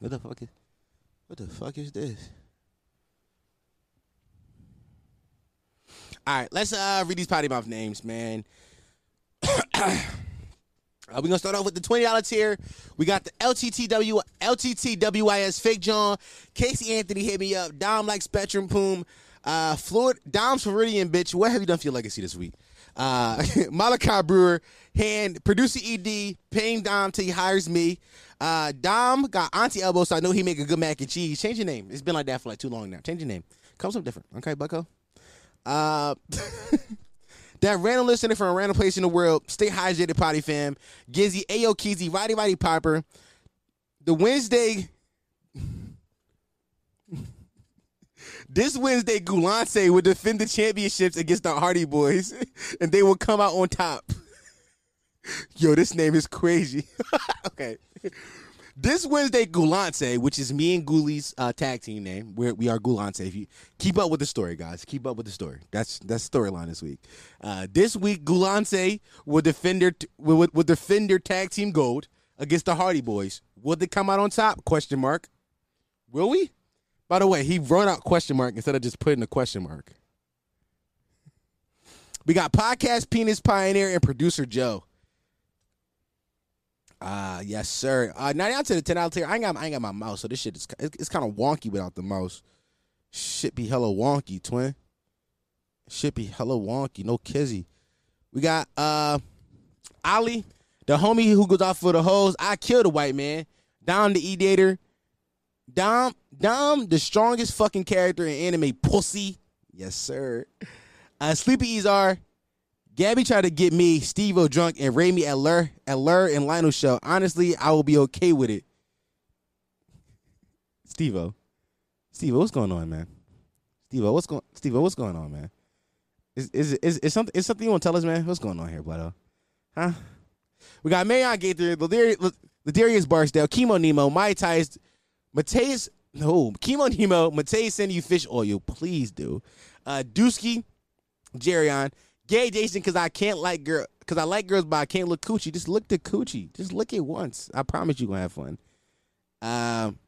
S1: what the fuck is what the fuck is this? All right, let's uh read these potty mouth names, man. uh, we're gonna start off with the twenty dollar tier. We got the LTTW LTTWIS Fake John, Casey Anthony hit me up, Dom like Spectrum Poom, uh Floyd Dom's Floridian bitch. What have you done for your legacy this week? Uh, Malachi Brewer, hand producer ED, paying Dom till he hires me. Uh, Dom got auntie elbow, so I know he make a good mac and cheese. Change your name. It's been like that for like too long now. Change your name. Come something different. Okay, Bucko. Uh, that random listener from a random place in the world. Stay hydrated, potty fam. Gizzy, Ayo Keezy, Roddy Roddy Popper. The Wednesday. This Wednesday, Gulance will defend the championships against the Hardy Boys, and they will come out on top. Yo, this name is crazy. okay. This Wednesday, Gulance, which is me and Ghoulies uh, tag team name, we're, we are Gulance. If you keep up with the story, guys, keep up with the story. That's that's storyline this week. Uh, this week, Gulance will defend their will, will defend their tag team gold against the Hardy Boys. Will they come out on top? Question mark. Will we? By the way, he wrote out question mark instead of just putting a question mark. We got podcast penis pioneer and producer Joe. Ah, uh, yes, sir. Uh, now down to the ten out tier. I ain't got I ain't got my mouse, so this shit is it's, it's kind of wonky without the mouse. Shit be hella wonky, twin. Shit be hella wonky. No kizzy. We got uh Ali, the homie who goes off for the hoes. I killed a white man. Down the E-Dater. Dom, Dom, the strongest fucking character in anime, pussy. Yes, sir. Uh, Sleepy Ezar, Gabby tried to get me, Steve O drunk, and Ray me at Lur, at Lur and Lionel show. Honestly, I will be okay with it. Steve O. Steve what's going on, man? Steve what's going Steve what's going on, man? Is is is, is something is something you want to tell us, man? What's going on here, Bloodo? Huh? We got Marion Gaither, Ladarius Barksdale, Chemo Nemo, My Ties, Mateus, no, Chemo Nemo, Mateus send you fish oil. Please do. Uh Dusky, Jerion, Gay Jason, because I can't like girl because I like girls, but I can't look coochie. Just look the coochie. Just look it once. I promise you gonna have fun. Um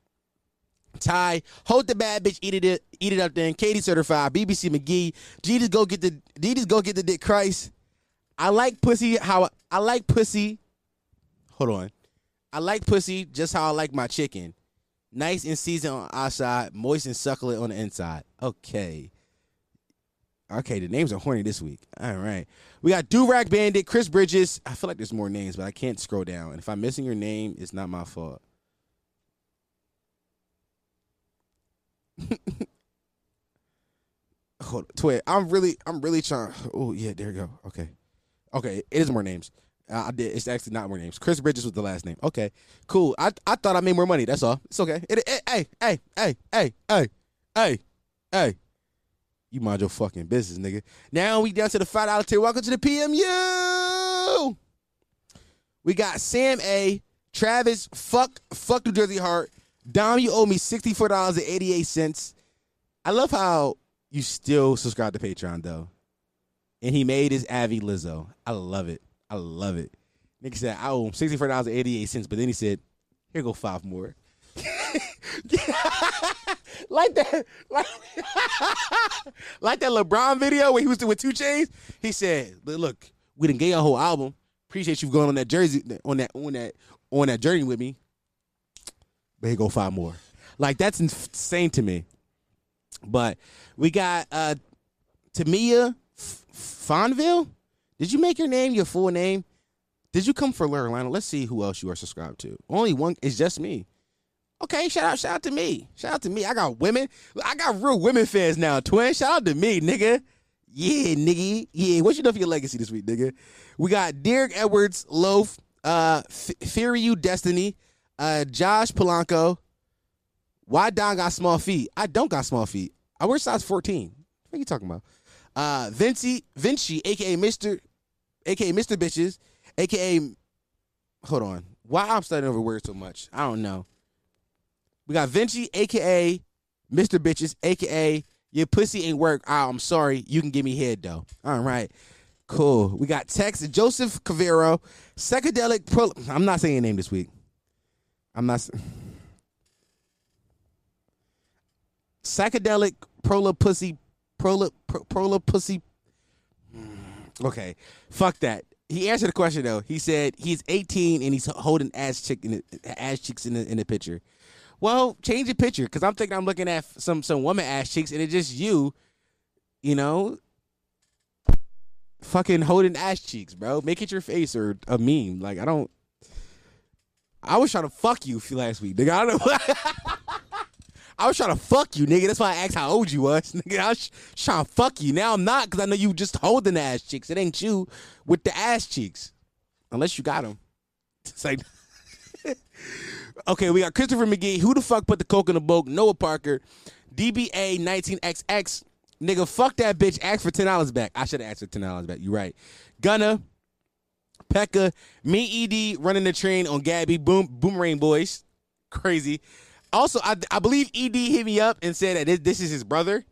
S1: Ty, hold the bad bitch, eat it, eat it up. Then Katie certified, BBC McGee. Just go get the just go get the dick Christ. I like pussy. How I like pussy. Hold on, I like pussy just how I like my chicken. Nice and seasoned on outside, moist and succulent on the inside. Okay. Okay, the names are horny this week. All right. We got Do Rag Bandit, Chris Bridges. I feel like there's more names, but I can't scroll down. And if I'm missing your name, it's not my fault. Hold on, Twit. I'm really, I'm really trying. Oh yeah, there you go. Okay, okay. It is more names. I did. It's actually not more names. Chris Bridges was the last name. Okay, cool. I I thought I made more money. That's all. It's okay. It, it, hey, hey, hey, hey, hey, hey, hey. You mind your fucking business, nigga. Now we down to the five dollar tier. Welcome to the PMU. We got Sam A, Travis, fuck, fuck New Jersey Heart. Dom, you owe me sixty four dollars and eighty eight cents. I love how you still subscribe to Patreon though, and he made his Avi Lizzo. I love it. I love it. Nigga said I owe him sixty four dollars and eighty eight cents, but then he said, "Here go five more." like that, like, like that LeBron video where he was with 2 Chainz. He said, "Look, we didn't get a whole album. Appreciate you going on that jersey on that on that on that journey with me. But here go five more. Like that's insane to me. But we got uh Tamia F- Fonville. Did you make your name your full name? Did you come for Carolina? Let's see who else you are subscribed to. Only one. It's just me. Okay, shout out, shout out to me. Shout out to me. I got women. I got real women fans now. Twin, shout out to me, nigga. Yeah, nigga. Yeah, what you know for your legacy this week, nigga? We got Derek Edwards, Loaf, uh, F- Fear You, Destiny, uh, Josh Polanco. Why Dom got small feet? I don't got small feet. I wear size 14. What are you talking about? Uh, Vinci, Vinci, aka Mr. aka Mr. Bitches, aka hold on. Why I'm studying over words so much? I don't know. We got Vinci, aka Mr. Bitches, aka Your Pussy Ain't Work. Oh, I'm sorry. You can give me head though. All right. Cool. We got Tex Joseph Cavero, psychedelic pro. I'm not saying your name this week. I'm not. Psychedelic prola pussy, prola pro, prola pussy. Okay, fuck that. He answered the question though. He said he's 18 and he's holding ass chick in the, ass cheeks in the in the picture. Well, change the picture because I'm thinking I'm looking at some some woman ass cheeks and it's just you. You know, fucking holding ass cheeks, bro. Make it your face or a meme. Like I don't. I was trying to fuck you last week, nigga. I don't know. I was trying to fuck you, nigga. That's why I asked how old you was, nigga. I was trying to fuck you. Now I'm not because I know you just holding the ass cheeks. It ain't you with the ass cheeks, unless you got them. It's like. okay, we got Christopher McGee. Who the fuck put the coke in the boat? Noah Parker, DBA 19XX. Nigga, fuck that bitch. Ask for ten dollars back. I should have asked for ten dollars back. You right. Gunna, Pekka, me, Ed running the train on Gabby. Boom, Boomerang Boys, crazy. Also, I, I believe Ed hit me up and said that this, this is his brother,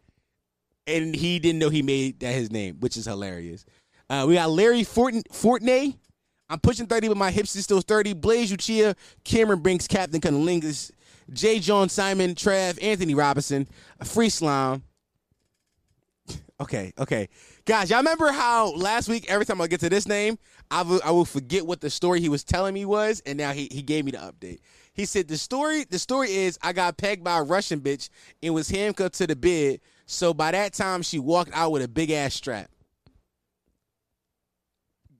S1: and he didn't know he made that his name, which is hilarious. Uh, we got Larry Fortin, Fortney. I'm pushing 30, but my hips is still 30. Blaze Uchia, Cameron Brinks, Captain Cunnilingus, J. John Simon, Trav, Anthony Robinson, Free Slime, Okay, okay. Guys, y'all remember how last week, every time I get to this name, I will, I will forget what the story he was telling me was, and now he, he gave me the update. He said the story the story is I got pegged by a Russian bitch and was handcuffed to the bed. So by that time, she walked out with a big ass strap.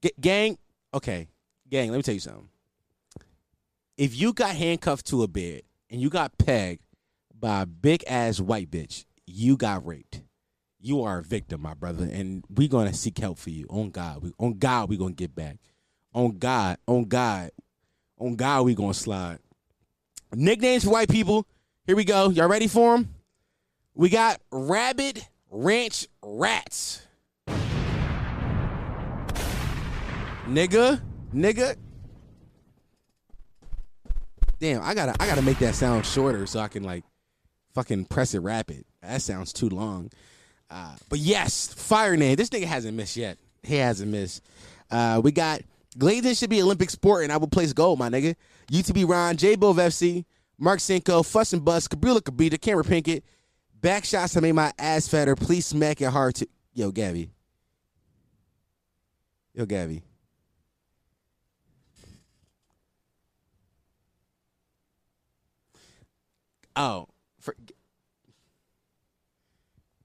S1: G- gang, okay, gang. Let me tell you something. If you got handcuffed to a bed and you got pegged by a big ass white bitch, you got raped you are a victim, my brother, and we're gonna seek help for you. On God, we, on God, we're gonna get back. On God, on God, on God, we gonna slide. Nicknames for white people. Here we go. Y'all ready for them? We got Rabbit Ranch Rats. Nigga, nigga. Damn, I gotta, I gotta make that sound shorter so I can like, fucking press it rapid. That sounds too long. Uh, but yes, fire name. This nigga hasn't missed yet. He hasn't missed. Uh, we got Glazing should be Olympic sport, and I will place gold, my nigga. UTB Ron, J Bove FC, Mark Cinco, Fuss and Bust, Kabila Kabita, Cameron Pinkett. Back shots to make my ass fatter. Please smack it hard to Yo, Gabby. Yo, Gabby. Oh, for,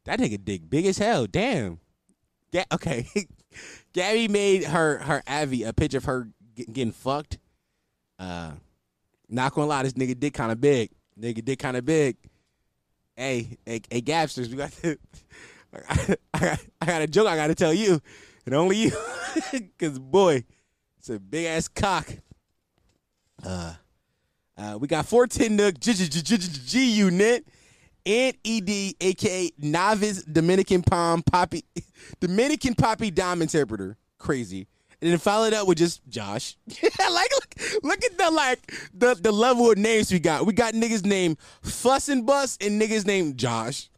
S1: that nigga dick big as hell. Damn. Yeah, okay. Gabby made her her Avi a picture of her getting fucked. Uh, not gonna lie, this nigga dick kind of big. Nigga dick kind of big. Hey, hey, hey, Gabsters, we got to. I, got, I got a joke I got to tell you, and only you, because boy, it's a big ass cock. Uh, uh, we got 410 Nook G Unit and ED, aka novice Dominican Palm Poppy, Dominican Poppy Dom interpreter. Crazy. And then followed up with just Josh. like look, look at the like the, the level of names we got. We got niggas named Fuss and Bus and niggas named Josh.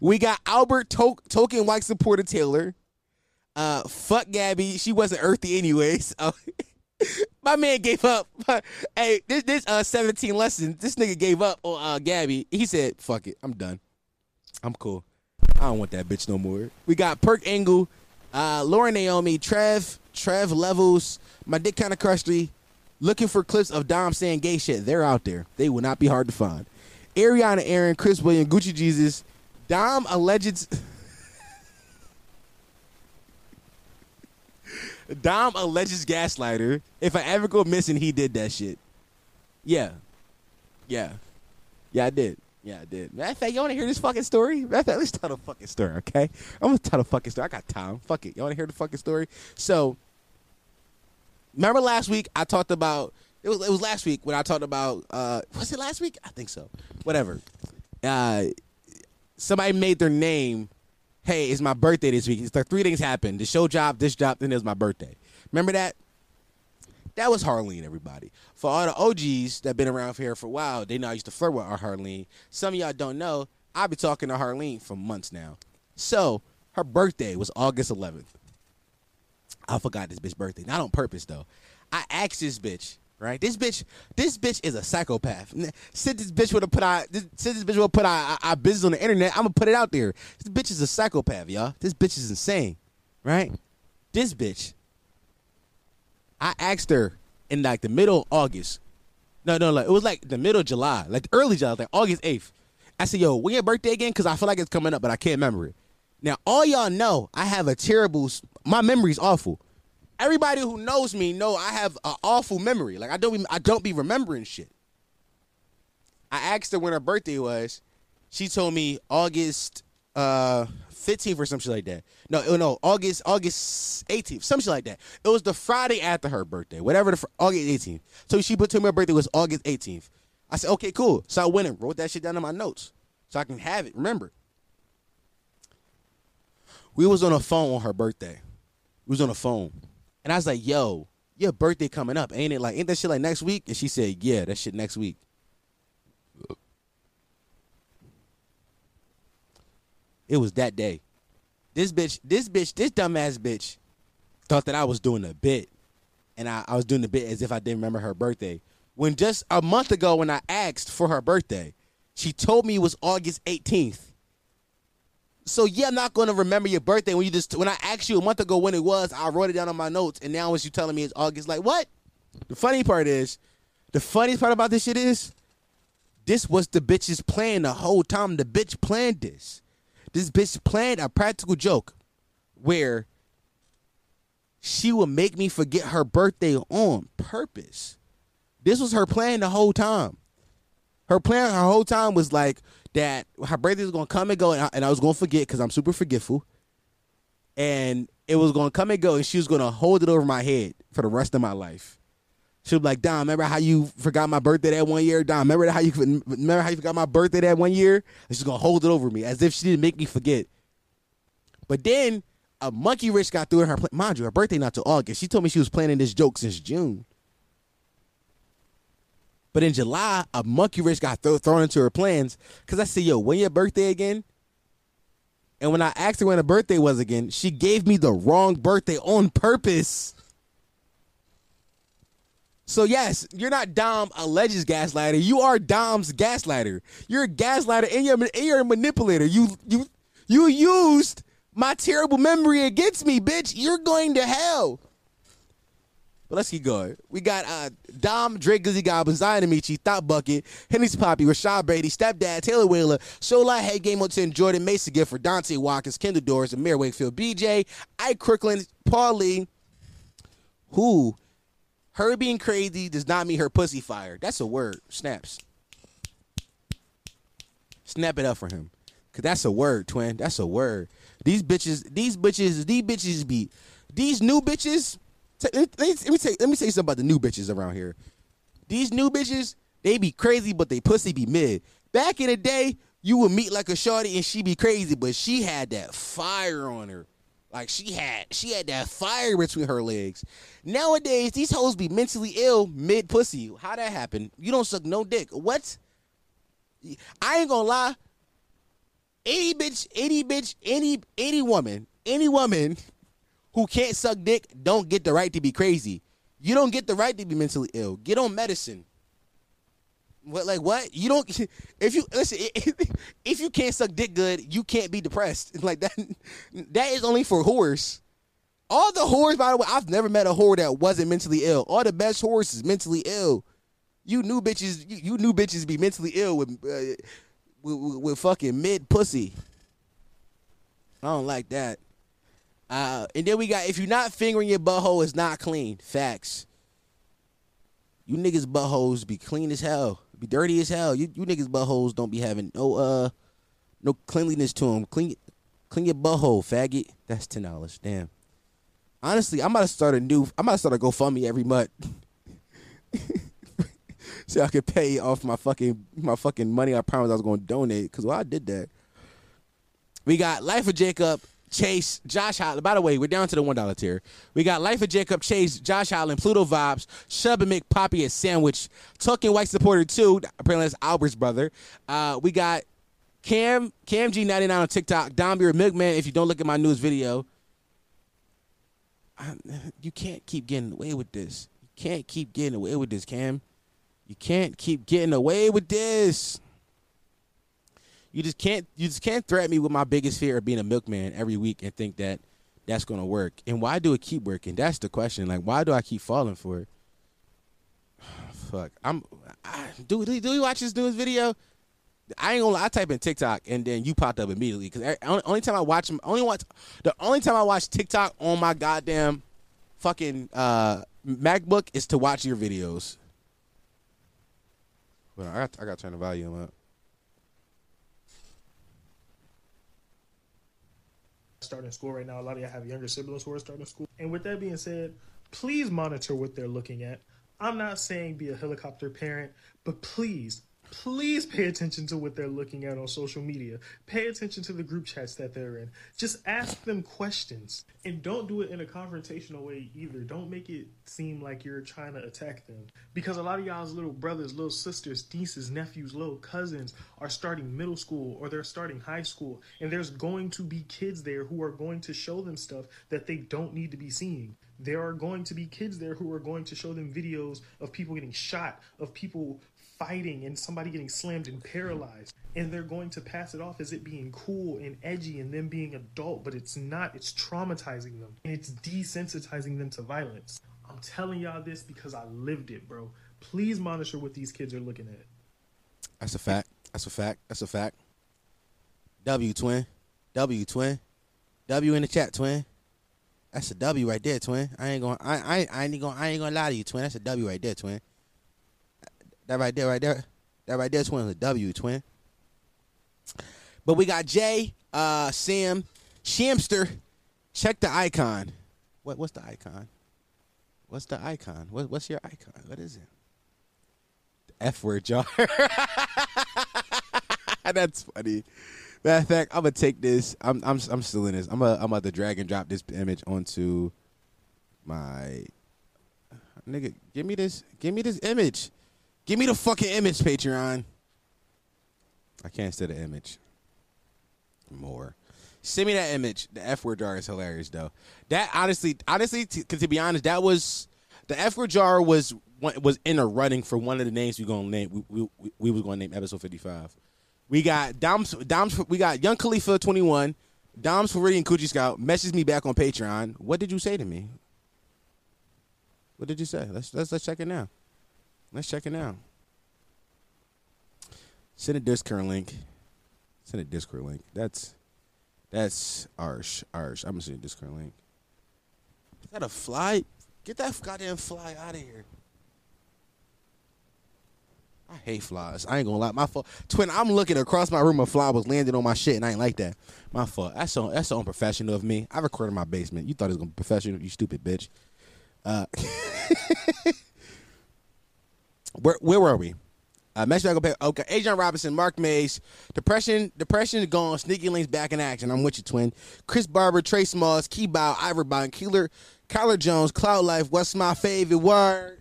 S1: We got Albert to- Token White Supporter Taylor. Uh fuck Gabby. She wasn't earthy anyways. My man gave up. hey, this this uh 17 lessons. This nigga gave up on uh Gabby. He said, "Fuck it, I'm done. I'm cool. I don't want that bitch no more." We got Perk Engel, uh, Lauren Naomi, Trev, Trev Levels, my dick kind of crusty. Looking for clips of Dom saying gay shit. They're out there. They will not be hard to find. Ariana Aaron, Chris William, Gucci Jesus, Dom alleged. Dom alleges gaslighter. If I ever go missing, he did that shit. Yeah. Yeah. Yeah, I did. Yeah, I did. Matter of fact, you want to hear this fucking story? Matter of fact, let's tell the fucking story, okay? I'm going to tell the fucking story. I got time. Fuck it. You want to hear the fucking story? So, remember last week I talked about, it was, it was last week when I talked about, uh, was it last week? I think so. Whatever. Uh, somebody made their name hey, it's my birthday this week. It's like three things happened. The show job, this job, then it was my birthday. Remember that? That was Harleen, everybody. For all the OGs that been around here for a while, they know I used to flirt with our Harleen. Some of y'all don't know, I've been talking to Harleen for months now. So, her birthday was August 11th. I forgot this bitch birthday. Not on purpose, though. I asked this bitch, right? This bitch, this bitch is a psychopath. Since this bitch would have put out, since this bitch would put our, our business on the internet, I'm gonna put it out there. This bitch is a psychopath, y'all. This bitch is insane, right? This bitch. I asked her in like the middle of August. No, no, like it was like the middle of July, like early July, like August 8th. I said, yo, when your birthday again? Because I feel like it's coming up, but I can't remember it. Now, all y'all know, I have a terrible, my memory's awful everybody who knows me know I have an awful memory. Like I don't be, I don't be remembering shit. I asked her when her birthday was. She told me August uh 15th or something like that. No, oh, no, August August 18th, something like that. It was the Friday after her birthday, whatever the August 18th. So she put to me her birthday was August 18th. I said, okay, cool. So I went and wrote that shit down in my notes so I can have it. Remember, we was on a phone on her birthday. We was on a phone. And I was like, yo, your birthday coming up, ain't it? Like, ain't that shit like next week? And she said, yeah, that shit next week. It was that day. This bitch, this bitch, this dumbass bitch thought that I was doing a bit. And I, I was doing the bit as if I didn't remember her birthday. When just a month ago, when I asked for her birthday, she told me it was August 18th. So yeah, I'm not gonna remember your birthday when you just when I asked you a month ago when it was, I wrote it down on my notes, and now as you telling me it's August, like what? The funny part is, the funniest part about this shit is, this was the bitch's plan the whole time. The bitch planned this. This bitch planned a practical joke, where she would make me forget her birthday on purpose. This was her plan the whole time. Her plan her whole time was like, that her birthday was gonna come and go, and I, and I was gonna forget because I'm super forgetful, and it was gonna come and go, and she was gonna hold it over my head for the rest of my life. She'll be like, Dom, remember how you forgot my birthday that one year? Dom, remember how you remember how you forgot my birthday that one year? And she's gonna hold it over me as if she didn't make me forget. But then a monkey wrench got through in her. Mind you, her birthday not till August. She told me she was planning this joke since June. But in July, a monkey wrench got th- thrown into her plans because I said, yo, when your birthday again? And when I asked her when her birthday was again, she gave me the wrong birthday on purpose. So yes, you're not Dom alleges gaslighter. You are Dom's gaslighter. You're a gaslighter and you're, and you're a manipulator. You you you used my terrible memory against me, bitch. You're going to hell. But let's keep going. We got uh, Dom, Drake, Glizzy Goblin, Zion Amici, Thought Bucket, Henry Poppy, Rashad Brady, Stepdad, Taylor Wheeler, Sola, Hey Game on 10, Jordan, Mason Gifford, Dante Watkins, Kendall Doors, Amir Wakefield, BJ, Ike Crooklyn, Paul Lee, who her being crazy does not mean her pussy fire. That's a word. Snaps. Snap it up for him. Cause that's a word, twin. That's a word. These bitches, these bitches, these bitches be these new bitches let me, let me say let me say something about the new bitches around here. These new bitches, they be crazy, but they pussy be mid. Back in the day, you would meet like a shorty and she be crazy, but she had that fire on her. Like she had she had that fire between her legs. Nowadays, these hoes be mentally ill mid pussy. How that happen? You don't suck no dick. What? I ain't gonna lie. Any bitch, any bitch, any any woman, any woman who can't suck dick don't get the right to be crazy. You don't get the right to be mentally ill. Get on medicine. What like what? You don't if you listen if you can't suck dick good, you can't be depressed. Like that that is only for whores. All the whores, by the way, I've never met a whore that wasn't mentally ill. All the best whores is mentally ill. You new bitches, you, you new bitches be mentally ill with, uh, with, with with fucking mid pussy. I don't like that. Uh, and then we got if you're not fingering your butthole, it's not clean. Facts. You niggas buttholes be clean as hell, be dirty as hell. You you niggas buttholes don't be having no uh no cleanliness to them. Clean clean your butthole, faggot. That's ten dollars. Damn. Honestly, I'm about to start a new. I'm about to start a GoFundMe every month. so I could pay off my fucking my fucking money I promised I was going to donate. Cause well, I did that. We got Life of Jacob, Chase, Josh Holland. By the way, we're down to the one dollar tier. We got Life of Jacob, Chase, Josh Holland, Pluto Vibes, Shub and McPoppy a Sandwich, Talking White Supporter 2, apparently that's Albert's brother. Uh, we got Cam, Cam G99 on TikTok, Dom, you're milkman if you don't look at my news video. I, you can't keep getting away with this. You can't keep getting away with this, Cam. You can't keep getting away with this. You just can't you just can't threaten me with my biggest fear of being a milkman every week and think that that's gonna work. And why do it keep working? That's the question. Like why do I keep falling for it? Fuck. I'm I, do do you watch this newest video? I ain't gonna lie, I type in TikTok and then you popped up immediately because only, only time I watch them, only watch the only time I watch TikTok on my goddamn fucking uh, MacBook is to watch your videos. Well, I got I got to turn the volume up.
S3: Starting school right now. A lot of y'all have younger siblings who are starting school. And with that being said, please monitor what they're looking at. I'm not saying be a helicopter parent, but please please pay attention to what they're looking at on social media. Pay attention to the group chats that they're in. Just ask them questions. And don't do it in a confrontational way either. Don't make it seem like you're trying to attack them. Because a lot of y'all's little brothers, little sisters, nieces, nephews, little cousins are starting middle school or they're starting high school. And there's going to be kids there who are going to show them stuff that they don't need to be seeing there are going to be kids there who are going to show them videos of people getting shot, of people fighting and somebody getting slammed and paralyzed and they're going to pass it off as it being cool and edgy and them being adult but it's not. It's traumatizing them and it's desensitizing them to violence. I'm telling y'all this because i lived it bro. Please monitor what these kids are looking at.
S1: That's a fact. That's a fact. That's a fact. W twin. W twin. W in the chat twin. That's a W right there, twin. I ain't gonna, I, I, I ain't gonna, I ain't gonna lie to you, twin. That's a W right there, twin. That right there, right there. That right there, twin, is a W, twin. But we got Jay, uh, Sam, Shamster. Check the icon. What what's the icon? What's the icon? What, what's your icon? What is it? The F word jar. That's funny. Matter of fact, I'm gonna take this. I'm I'm I'm still in this. I'm a, I'm about to drag and drop this image onto my nigga. Give me this. Give me this image. Give me the fucking image, Patreon. I can't say the image. More. Send me that image. The F word jar is hilarious, though. That honestly, honestly, to, to be honest, that was the F word jar was was in a running for one of the names we gonna name. We we, we was gonna name episode fifty five. We got Dom's Dom's. We got Young Khalifa twenty one. Dom's Floridian Coochie Scout messaged me back on Patreon. What did you say to me? What did you say? Let's let's let's check it now. Let's check it out. Send a Discord link. Send a Discord link. That's that's Arsh. Arsh. I'm gonna send a Discord link. Is that a fly? Get that goddamn fly out of here. I hate flies. I ain't gonna lie. My fault. Twin, I'm looking across my room. A fly was landing on my shit, and I ain't like that. My fault. That's so that's so unprofessional of me. I recorded my basement. You thought it was gonna be professional, you stupid bitch. Uh, where where were we? Uh, Mexico back. Okay, Adrian Robinson, Mark Mays, depression, depression is gone. Sneaky Links back in action. I'm with you, twin. Chris Barber, Trey Smalls, Key Bow, Ivor Bond, Keeler, Kyler Jones, Cloud Life. What's my favorite word?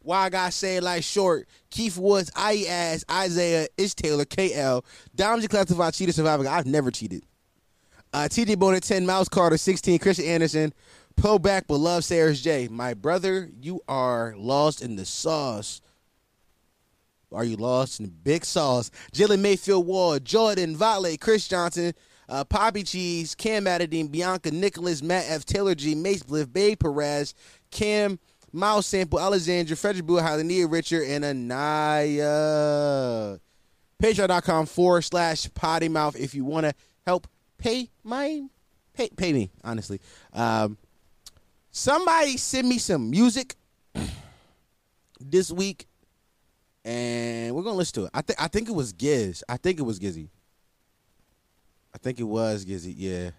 S1: Why I gotta say it like short? Keith Woods, I ass Isaiah, Ish Taylor, KL, Domji classified cheater survivor. I've never cheated. Uh, TJ Bonnet, 10, Mouse Carter, 16, Christian Anderson, pull back but love Sarah's J. My brother, you are lost in the sauce. Are you lost in the big sauce? Jalen Mayfield Ward, Jordan, Vale, Chris Johnson, uh, Poppy Cheese, Cam Adadine, Bianca Nicholas, Matt F. Taylor G, Mace Bliff, Babe Perez, Cam, Miles Sample, Alexandra, Frederick Buhai, Nia Richard, and Anaya. Patreon.com forward slash potty mouth if you want to help pay my pay, pay me, honestly. Um, somebody send me some music this week and we're gonna listen to it. I think I think it was Giz. I think it was Gizzy. I think it was Gizzy. Yeah.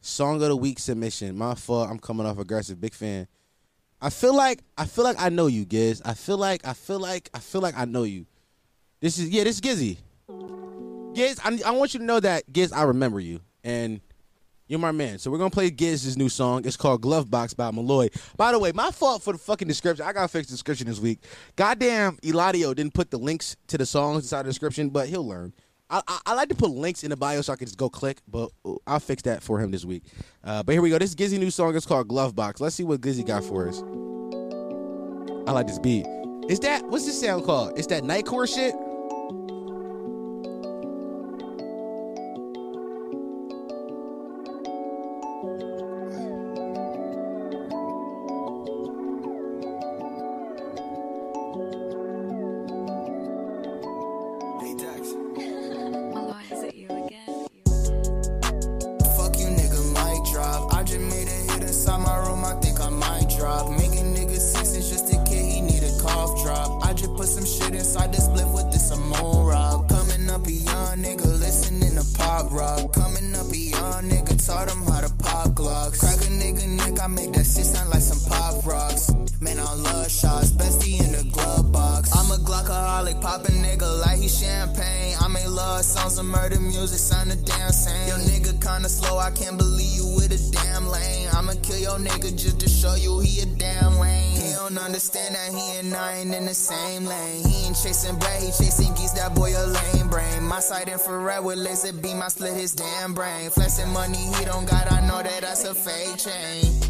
S1: Song of the week submission. My fault. I'm coming off aggressive. Big fan. I feel like I feel like I know you, Giz. I feel like I feel like I feel like I know you. This is yeah. This is Gizzy. Giz, I, I want you to know that Giz, I remember you, and you're my man. So we're gonna play Giz's new song. It's called Glove Box by Malloy. By the way, my fault for the fucking description. I gotta fix the description this week. Goddamn, Eladio didn't put the links to the songs inside the description, but he'll learn. I, I, I like to put links in the bio so I can just go click, but I'll fix that for him this week. Uh, but here we go. This Gizzy new song is called Glove Box. Let's see what Gizzy got for us. I like this beat. Is that what's this sound called? It's that nightcore shit.
S4: A nigga like he champagne. I make love songs and murder music, sound the damn same. Yo, nigga kinda slow, I can't believe you with a damn lane. I'ma kill your nigga just to show you he a damn lame. He don't understand that he and I ain't in the same lane. He ain't chasing bread, he chasing geese, that boy a lame brain. My sight infrared with laser beam, I split his damn brain. Flexing money he don't got, I know that that's a fake chain.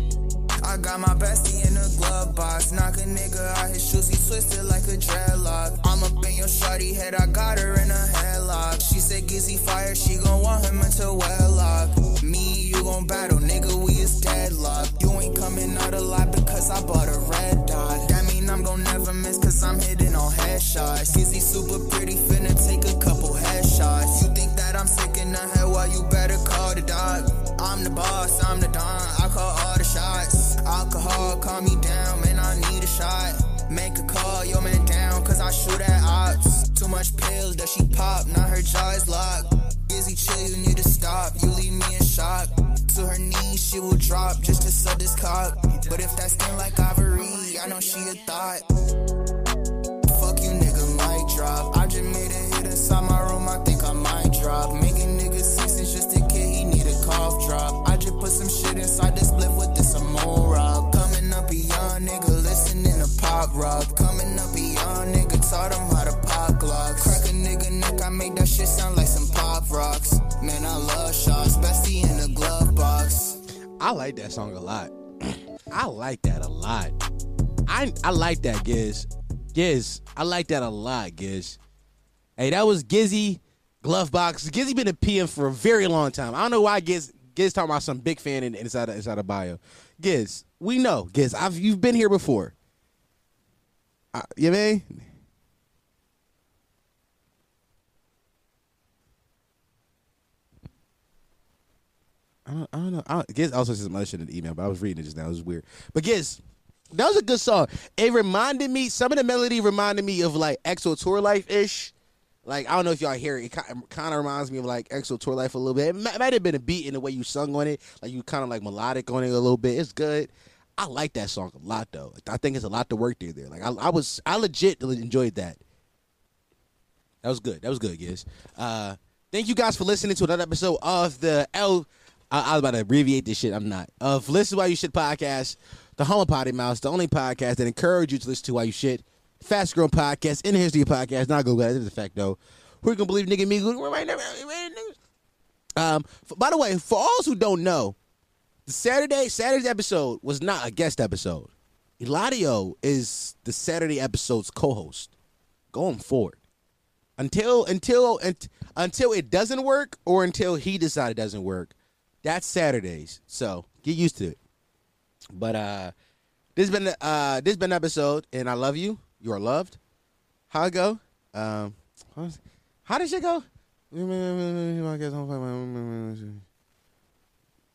S4: I got my bestie in the glove box. Knock a nigga out his shoes, he twisted like a dreadlock. I'm up in your shorty head, I got her in a headlock. She said Gizzy fire, she gon' want him into wedlock. Me, you gon' battle, nigga, we is deadlocked. You ain't coming out alive because I bought a red dot. That mean I'm gon' never miss cause I'm hitting on headshots. Gizzy super pretty, finna take a couple headshots. You think that I'm sick in the head, well, you better call the doc. I'm the boss, I'm the don, I call all the shots. Alcohol, calm me down, man, I need a shot. Make a call, yo man down, cause I shoot at ops. Too much pills that she pop, now her jaw is locked. Busy chill, you need to stop, you leave me in shock. To her knees, she will drop just to suck this cock. But if that skin like ivory, I know she a thought. Fuck you, nigga, might drop. I just made a hit inside my room, I think I might drop. Making niggas sixes just a kid, he need a cough drop. I just put some shit inside this split with this rock. Coming up young nigga, listening to pop rock. Coming up young nigga, taught him how to pop glocks. Crack a nigga neck, I that shit sound like some pop rocks. Man, I love shots, bestie in glove box.
S1: I like that song a lot. I like that a lot. I I like that Giz. Giz, I like that a lot, Giz. Hey, that was Gizzy Glove Box. Gizzy been a PM for a very long time. I don't know why Giz Giz talking about some big fan in, inside of, inside of bio. Giz, we know Giz. I've you've been here before. Uh, you mean? I don't, I don't know. I, Giz also said some other shit in the email, but I was reading it just now. It was weird. But Giz, that was a good song. It reminded me, some of the melody reminded me of like XO Tour Llif3 ish. Like, I don't know if y'all hear it. It kind of reminds me of like XO Tour Llif3 a little bit. It might, might have been a beat in the way you sung on it. Like, you kind of like melodic on it a little bit. It's good. I like that song a lot, though. I think it's a lot to work through there. Like, I, I was, I legit enjoyed that. That was good. That was good, guys. Uh, thank you guys for listening to another episode of the L. I, I was about to abbreviate this shit. I'm not. Of Listen why You Shit podcast, the Home of Potty Mouse, the only podcast that encourage you to listen to why you shit. Fast growing podcast in the history podcast. Not Google. This is a fact, though. Who you gonna believe, nigga? Me? Right now. Um. by the way, for all who don't know, the Saturday Saturday's episode was not a guest episode. Eladio is the Saturday episode's co-host going forward until until unt- until it doesn't work or until he decides it doesn't work. That's Saturdays, so get used to it. But uh, this has been uh this has been an episode, and I love you. You are loved. How it go? Um, how did shit go?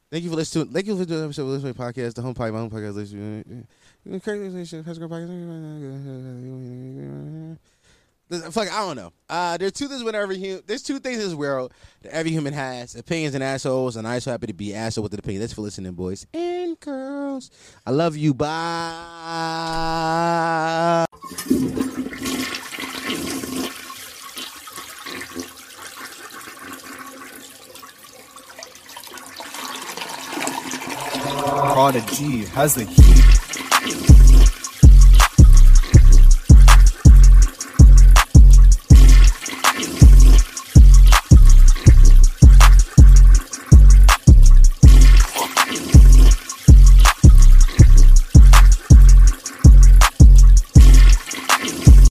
S1: Thank you for listening. Thank you for doing episode of Listen Podcast, the home podcast, my home podcast. Fuck, I don't know. Uh, there's two things with every human. There's two things in this world that every human has: opinions and assholes. And I'm so happy to be asshole with an opinion. Thanks for listening, boys and girls. I love you. Bye.
S5: Prodigy has the.